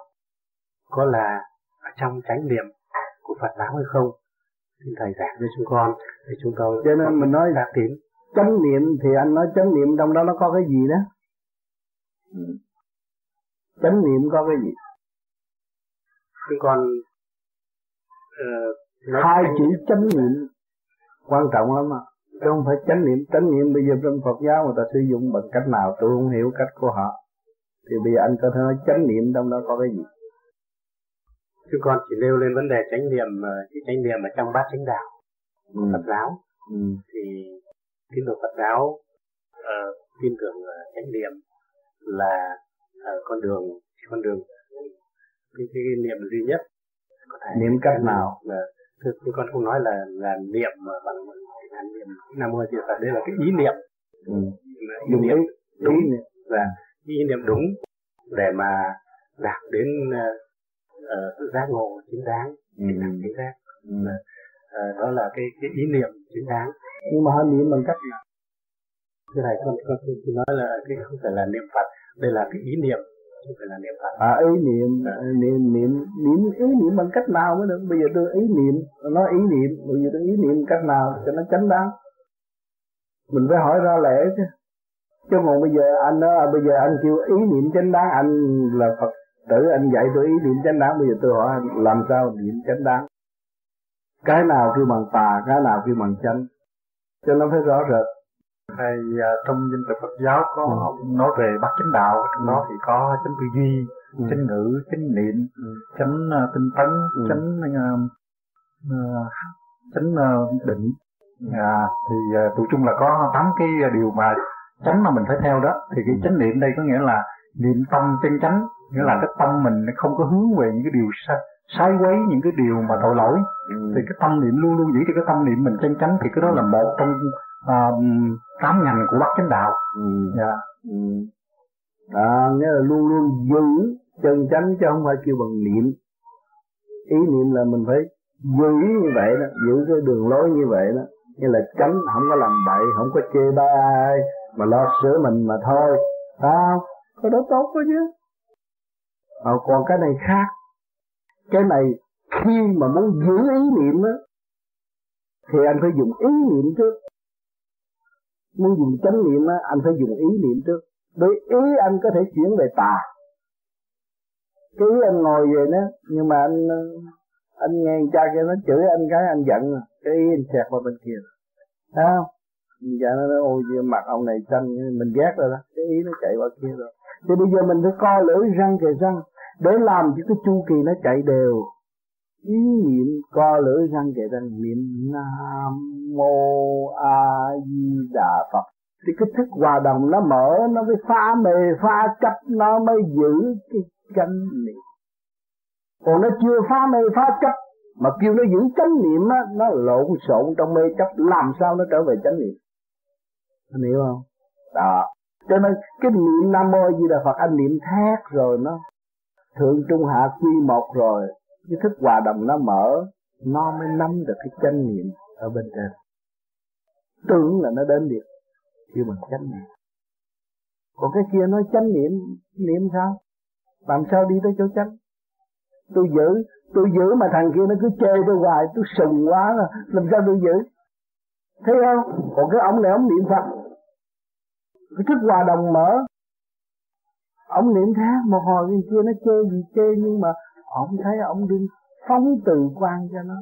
Có là ở trong chánh niệm của Phật giáo hay không? Xin thầy giảng cho chúng con để chúng tôi cho nên mình nói đạt tiến chánh niệm thì anh nói chánh niệm trong đó nó có cái gì đó chánh niệm có cái gì? Chúng con uh, hai chữ chánh niệm quan trọng lắm à chứ không phải chánh niệm. Chánh niệm bây giờ trong Phật giáo người ta sử dụng bằng cách nào? Tôi không hiểu cách của họ. Thì bây giờ anh có thể nói chánh niệm trong đó có cái gì? Chúng con chỉ nêu lên vấn đề chánh niệm ờ, cái chánh niệm ở trong bát chánh đạo ừ. Phật giáo. Ừ. thì tín đồ Phật giáo uh, tin tưởng chánh niệm là uh, con đường con đường cái, cái, cái niệm duy nhất. Có thể niệm cách nào? là thưa con không nói là là niệm mà bằng là niệm nam mô di phật. Đây là cái ý niệm. Ừ. ý niệm đúng. Và ý niệm đúng để mà đạt đến uh, giác ngộ chính đáng ừ. chính giác. Ừ. uh, đó là cái cái ý niệm chính đáng. Nhưng mà họ niệm bằng cách nào? Cái này con con tôi nói là cái không phải là niệm phật đây là cái ý niệm không phải là niệm phật. À ý niệm à. niệm niệm niệm ý niệm bằng cách nào mới được? Bây giờ tôi ý niệm nói ý niệm bây giờ tôi ý niệm cách nào cho nó chánh đáng? Mình phải hỏi ra lẽ chứ. Chứ còn bây giờ anh nói bây giờ anh kêu ý niệm chánh đáng anh là phật tử anh dạy tôi ý niệm chánh đáng bây giờ tôi hỏi anh làm sao niệm chánh đáng? Cái nào kêu bằng tà cái nào kêu bằng chánh? Cho nó phải rõ rệt thầy uh, trong dân tộc Phật giáo có ừ. nói về bát chánh đạo trong đó thì có chánh tư duy ừ. chánh ngữ chánh niệm ừ. chánh uh, tinh tấn ừ. chánh uh, uh, chánh uh, định à, thì uh, tụi chung là có tám cái điều mà chánh mà mình phải theo đó thì cái chánh niệm đây có nghĩa là niệm tâm chân chánh nghĩa là cái tâm mình không có hướng về những cái điều sai, sai quấy những cái điều mà tội lỗi ừ. thì cái tâm niệm luôn luôn giữ cho cái tâm niệm mình chân chánh thì cái đó là một trong uh, tám ngành của bát chánh đạo. Ừ. dạ. Ừ. à, nghĩa là luôn luôn giữ chân chánh chứ không phải kêu bằng niệm. Ý niệm là mình phải giữ như vậy đó giữ cái đường lối như vậy đó. Như là chánh không có làm bậy không có chê ba ai mà lo sửa mình mà thôi. Sao có đó tốt đó chứ. À, còn cái này khác. Cái này khi mà muốn giữ ý niệm á thì anh phải dùng ý niệm trước muốn dùng chánh niệm á anh phải dùng ý niệm trước. Đối ý anh có thể chuyển về tà. Cái ý anh ngồi về nó, nhưng mà anh anh nghe cha kia nó chửi anh cái anh giận. Cái ý anh xẹt qua bên kia. Thấy không? Dạ nó nói ôi mặt ông này xanh mình ghét rồi đó. Cái ý nó chạy qua kia rồi. Thì bây giờ mình phải co lưỡi răng kề răng. Để làm cho cái chu kỳ nó chạy đều ý niệm co lưỡi răng kề tên niệm nam mô a di đà phật. Thì cái thức hòa đồng nó mở, nó mới pha mê pha chấp, nó mới giữ cái chánh niệm. Còn nó chưa pha mê pha chấp, mà kêu nó giữ chánh niệm á, nó lộn xộn trong mê chấp, làm sao nó trở về chánh niệm? Anh hiểu không? Đó. Cho nên cái niệm nam mô di đà phật, anh niệm thét rồi nó thượng trung hạ quy một rồi cái thức hòa đồng nó mở nó mới nắm được cái chánh niệm ở bên trên. Tưởng là nó đến được, kêu bằng chánh niệm. Còn cái kia nói chánh niệm niệm sao? Làm sao đi tới chỗ chánh? Tôi giữ tôi giữ mà thằng kia nó cứ chê tôi hoài, tôi sừng quá làm sao tôi giữ? Thấy không? Còn cái ông này ông niệm phật. Cái thức hòa đồng mở. Ông niệm khác một hồi bên kia nó chê gì chê, nhưng mà ông thấy ông đi phóng từ quan cho nó.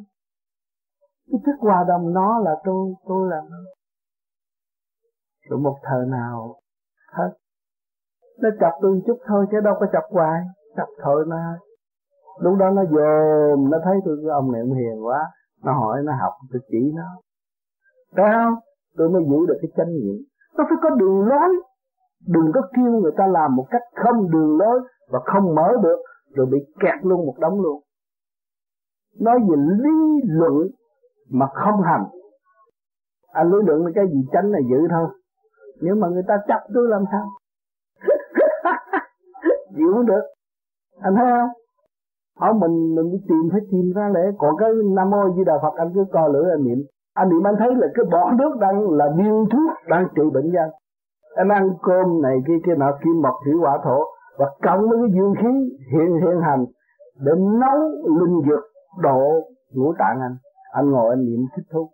Cái thức hòa đồng nó là tôi tôi là nó. Rồi một thời nào, hết. Nó chọc tôi chút thôi chứ đâu có chọc hoài, chọc thôi mà. Lúc đó nó dồn, nó thấy tôi cái ông này ông hiền quá. Nó hỏi, nó học, tôi chỉ nó. Phải không? Tôi mới giữ được cái chánh niệm. Nó phải có đường lối. Đừng có kêu người ta làm một cách không đường lối và không mở được rồi bị kẹt luôn một đống luôn. Nói về lý luận mà không hành. Anh lý luận là cái gì? Tránh là giữ thôi. Nếu mà người ta chấp tôi làm sao? Chịu không được. Anh thấy không? Hỏi mình mình đi tìm, phải tìm ra lẽ. Còn cái nam mô di đà phật, anh cứ co lửa anh niệm. Anh niệm, anh thấy là cái bỏ nước đang là điên thuốc, đang trị bệnh nhân. Anh ăn cơm này kia kia nọ, kim mộc, thủy hỏa thổ và cộng với cái dương khí hiện hiện hành để nấu linh dược độ ngũ tạng anh anh ngồi anh niệm thích thú.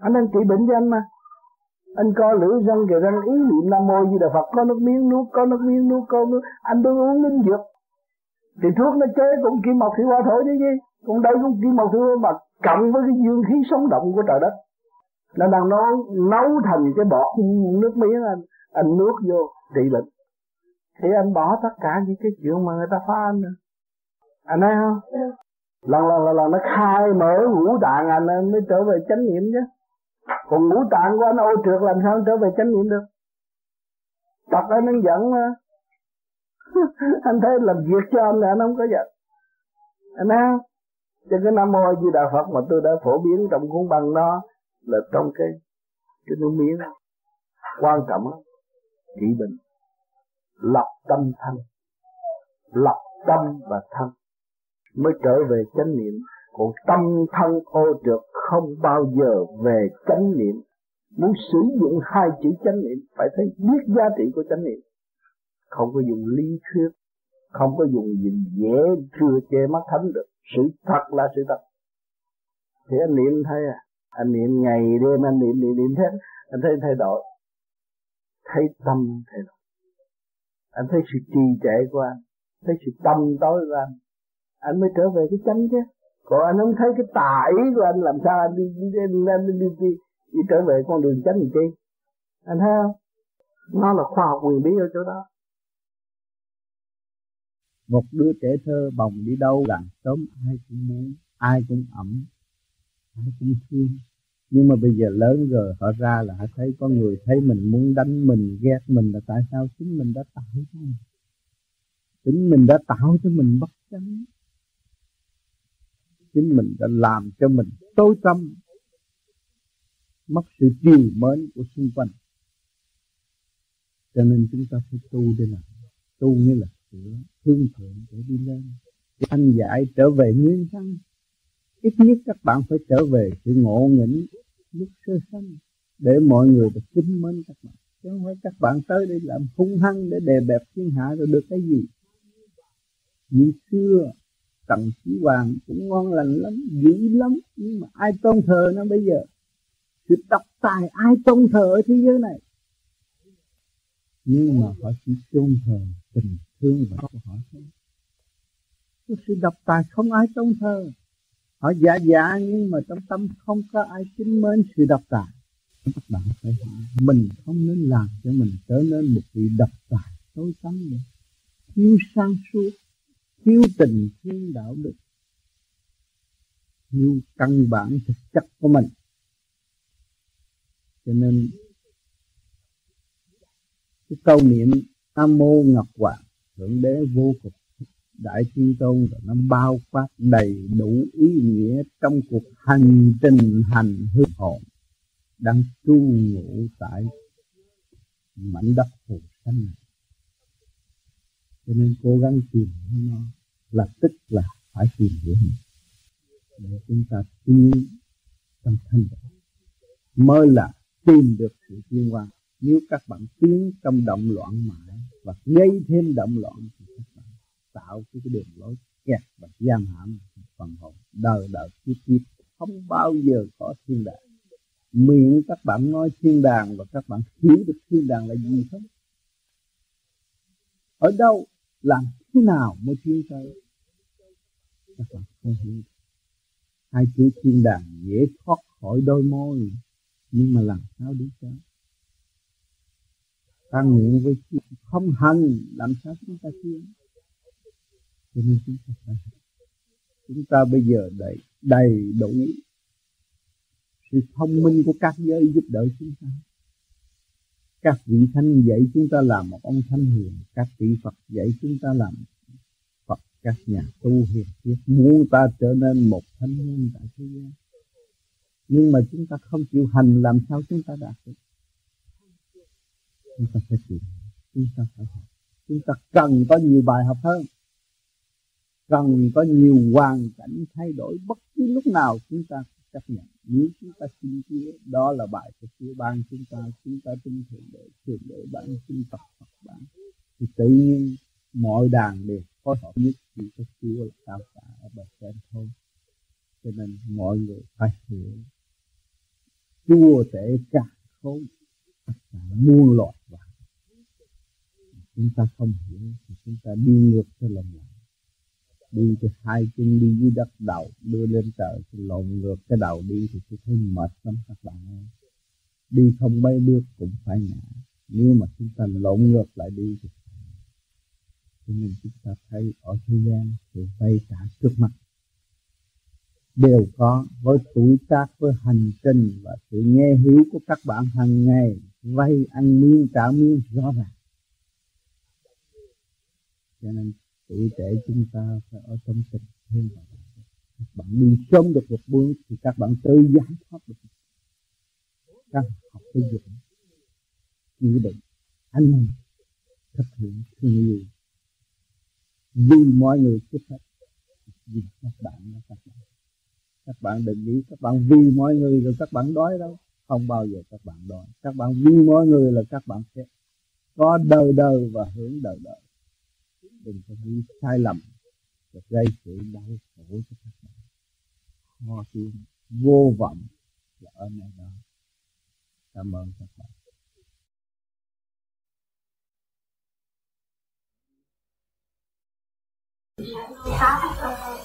Anh đang trị bệnh cho anh mà. Anh co lưỡi răng kìa răng, ý niệm nam mô di đà phật, có nước miếng nuốt, có nước miếng nuốt, có nước anh đang uống linh dược. Thì thuốc nó chế cũng kim mộc thủy hoa thổ chứ gì. Cũng đây cũng kim mộc thủy hoa mà cộng với cái dương khí sống động của trời đất. Nó đang nấu nấu thành cái bọt nước miếng anh anh nuốt vô trị bệnh thì anh bỏ tất cả những cái chuyện mà người ta phá anh rồi. anh thấy không? Lần lần lần lần nó khai mở ngũ tạng anh, anh mới trở về chánh niệm chứ. Còn ngũ tạng của anh ô trượt làm sao trở về chánh niệm được? Tập anh nó giận mà. Anh thấy làm việc cho anh là anh không có giận. Anh thấy không? Cho cái nam mô di đà phật mà tôi đã phổ biến trong cuốn băng đó là trong cái cái nước miếng. Quan trọng lắm. Trị bệnh lập tâm thân, lập tâm và thân. Mới trở về chánh niệm. Còn tâm thân ô trượt không bao giờ về chánh niệm. Muốn sử dụng hai chữ chánh niệm phải thấy biết giá trị của chánh niệm. Không có dùng lý thuyết không có dùng gì dễ chưa che mắt thánh được. Sự thật là sự thật. Thì anh niệm thấy à? Anh niệm ngày đêm anh niệm niệm niệm thế. Anh thấy thay đổi. Thấy tâm thay đổi anh thấy sự trì trệ của anh thấy sự tâm tối của anh. Anh mới trở về cái chánh chứ. Còn anh không thấy cái tà ý của anh làm sao anh đi đi đi, đi, đi, đi, đi, đi trở về con đường chánh gì chi? Anh thấy không? Nó là khoa học quyền bí ở chỗ đó. Một đứa trẻ thơ bồng đi đâu làng sớm ai cũng muốn ai cũng ẩm ai cũng thương nhưng mà bây giờ lớn rồi, họ ra là họ thấy có người thấy mình muốn đánh mình, ghét mình là tại sao chính mình đã tạo cho mình? Chính mình đã tạo cho mình bất chánh. Chính mình đã làm cho mình tối tâm mất sự chiều mến của xung quanh. Cho nên chúng ta phải tu để làm tu như là sửa thương thượng để đi lên. Anh giải trở về nguyên thân. Ít nhất các bạn phải trở về sự ngộ nghĩnh lúc sơ sanh, để mọi người được kính mến các bạn. Chứ không phải các bạn tới đây làm hung hăng để đè bẹp thiên hạ rồi được cái gì. Như xưa, tầng chí hoàng cũng ngon lành lắm, dữ lắm. Nhưng mà ai tôn thờ nó bây giờ? Sự độc tài ai tôn thờ ở thế giới này? Nhưng mà họ chỉ tôn thờ tình thương và của họ thôi. Cái sự độc tài không ai tôn thờ họ giả giả nhưng mà trong tâm không có ai kính mến sự độc tài. Các bạn phải hỏi mình không nên làm cho mình trở nên một vị độc tài tối tăm nữa. Thiếu sang suốt, thiếu tình thiên đạo đức, thiếu căn bản thực chất của mình. Cho nên, cái câu niệm nam mô ngọc hoàng, thượng đế vô cùng đại thiên tôn và nó bao quát đầy đủ ý nghĩa trong cuộc hành trình hành hương hồn đang tu ngủ tại mảnh đất phù sanh này. Cho nên cố gắng tìm hiểu nó là tức là phải tìm hiểu nó. Để chúng ta tiến trong thanh tịnh. Mới là tìm được sự tiên quan nếu các bạn tiến trong động loạn mãi và gây thêm động loạn thì các tạo cái, cái đường lối kẹt và giam hãm phần hồn đời đời kiếp kiếp. Không bao giờ có thiên đàng. Miệng các bạn nói thiên đàng và các bạn hiểu được thiên đàng là gì không? Ở đâu làm thế nào mới tiến tới? Các bạn không hiểu hai chữ thiên đàng dễ thoát khỏi đôi môi nhưng mà làm sao đi tới ta nguyện với không hành làm sao chúng ta tiến? Cho nên chúng ta phải chúng ta bây giờ đầy đầy đủ sự thông minh của các giới giúp đỡ chúng ta. Các vị thanh dạy chúng ta làm một ông thanh hiền. Các vị phật dạy chúng ta làm phật. Các nhà tu hiền thiết muốn ta trở nên một thanh nhân tại thế gian. Nhưng mà chúng ta không chịu hành làm sao chúng ta đạt được? Chúng ta phải chịu, chúng ta phải học. Chúng ta cần có nhiều bài học hơn cần có nhiều hoàn cảnh thay đổi, bất cứ lúc nào chúng ta chấp nhận. Nếu chúng ta xin chúa, đó là bài của Chúa ban chúng ta chúng ta tin thượng đế thượng đế ban chúng tập Phật ban. Thì tự nhiên mọi đàn đều phối hợp nhất chỉ có Chúa là cao cả ở bậc trên thôi cho nên mọi người phải hiểu, Chúa tể cả không, tất cả muôn loại và chúng ta không hiểu thì chúng ta đi ngược theo lòng lòng đi thì hai chân đi dưới đất đầu đưa lên trời thì lộn ngược cái đầu đi thì tôi thấy mệt lắm các bạn ơi. Đi không mấy bước cũng phải ngã. Nếu mà chúng ta lộn ngược lại đi thì cho nên chúng ta thấy ở thế gian sự vay trả trước mặt đều có với tuổi tác, với hành trình và sự nghe hiểu của các bạn hàng ngày, vay ăn miếng trả miếng rõ ràng. Cho nên tuổi trẻ chúng ta phải ở trong tình thương và các bạn đi sớm được một bước thì các bạn tự giải thoát được. Các học cái dụng chịu đựng anh hùng thực hiện thương yêu. Vì mọi người trước hết vì các bạn đó các bạn. Các bạn đừng nghĩ các bạn vì mọi người rồi các bạn đói đâu. Không bao giờ các bạn đói. Các bạn vì mọi người là các bạn sẽ có đời đời và hưởng đời đời đừng có nghĩ sai lầm. Và gây sự đau khổ cho các bạn. Ho tiếng vô vọng là ở nơi đó. Cảm ơn các bạn.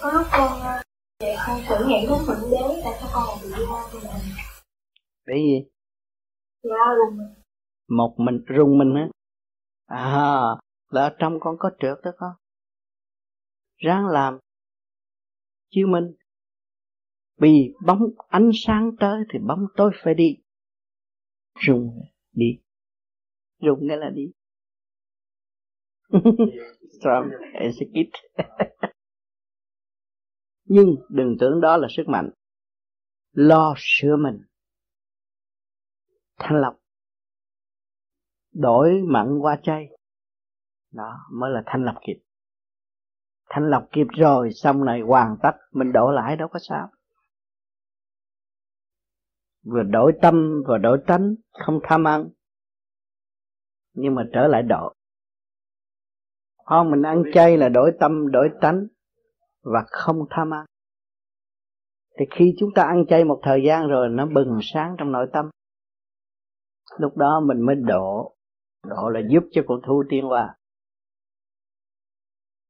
Có lúc con con thử nghĩ đến thượng đế tại sao con lại bị bị gì? Dạ rùng một mình rung mình á à là ở trong con có trượt đó con. Ráng làm. Chiếu minh vì bóng ánh sáng tới thì bóng tối phải đi. Rùng đi. Rùng nghĩa là đi. Trump execute. Nhưng đừng tưởng đó là sức mạnh. Lo sửa mình. Thanh lọc. Đổi mặn qua chay đó, mới là thanh lọc kịp thanh lọc kịp rồi, xong này hoàn tất, mình đổ lại đâu có sao. Vừa đổi tâm, vừa đổi tánh không tham ăn. Nhưng mà trở lại độ. Không, mình ăn chay là đổi tâm, đổi tánh và không tham ăn. Thì khi chúng ta ăn chay một thời gian rồi, nó bừng sáng trong nội tâm. Lúc đó mình mới độ độ là giúp cho con thu tiên hoa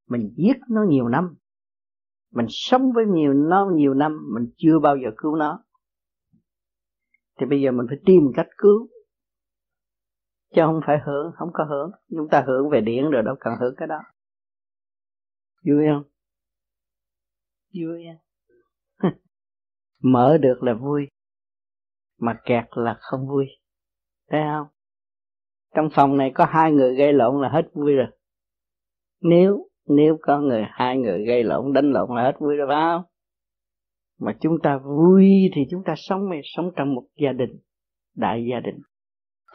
mình giết nó nhiều năm. Mình sống với nhiều nó nhiều năm mình chưa bao giờ cứu nó. Thì bây giờ mình phải tìm cách cứu. Chứ không phải hưởng không có hưởng. Chúng ta hưởng về điện rồi đâu cần hưởng cái đó. Vui không? Vui mở được là vui mà kẹt là không vui. Thấy không? Trong phòng này có hai người gây lộn là hết vui rồi. Nếu nếu có người, hai người gây lộn, đánh lộn là hết vui rồi, phải không? Mà chúng ta vui thì chúng ta sống mà sống trong một gia đình, đại gia đình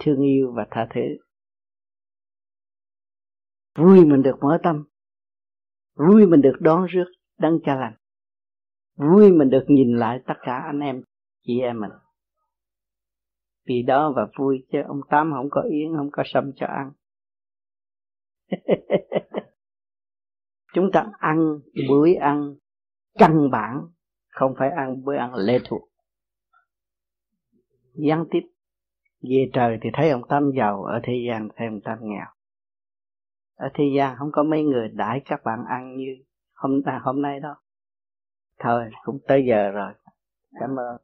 thương yêu và tha thứ. Vui mình được mở tâm, vui mình được đón rước, đấng cha lành. Vui mình được nhìn lại tất cả anh em, chị em mình. Vì đó và vui chứ, ông tám không có yến, không có sâm cho ăn. chúng ta ăn bữa ăn căn bản, không phải ăn bữa ăn lệ thuộc. Gián tiếp, về trời thì thấy ông tam giàu, ở thế gian thấy ông tam nghèo. Ở thế gian không có mấy người đãi các bạn ăn như hôm à, hôm nay đó. Thôi, cũng tới giờ rồi. Cảm ơn.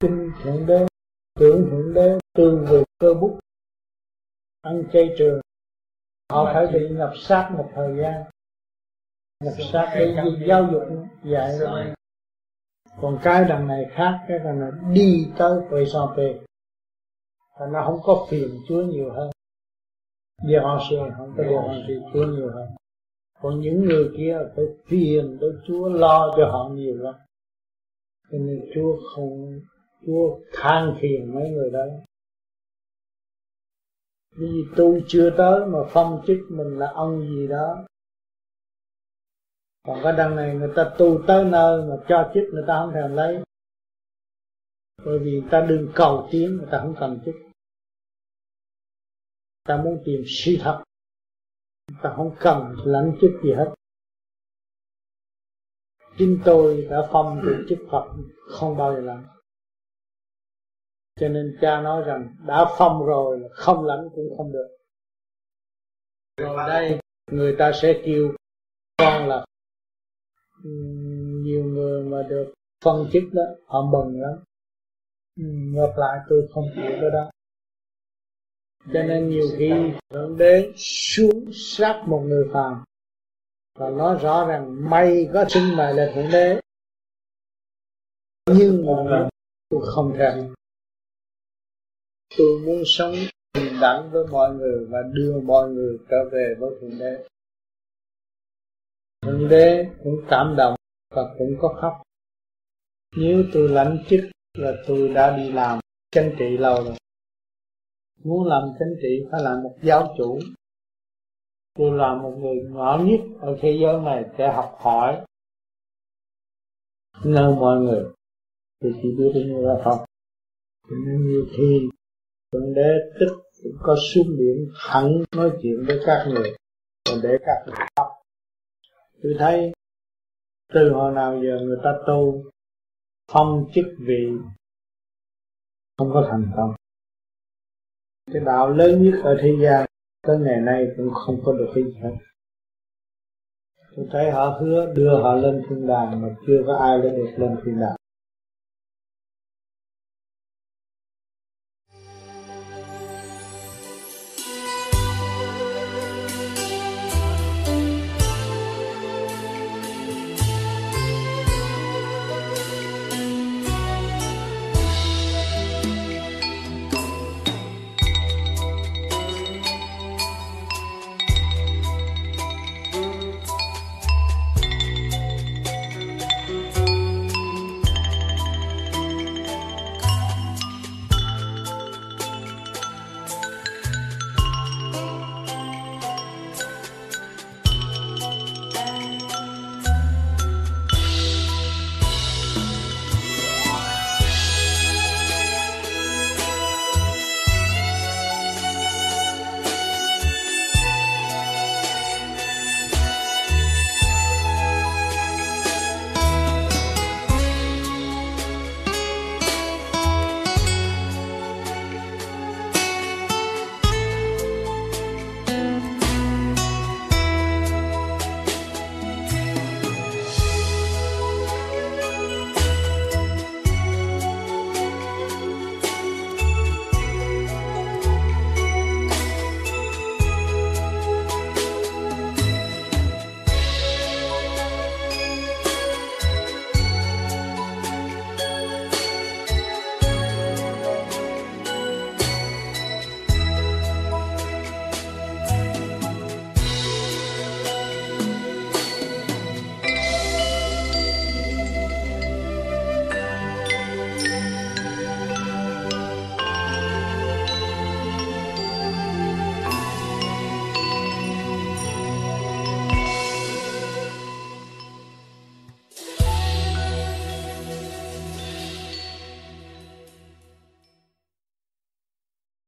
Kinh thượng đế, tưởng thượng đế, tương về cơ bút, ăn chay trường họ phải bị ngập sát một thời gian. Ngập sát để giáo dục dạy rồi. Còn cái đằng này khác cái đằng này đi tới quay sao về và nó không có phiền chúa nhiều hơn. Giờ họ sườn không có điều hành thì chúa nhiều hơn. Còn những người kia phải phiền để chúa lo cho họ nhiều lắm. Cho nên chúa không chúa than phiền mấy người đó vì tu chưa tới mà phong chức mình là ông gì đó. Còn cái đằng này người ta tu tới nơi mà cho chức người ta không thèm lấy. Bởi vì ta đừng cầu tiến, người ta không cần chức. Ta muốn tìm sự thật. Ta không cần lãnh chức gì hết. Chính tôi đã phong được chức Phật không bao giờ lãnh cho nên cha nói rằng đã phong rồi là không lãnh cũng không được. Rồi đây, người ta sẽ kêu con là nhiều người mà được phân chức đó, họ mừng lắm. Ngược lại tôi không chịu cái đó. Cho nên nhiều khi thượng đế xuống sát một người phàm và nói rõ rằng may có sinh mày là thượng đế. Nhưng mà tôi không thèm tôi muốn sống bình đẳng với mọi người và đưa mọi người trở về với thượng đế. Thượng đế cũng cảm động và cũng có khóc. Nếu tôi lãnh chức là tôi đã đi làm chính trị lâu rồi. Muốn làm chính trị phải làm một giáo chủ. Tôi là một người nhỏ nhất ở thế giới này để học hỏi. Nơi mọi người thì chỉ biết như là không nên như khi thượng đế tức cũng có xuống điểm thẳng nói chuyện với các người, còn để các người học tôi thấy, từ hồi nào giờ người ta tu, phong chức vị, không có thành công. Cái đạo lớn nhất ở thế gian, tới ngày nay cũng không có được cái gì hết. Tôi thấy họ hứa đưa họ lên thiên đàng mà chưa có ai lên được lên thiên đàng.